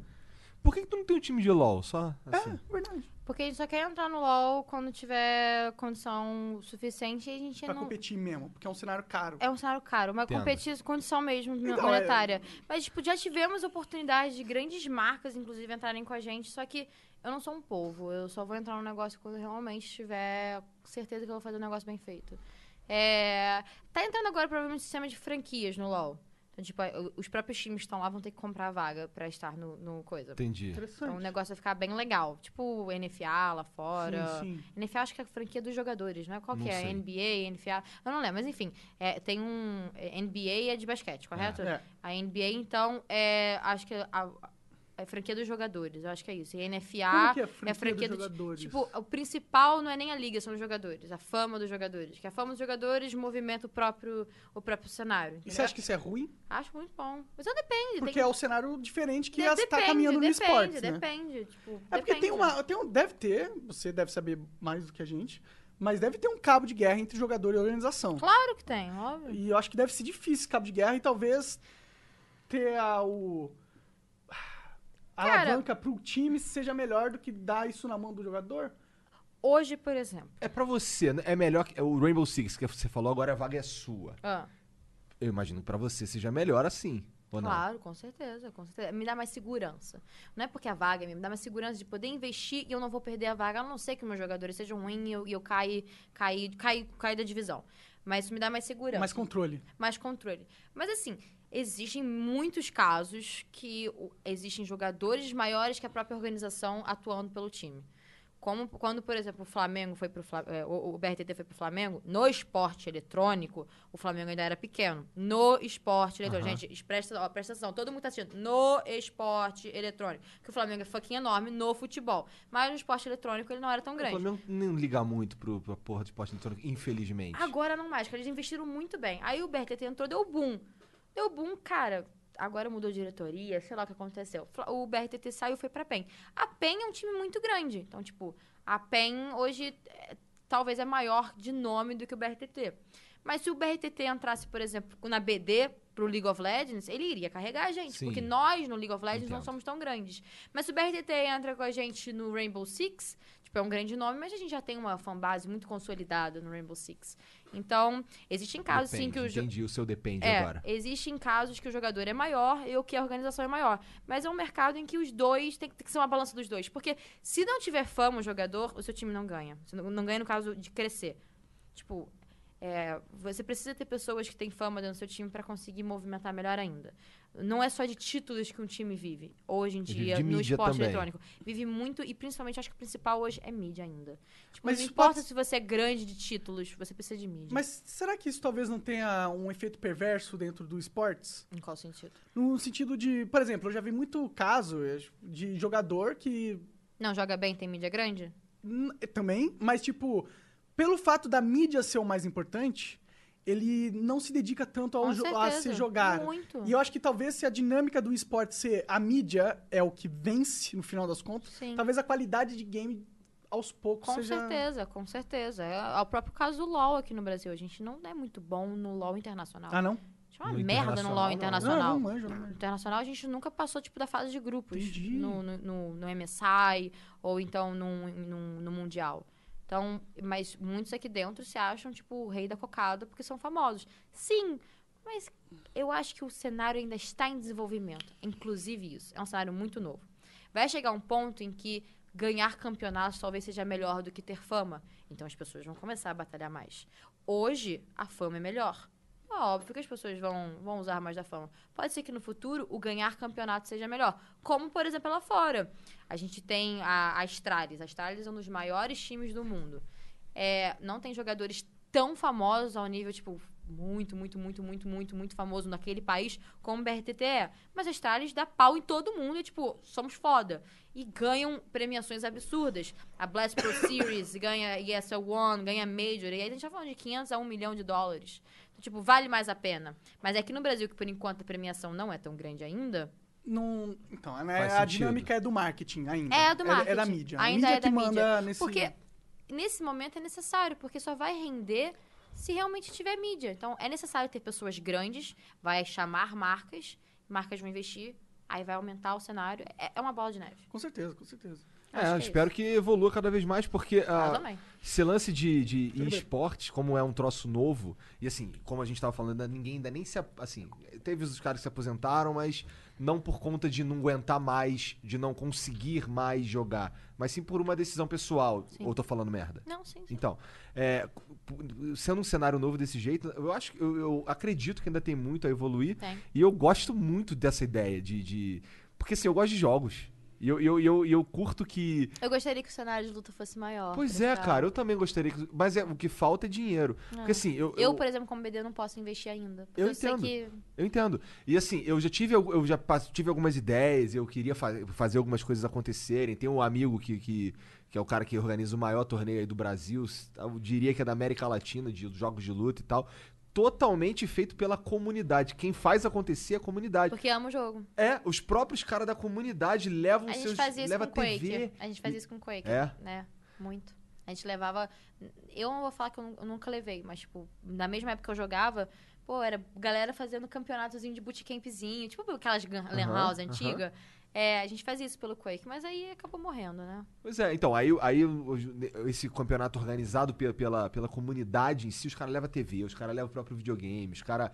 Por que, que tu não tem um time de LOL? Só assim. É, verdade. Porque a gente só quer entrar no LoL quando tiver condição suficiente e a gente Pra não... competir mesmo, porque é um cenário caro. É um cenário caro, uma Entendo. competir condição mesmo Então, monetária. Mas, tipo, já tivemos oportunidades de grandes marcas, inclusive, entrarem com a gente, só que eu não sou um povo. Eu só vou entrar no negócio quando eu realmente tiver certeza que eu vou fazer um negócio bem feito. É... Tá entrando agora, provavelmente, um sistema de franquias no LoL. Então, tipo, os próprios times que estão lá vão ter que comprar a vaga pra estar no, no coisa. Entendi. Então o Interessante. negócio vai ficar bem legal. Tipo o NFA lá fora. Sim, sim. NFA acho que é a franquia dos jogadores, não é? Qual Não que é? sei. NBA, NFA? Eu não lembro, mas enfim. é, tem um... é, NBA é de basquete, correto? É. A NBA, então, é, acho que a, É franquia dos jogadores, eu acho que é isso. E NFA Como que é é franquia a franquia dos do- jogadores? Tipo, o principal não é nem a liga, são os jogadores. A fama dos jogadores. Que a fama dos jogadores movimenta o próprio, o próprio cenário. E você entendeu? acha que isso é ruim? Acho muito bom. Mas não depende. Porque tem... é o cenário diferente que está depende, caminhando no depende, esporte, né? Depende, tipo, É porque tem depende. uma, tem um, deve ter, você deve saber mais do que a gente, mas deve ter um cabo de guerra entre jogador e organização. Claro que tem, óbvio. E eu acho que deve ser difícil esse cabo de guerra e talvez ter a, o a Cara- alavanca pro time seja melhor do que dar isso na mão do jogador. Hoje, por exemplo. É pra você, né? é melhor que o Rainbow Six que você falou agora a vaga é sua. ah, Eu imagino que pra você seja melhor assim, ou não? Claro, com certeza, com certeza. Me dá mais segurança. Não é porque a vaga me dá mais segurança de poder investir e eu não vou perder a vaga, a não ser que meus jogadores sejam ruins e eu, e eu caia, caia, caia, caia da divisão. Mas isso me dá mais segurança. Mais controle. mais controle. Mas assim, existem muitos casos que o- existem jogadores maiores que a própria organização atuando pelo time. Como quando, por exemplo, o Flamengo foi pro é, o, o BRTT foi pro Flamengo, no esporte eletrônico, o Flamengo ainda era pequeno. No esporte eletrônico. Aham. Gente, presta, ó, presta atenção, todo mundo tá assistindo. No esporte eletrônico. Que o Flamengo é fucking enorme no futebol. Mas no esporte eletrônico ele não era tão O grande. Flamengo não liga muito pro, pra porra de esporte eletrônico, infelizmente. Agora não mais, cara. Eles investiram muito bem. Aí o BRTT entrou, deu boom. Deu boom, cara. Agora mudou diretoria, sei lá o que aconteceu. O BRTT saiu e foi pra PEN. A PEN é um time muito grande. Então, tipo, a PEN hoje é, talvez é maior de nome do que o BRTT. Mas se o BRTT entrasse, por exemplo, na BD pro League of Legends, ele iria carregar a gente. Sim. Porque nós, no League of Legends, não Entendo. somos tão grandes. Mas se o BRTT entra com a gente no Rainbow Six, tipo, é um grande nome, mas a gente já tem uma fanbase muito consolidada no Rainbow Six. Então, existem casos, sim, que o... jo- Entendi, o seu depende É, agora. existem casos que o jogador é maior e o que a organização é maior. Mas é um mercado em que os dois tem, que- tem que ser uma balança dos dois. Porque se não tiver fama o jogador, o seu time não ganha. Você não, não ganha no caso de crescer. Tipo, é, você precisa ter pessoas que têm fama dentro do seu time para conseguir movimentar melhor ainda. Não é só de títulos que um time vive, hoje em dia, no esporte também. eletrônico. Vive muito, e principalmente acho que o principal hoje é mídia ainda. Tipo, Mas não importa pode- se você é grande de títulos, você precisa de mídia. Mas será que isso talvez não tenha um efeito perverso dentro do esportes? Em qual sentido? No sentido de, por exemplo, eu já vi muito caso eh, de jogador que Não joga bem, tem mídia grande? Também, mas tipo, pelo fato da mídia ser o mais importante, ele não se dedica tanto ao jo- a certeza. se jogar. Muito. E eu acho que talvez se a dinâmica do esporte ser a mídia é o que vence no final das contas, Sim. talvez a qualidade de game aos poucos Com seja certeza, com certeza. É o próprio caso do LoL aqui no Brasil. A gente não é muito bom no LoL internacional. Ah, não? A gente é uma No merda no LoL internacional. Não, não manjo, não manjo. Internacional, a gente nunca passou, tipo, da fase de grupos. Entendi. No, no, no, no MSI, ou então no, no, no Mundial. Então, mas muitos aqui dentro se acham, tipo, o rei da cocada porque são famosos. Sim, mas eu acho que o cenário ainda está em desenvolvimento. Inclusive isso. É um cenário muito novo. Vai chegar um ponto em que ganhar campeonatos talvez seja melhor do que ter fama. Então as pessoas vão começar a batalhar mais. Hoje, a fama é melhor. É óbvio que as pessoas vão, vão usar mais da fama. Pode ser que no futuro o ganhar campeonato seja melhor. Como, por exemplo, lá fora. A gente tem a, a Astralis. A Astralis é um dos maiores times do mundo. É, não tem jogadores tão famosos ao nível, tipo, muito, muito, muito, muito, muito, muito famoso naquele país como o BRTT é. Mas a Astralis dá pau em todo mundo e, tipo, somos foda. E ganham premiações absurdas. A Blast Pro Series ganha ESL One, ganha Major. E aí a gente tá falando de 500 a 1 milhão de dólares. Tipo, vale mais a pena. Mas é que no Brasil, que por enquanto a premiação não é tão grande ainda, Não, então, né, a sentido. dinâmica é do marketing ainda. É do marketing. É, da mídia. Ainda a mídia é que da manda mídia. nesse... Porque nesse momento é necessário, porque só vai render se realmente tiver mídia. Então é necessário ter pessoas grandes, vai chamar marcas, marcas vão investir, aí vai aumentar o cenário. É, é uma bola de neve. Com certeza, com certeza. É, que é espero que evolua cada vez mais, porque ah, também. esse lance de, de esportes, como é um troço novo, e assim, como a gente tava falando, ninguém ainda nem se. ap- Assim, teve os caras que se aposentaram, mas não por conta de não aguentar mais, de não conseguir mais jogar, mas sim por uma decisão pessoal. Sim. Ou tô falando merda? Não, sim, sim. Então, é, sendo um cenário novo desse jeito, eu acho que eu, eu acredito que ainda tem muito a evoluir. Tem. E eu gosto muito dessa ideia de. de- porque assim, eu gosto de jogos. E eu, eu, eu, eu curto que. Eu gostaria que o cenário de luta fosse maior. Pois é, ficar- cara, eu também gostaria. que- Mas é, o que falta é dinheiro. Porque assim, eu. Eu, por exemplo, como BD, não posso investir ainda. Eu eu, sei entendo. que. Eu entendo. E assim, eu já tive, eu já tive algumas ideias, eu queria fa- fazer algumas coisas acontecerem. Tem um amigo que, que, que é o cara que organiza o maior torneio aí do Brasil, eu diria que é da América Latina, de jogos de luta e tal. Totalmente feito pela comunidade. Quem faz acontecer é a comunidade. Porque amo o jogo. É, os próprios caras da comunidade levam A gente seus. fazia isso leva com Quake. TV. A gente fazia isso com Quake. É? Né? Muito. A gente levava. Eu não vou falar que eu, nu- eu nunca levei, mas, tipo, na mesma época que eu jogava, pô, era galera fazendo campeonatozinho de bootcampzinho, tipo aquelas lan Aham, house antiga. É, a gente fazia isso pelo Quake, mas aí acabou morrendo, né? Pois é, então, aí, aí esse campeonato organizado pela, pela, pela comunidade em si, os caras levam TV, os caras levam o próprio videogame, os caras.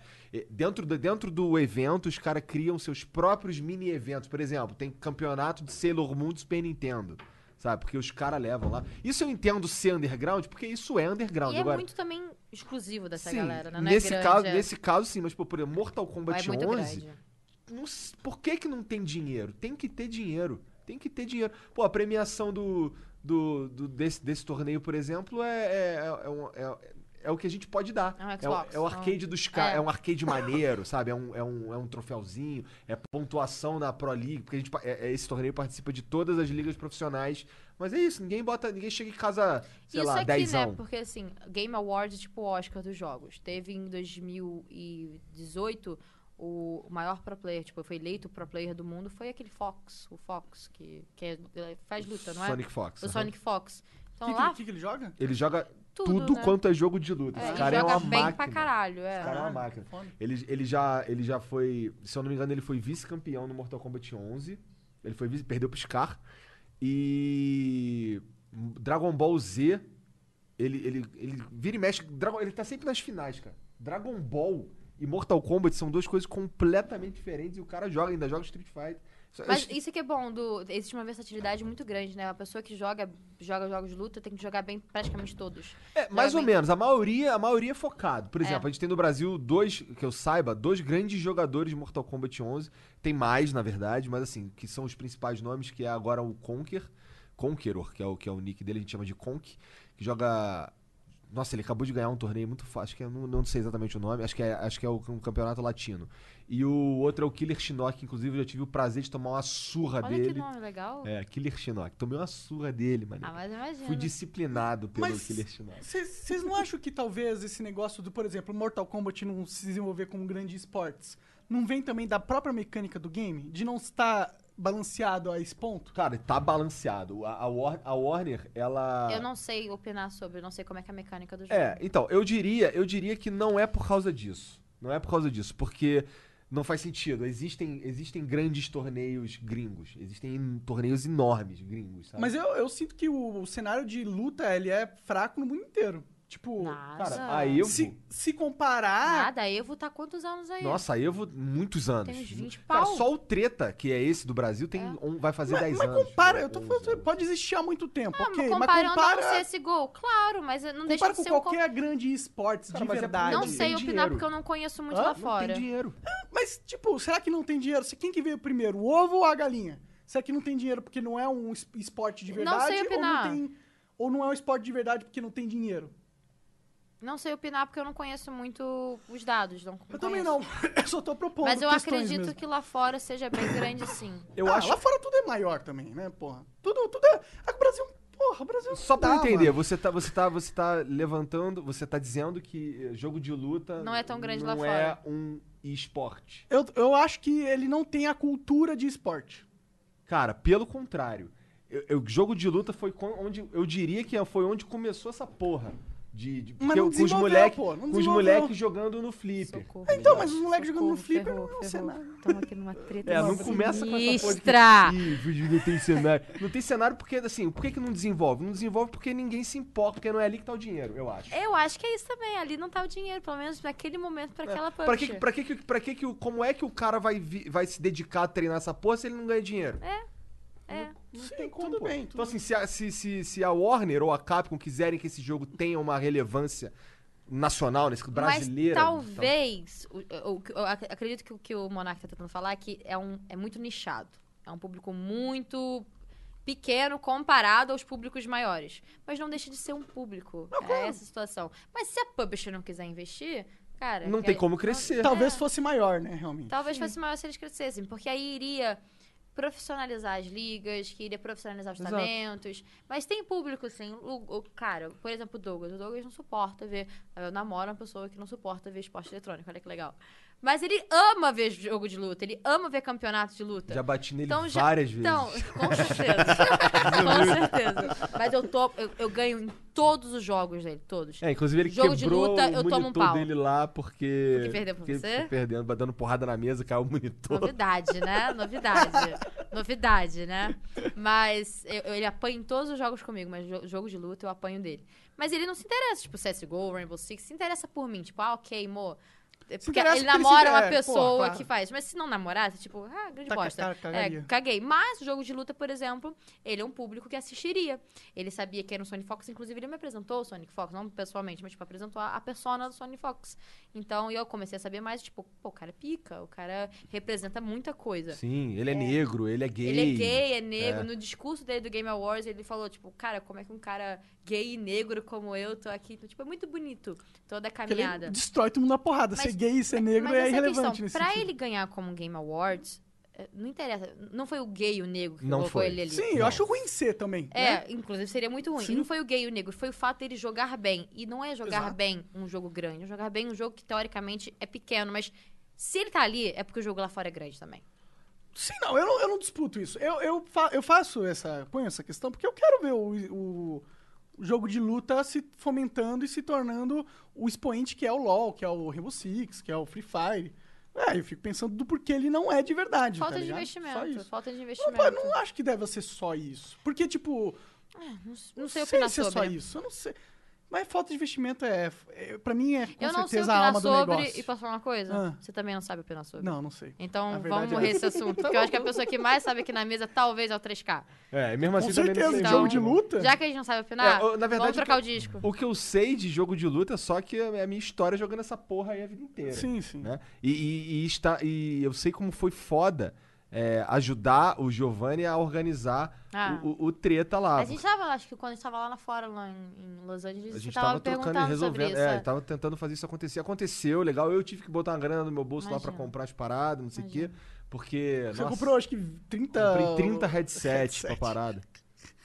Dentro, do- dentro do evento, os caras criam seus próprios mini-eventos. Por exemplo, tem campeonato de Sailor Moon do Super Nintendo. Sabe? Porque os caras levam lá. Isso eu entendo ser underground, porque isso é underground. E é Agora, muito também exclusivo dessa sim, galera, né? Não nesse, é grande, caso, é- nesse caso, sim, mas, pô, por exemplo, Mortal é Kombat muito 11. grande. Não por que, que não tem dinheiro? Tem que ter dinheiro. Tem que ter dinheiro. Pô, a premiação do, do, do- desse, desse torneio, por exemplo, é, é, é, um- é- é o que a gente pode dar. É um É o, Xbox, é o arcade dos caras. É. É. um arcade maneiro, sabe? É um, é, um, é um troféuzinho. É pontuação na Pro League. Porque a gente, é- é- esse torneio participa de todas as ligas profissionais. Mas é isso, ninguém bota. Ninguém chega em casa, sei Isso lá, aqui, 10 né? Porque assim, Game Awards é tipo o Oscar dos jogos. Teve em 2018 o maior pro player, tipo, foi eleito o pro player do mundo, foi aquele Fox, o Fox, que, que é- faz luta, não é? Sonic Fox. O aham. Sonic Fox. O Então que, lá, ele- que que ele joga? Ele joga tudo, tudo, né? quanto é jogo de luta. É, Esse ele cara é uma bem máquina. pra caralho, é. Esse cara é uma máquina. Ele, ele, já, ele já foi, se eu não me engano, ele foi vice-campeão no Mortal Kombat 11. Ele foi vice, perdeu pro Scar. E Dragon Ball Z, ele, ele, ele vira e mexe. Dragon, ele tá sempre nas finais, cara. Dragon Ball e Mortal Kombat são duas coisas completamente diferentes e o cara joga, ainda joga Street Fighter. Mas isso- isso que é bom, do, existe uma versatilidade muito grande, né? A pessoa que joga, joga jogos de luta tem que jogar bem praticamente todos. É, mais ou bem. menos. A maioria, a maioria é focado. Por É. exemplo, a gente tem no Brasil dois, que eu saiba, dois grandes jogadores de Mortal Kombat 11. Tem mais, na verdade, mas assim, que são os principais nomes, que é agora o Conker, Conqueror, que é o, que é o nick dele, a gente chama de Conk, que joga... Nossa, ele acabou de ganhar um torneio muito fácil, acho que eu não, não sei exatamente o nome, acho que é, acho que é o, um campeonato latino. E o outro é o Killer Shinnok, inclusive eu já tive o prazer de tomar uma surra Olha dele. que nome legal. É, Killer Shinnok. Tomei uma surra dele, mano. Ah, mas imagina. Fui disciplinado pelo Mas- Killer Shinnok. Vocês não acham que talvez esse negócio do, por exemplo, Mortal Kombat não se desenvolver como um grande esportes, não vem também da própria mecânica do game? De não estar balanceado a esse ponto? Cara, tá balanceado. A, a, War- a Warner, ela. Eu não sei opinar sobre, eu não sei como é que é a mecânica do jogo. É, então, eu diria, eu diria que não é por causa disso. Não é por causa disso, porque não faz sentido. Existem, existem grandes torneios gringos. Existem torneios enormes gringos, sabe? Mas eu, eu sinto que o, o cenário de luta ele é fraco no mundo inteiro. Tipo, Nada. Cara, a Evo. se, se comparar. Nada, a Evo tá quantos anos aí? Nossa, a Evo, muitos anos. Tem uns 20 Cara, pau. só o Treta, que é esse do Brasil, tem É. um, vai fazer Mas, 10 mas anos. compara, eu tô 11 falando, anos. pode existir há muito tempo, Ah, ok? mas Mas comparando compara, ao CSGO, claro, mas não deixa compara de com ser um... qualquer grande esportes Cara, de mas é verdade. Não Tem sei opinar dinheiro. porque eu não conheço muito Hã? lá Não Não fora. tem dinheiro. Mas, tipo, será que não tem dinheiro? Se- Quem que veio primeiro, o ovo ou a galinha? Será que não tem dinheiro porque não é um es- esporte de Não verdade? sei Ou opinar. não, tem, ou não é um esporte de verdade porque não tem dinheiro? Não sei opinar porque eu não conheço muito os dados. Não Eu também não. Eu só tô propondo Mas eu acredito mesmo. que lá fora seja bem grande sim. Eu ah, acho. lá fora tudo é maior também, né, porra? Tudo, tudo é... é que o Brasil... Porra, o Brasil... Só pra dá, eu entender, mano. você tá, você, tá, você tá levantando, você tá dizendo que eh, jogo de luta Não é tão grande lá não é um esporte. Eu, eu acho que ele não tem a cultura de esporte. Cara, pelo contrário. Eu- jogo de luta foi onde. Eu diria que foi onde começou essa porra. De, de- Mas não com os moleques pô, não com os moleques jogando no flipper. Socorro. Então, mas os moleques jogando no flipper ferrou, não é um ferrou. cenário. Tamo aqui numa treta É, não Nossa, começa com essa de sinistra. que, Ih, vídeo não tem cenário. Não tem cenário porque, assim, por que, que não desenvolve? Não desenvolve porque ninguém se importa, porque não é ali que tá o dinheiro, eu acho. Eu acho que é isso também. Ali não tá o dinheiro, pelo menos naquele momento, pra aquela punch. Pra que, pra que, que- pra que, que o- como é que o cara vai, vi- vai se dedicar a treinar essa porra se ele não ganha dinheiro? É. Não Sim, tem como, tudo pô. bem, Então, tudo assim, se a, se, se, se a Warner ou a Capcom quiserem que esse jogo tenha uma relevância nacional, nesse brasileira. Mas talvez, o- o- o- eu ac- acredito que o que o Monark tá tentando falar é que é, um, é muito nichado. É um público muito pequeno comparado aos públicos maiores. Mas não deixa de ser um público. é essa situação. Mas se a publisher não quiser investir, cara. Não tem aí- como crescer. Talvez É. fosse maior, né, realmente. Talvez fosse maior se eles crescessem, porque aí iria profissionalizar as ligas, que iria profissionalizar os Exato. talentos. Mas tem público, assim. O, o- cara, por exemplo, o Douglas. O Douglas não suporta ver. Eu namoro uma pessoa que não suporta ver esporte eletrônico, olha que legal. Mas ele ama ver jogo de luta, ele ama ver campeonato de luta. Já bati nele Então, já- várias vezes. Então, com certeza. com certeza. Mas eu, tô, eu, eu ganho em todos os jogos dele, todos. É, inclusive ele Jogo de quebrou luta, o eu tomo um monitor pau. dele lá porque... Porque perdeu pra porque você? perdendo, dando porrada na mesa, caiu o monitor. Novidade, né? Novidade. Novidade, né? Mas eu- ele apanha em todos os jogos comigo, mas jo- jogo de luta eu apanho dele. Mas ele não se interessa, tipo, CSGO, Rainbow Six, se interessa por mim. Tipo, ah, ok, mo. Porque ele porque ele namora uma é, pessoa porra, claro. que faz. Mas se não namorasse, tipo, ah, grande Tá, bosta. ca- É, caguei. Mas o jogo de luta, por exemplo, ele é um público que assistiria. Ele sabia que era um Sonic Fox, inclusive ele me apresentou o Sonic Fox, não pessoalmente, mas tipo, apresentou a, a persona do Sonic Fox. Então eu comecei a saber mais, tipo, pô, o cara é pica, o cara representa muita coisa. Sim, ele é, negro, ele é gay. Ele é gay, é negro. É. No discurso dele do Game Awards, ele falou, tipo, cara, como é que um cara gay e negro como eu tô aqui? Então, tipo, é muito bonito toda a Porque ele caminhada. destrói todo mundo na porrada. Mas- gay e ser negro Mas é irrelevante questão. nesse Pra sentido. ele ganhar como Game Awards, eh, não interessa. Não foi o gay e o negro que Não colocou foi. ele ali. Sim, eu Não. acho ruim ser também. É, né? inclusive seria muito ruim. Sim. E não foi o gay e o negro, foi o fato dele jogar bem. E não é jogar Exato. bem um jogo grande, é jogar bem um jogo que teoricamente é pequeno, mas se ele tá ali, é porque o jogo lá fora é grande também. Sim, não, eu não, eu não disputo isso. Eu, eu, fa- eu faço essa. ponho essa questão porque eu quero ver o, o jogo de luta se fomentando e se tornando o expoente que é o LoL, que é o Rainbow Six, que é o Free Fire. É, eu fico pensando do porquê ele não é de verdade. Falta tá de investimento. Falta de Não, investimento. eu não acho que deve ser só isso. Porque, tipo, Não, não sei opinar se é sobre. só isso. Eu não sei. Mas falta de investimento é, é pra mim é com Eu não sei certeza a opinar alma do sobre. negócio. E posso falar uma coisa? Ah. Você também não sabe opinar sobre. Não, não sei. Então A vamos morrer é esse assunto. Porque eu acho que a pessoa que mais sabe aqui na mesa talvez é o 3K. É, mesmo assim Com também certeza, sei jogo de não. luta. Já que a gente não sabe opinar, É, eu- na verdade, vamos trocar o o disco. O que eu sei de jogo de luta é só que é a minha história jogando essa porra aí a vida inteira. Sim, sim. né? E, e- e está, e eu sei como foi foda é, ajudar o Giovanni a organizar Ah. o, o- o treta lá. A gente tava, acho que quando a gente tava lá na fora, lá em, em Los Angeles, A gente tava, tava trocando e perguntando sobre resolvendo. isso. É, é. tava tentando fazer isso acontecer. Aconteceu, legal. Eu tive que botar uma grana no meu bolso lá pra Imagina. comprar as paradas, não sei o quê. Porque. Você nossa, comprou, acho que 30. comprei 30 headsets pra headset. parada.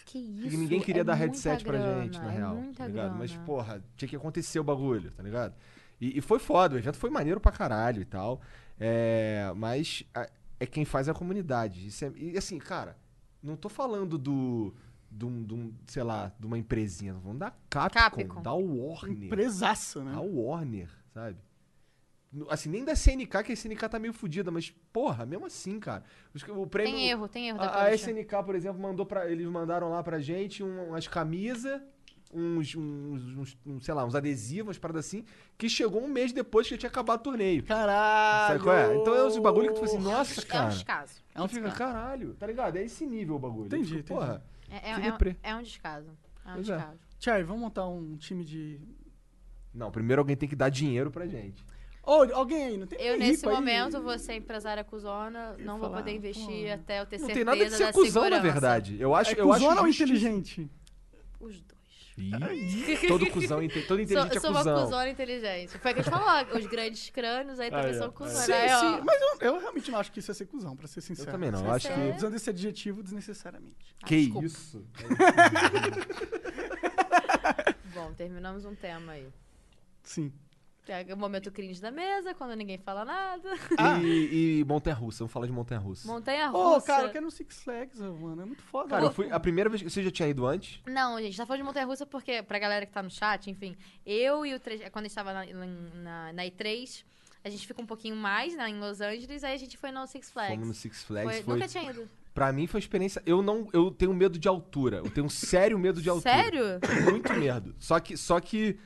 Que Porque isso, ninguém queria é dar headset pra grana, gente, na é real. muita Tá ligado? Mas, grana. porra, tinha que acontecer o bagulho, tá ligado? E, e foi foda, o evento foi maneiro pra caralho e tal. É, mas a- é quem faz a comunidade. Isso é- e assim, cara, não tô falando do. De um, de um, sei lá, de uma empresinha. Tô falando da Capcom, Capcom. da Warner. Empresaça, né? A Warner, sabe? Assim, nem da SNK, que a SNK tá meio fodida, mas, porra, mesmo assim, cara. O prêmio, Tem erro, tem erro da a, a. SNK, por exemplo, mandou para eles mandaram lá pra gente um- umas camisas, uns, uns, uns- uns, sei lá, uns adesivos, umas paradas assim, que chegou um mês depois que tinha acabado o torneio. Caralho! Sabe qual é? Então é uns bagulho que tu fala assim, nossa, É um cara. descaso. É um fica, caralho, tá ligado? É esse nível o bagulho. Entendi, Eu fico, Porra, É, é, é, um- é um descaso. É um Pois é. descaso. Charlie, vamos montar um time de. não, primeiro alguém tem que dar dinheiro pra gente. Ô, alguém aí, não tem Eu, nesse rico aí? momento, vou ser empresária cuzona, não vou falar, poder investir pô. até eu ter Não certeza tem nada de ser da cuzão, na segurança. verdade. Eu acho, É eu acho cuzona ou justíssimo. inteligente? Os dois. Ih, todo cuzão, inte- todo inteligente Sou, é sou uma cuzão. cuzona inteligente. Foi o que a gente falou, os grandes crânios aí também Aí, são ó, cuzones. Sim, aí, ó. sim. Mas eu, eu realmente não acho que isso é ser cuzão, pra ser sincero. Eu também não, eu acho é- que... Usando esse adjetivo desnecessariamente. Ah, Que desculpa. isso? Bom, terminamos um tema aí. Sim. Pega o momento cringe da mesa, quando ninguém fala nada. Ah. E, e Montanha-Russa, vamos falar de Montanha-Russa. Montanha Ô, russa. cara, eu quero um Six Flags, mano. É muito foda. Cara, eu fui a primeira vez que você já tinha ido antes? Não, gente, tá falando de Montanha Russa porque, pra galera que tá no chat, enfim, eu e o 3, quando a gente tava na, na, na E3, a gente ficou um pouquinho mais né, em Los Angeles, aí a gente foi no Six Flags. Fomos no Six Flags. Foi- Foi, Nunca tinha ido. Pra mim foi uma experiência. Eu não, eu tenho medo de altura. Eu tenho um sério medo de altura. Sério? Muito medo. Só que, só que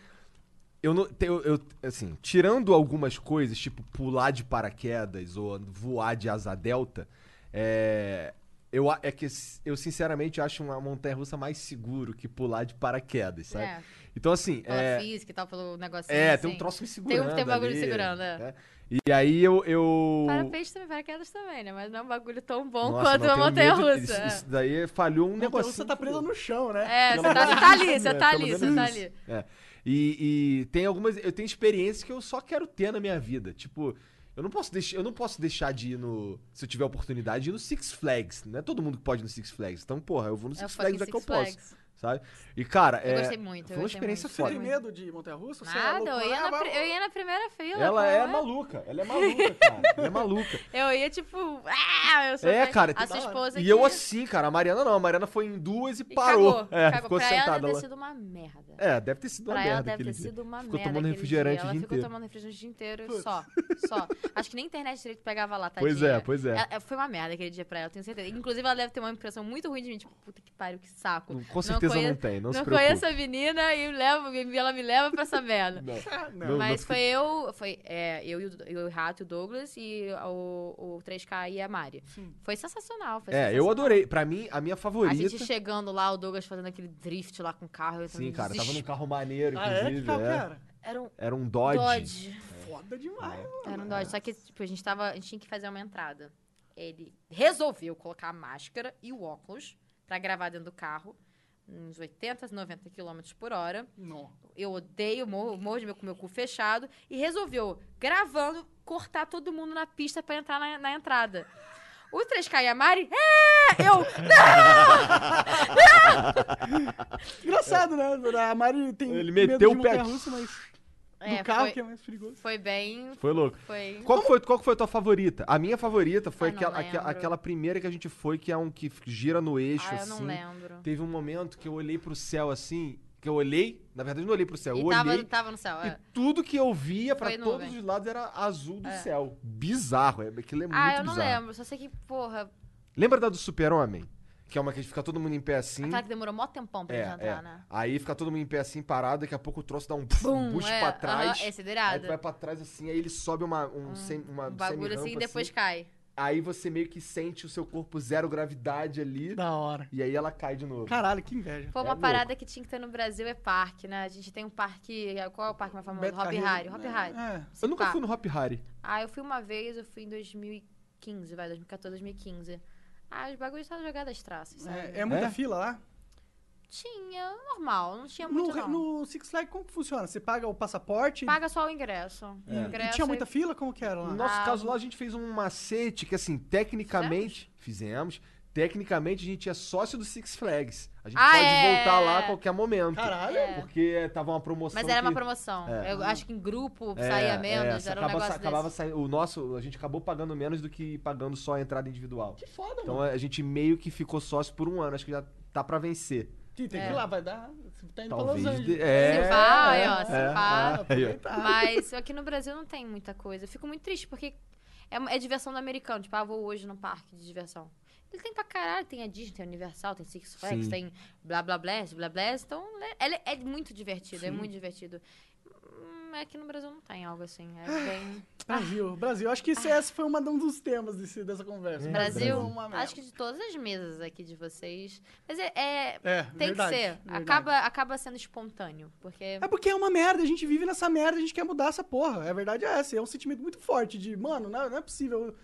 eu não, eu, eu- assim, tirando algumas coisas, tipo pular de paraquedas ou voar de asa delta, é, eu, é que eu sinceramente acho uma montanha-russa mais seguro que pular de paraquedas, sabe? É, Então, assim. pela É, física e tal, pelo negocinho. é, assim. tem um troço me Tem segurando. um- tem um bagulho ali, segurando, é. né? E aí eu. eu... Paraquedas também, paraquedas também, né? Mas não é um bagulho tão bom Nossa, quanto uma tenho medo- montanha-russa. Isso, isso daí falhou um negócio. você tá presa no chão, né? É, você tá, tá ali, você né? tá ali, menos você tá ali. É. E, e tem algumas. Eu tenho experiências que eu só quero ter na minha vida. Tipo, eu não posso deixar, eu não posso deixar de ir no. Se eu tiver oportunidade, de ir no Six Flags. Não é todo mundo que pode ir no Six Flags. Então, porra, eu vou no É Six Flags é que eu posso. Sabe? E, cara, Eu é. gostei muito, Foi uma experiência muito. Você foda. tem medo de montanha-russa? Você é Nada, louco? eu ia, Ah, na, vai- pri- eu ia na primeira fila. Ela pô, é ué. maluca, ela é maluca, cara. Ela é maluca. Eu ia, tipo, ah, eu sou É, cara, A sua esposa E que- eu assim, cara. A Mariana não. A Mariana foi em duas e e parou. Cagou, é, cagou. ficou pra ela sentada deve lá. ter sido uma merda. É, deve ter sido uma Pra ela merda deve aquele ter dia. sido uma Ficou merda. tomando aquele refrigerante dia. o Ela dia ficou inteiro. tomando refrigerante o dia inteiro, só. Só. Acho que nem internet direito pegava lá, tadinha. Pois é, pois é. Ela- foi uma merda aquele dia pra ela, tenho certeza. Inclusive, ela deve ter uma impressão muito ruim de mim, tipo, puta que pariu, que saco. Com certeza não, conheço- tem, não, se Não preocupe. conheço a menina e levo, e ela me leva pra essa merda. Não. Ah, não. Não, Mas foi eu, foi é, eu, e o, eu e o Rato, o Douglas, e o, o 3K e a Mari. Sim. Foi sensacional. Foi É, eu sensacional. adorei. Pra mim, a minha A favorita. gente chegando lá, o Douglas fazendo aquele drift lá com o carro. eu Sim, cara, tava num desesper- carro maneiro, Ah, é? inclusive. Que carro que é. era? Era um Era um Dodge. Dodge. Foda demais, mano. Era um Dodge. Só que, tipo, a gente tava. A gente tinha que fazer uma entrada. Ele resolveu colocar a máscara e o óculos pra gravar dentro do carro. Uns 80, 90 km por hora. Não. Eu odeio, morro, morro de meu, com o meu cu fechado. E resolveu, gravando, cortar todo mundo na pista pra entrar na, na entrada. O 3K e a Mari, é! Eu, Engraçado, né? A Mari tem Ele medo meteu de o pé. montanha-russa, mas É, carro foi, que é mais perigoso. foi bem. Foi louco. Foi. Qual foi, qual que foi a tua favorita? A minha favorita foi Ah, aquela, aque- lembro. aquela primeira que a gente foi, que é um que gira no eixo, Ah, eu assim. não lembro. Teve um momento que eu olhei pro céu assim. Que eu olhei, na verdade, eu não olhei pro céu, eu E tava, olhei. tava no céu. E É. tudo que eu via pra Foi todos os lados era azul do É. céu. Bizarro, é, aquilo é muito Ah, eu não bizarro. lembro. Só sei que, porra, Lembra da do Super-Homem? Que é uma que fica todo mundo em pé assim. aquela que demorou mó tempão pra É, gente entrar, é. né? Aí fica todo mundo em pé assim, parado, daqui a pouco o troço dá um, Bum, um boost é, pra trás. esse é aí tu vai pra trás assim, aí ele sobe uma, um, sem, uma Um bagulho assim e depois cai. Aí você meio que sente o seu corpo zero gravidade ali. Da hora. E aí ela cai de novo. Caralho, que inveja. Pô, É uma louco. parada que tinha que ter no Brasil é parque, né? A gente tem um parque. Qual é o parque mais famoso? Beto Hop Carreiro. Harry. Hop Harry. É. eu nunca Pá. fui no Hop Harry. Ah, eu fui uma vez, eu fui em 2015, vai, 2014, 2015. Ah, os bagulhos estavam jogados às traças, sabe? É, é muita É? fila lá? Tinha, normal, não tinha No, muito não. no Six Flags, como que funciona? Você paga o passaporte? Paga só o ingresso. É. E ingresso tinha é- muita fila? Como que era lá? No nosso Ah, caso lá, a gente fez um macete que, assim, tecnicamente. Fizemos. Tecnicamente, a gente é sócio do Six Flags. A gente Ah, pode é. voltar lá a qualquer momento. Caralho. É. Porque tava uma promoção. Mas era uma que- promoção. É. Eu acho que em grupo É, saía é, menos, era um acaba, negócio acabava desse. saindo, O nosso, a gente acabou pagando menos do que pagando só a entrada individual. Que foda, Então mano. a gente meio que ficou sócio por um ano. Acho que já tá pra vencer. Que tem que ir lá, vai dar. Você tá indo Talvez. pra Los de- Angeles. É, Se vai, é, ó, se é. Aproveitar. Mas aqui no Brasil não tem muita coisa. Eu fico muito triste, porque é, é diversão do americano. Tipo, ah, vou hoje num parque de diversão. Ele tem pra caralho, tem a Disney, tem a Universal, tem Six Flags, Sim. tem blá blá blá, blá blá. Então, é, é muito divertido, é Sim. muito divertido. Hum, Aqui no Brasil não tem algo assim. É bem. Brasil, Brasil. Acho que esse, esse foi uma, um dos temas desse, dessa conversa. É, Brasil, é merda. acho que de todas as mesas aqui de vocês. Mas é. é- É, tem verdade, que ser. verdade. Acaba, acaba sendo espontâneo. Porque. É porque é uma merda, a gente vive nessa merda, a gente quer mudar essa porra. A verdade é essa, é um sentimento muito forte de, mano, não, não é possível.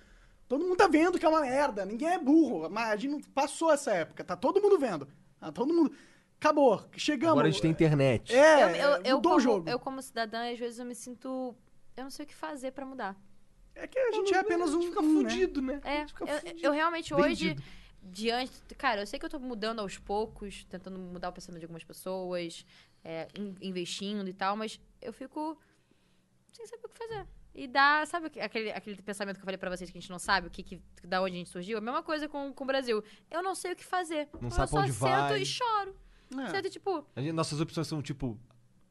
Todo mundo tá vendo que é uma merda, ninguém é burro, mas a gente não passou essa época, tá todo mundo vendo. Tá todo mundo. Acabou, chegamos. Agora a gente tem internet. É, eu, eu, eu, mudou como, o jogo. eu, como cidadã, às vezes eu me sinto. Eu não sei o que fazer pra mudar. É que a gente é apenas um. Fica um, né? fudido, né? É, Fica eu, fudido. eu realmente hoje, Vendido. diante. Cara, eu sei que eu tô mudando aos poucos, tentando mudar o pensamento de algumas pessoas, é, in- investindo e tal, mas eu fico sem saber o que fazer. E dá, sabe aque- aquele, aquele pensamento que eu falei pra vocês que a gente não sabe o que, que da onde a gente surgiu? A mesma coisa com, com o Brasil. Eu não sei o que fazer. Não eu sabe só onde sento vai. e choro. É. Sento tipo, gente- nossas opções são tipo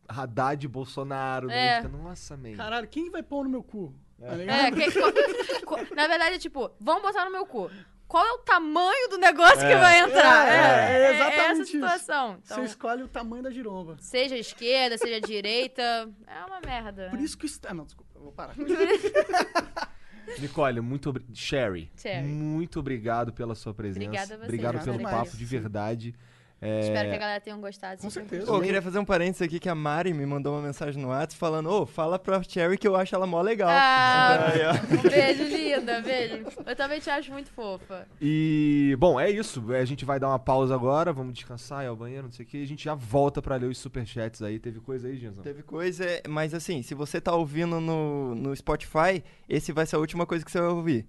Haddad Bolsonaro. Né? É. Fica, Nossa, man. Caralho, quem vai pôr no meu cu? Tá É, que- na verdade, é tipo, vamos botar no meu cu. Qual é o tamanho do negócio que É. vai entrar? É, é essa exatamente isso. situação. Você Então, escolhe o tamanho da giromba. seja esquerda, seja direita, é uma merda. Por isso que Ah, não, desculpa, eu vou parar. Nicole, muito obrigado. Sherry, Sherry. muito obrigado pela sua presença. Obrigada a você, Obrigado Obrigado pelo papo, de verdade. É, Espero que a galera tenha gostado. Com certeza. eu queria fazer um parênteses aqui que a Mari me mandou uma mensagem no WhatsApp falando, ô, fala pra Cherry que eu acho ela mó legal. Ah, ó. um beijo, linda, beijo. Eu também te acho muito fofa. E, bom, é isso. A gente vai dar uma pausa agora, vamos descansar, ir ao banheiro, não sei o que. A gente já volta pra ler os superchats aí. Teve coisa aí, Genzão? Teve coisa, mas assim, se você tá ouvindo no, no Spotify, esse vai ser a última coisa que você vai ouvir.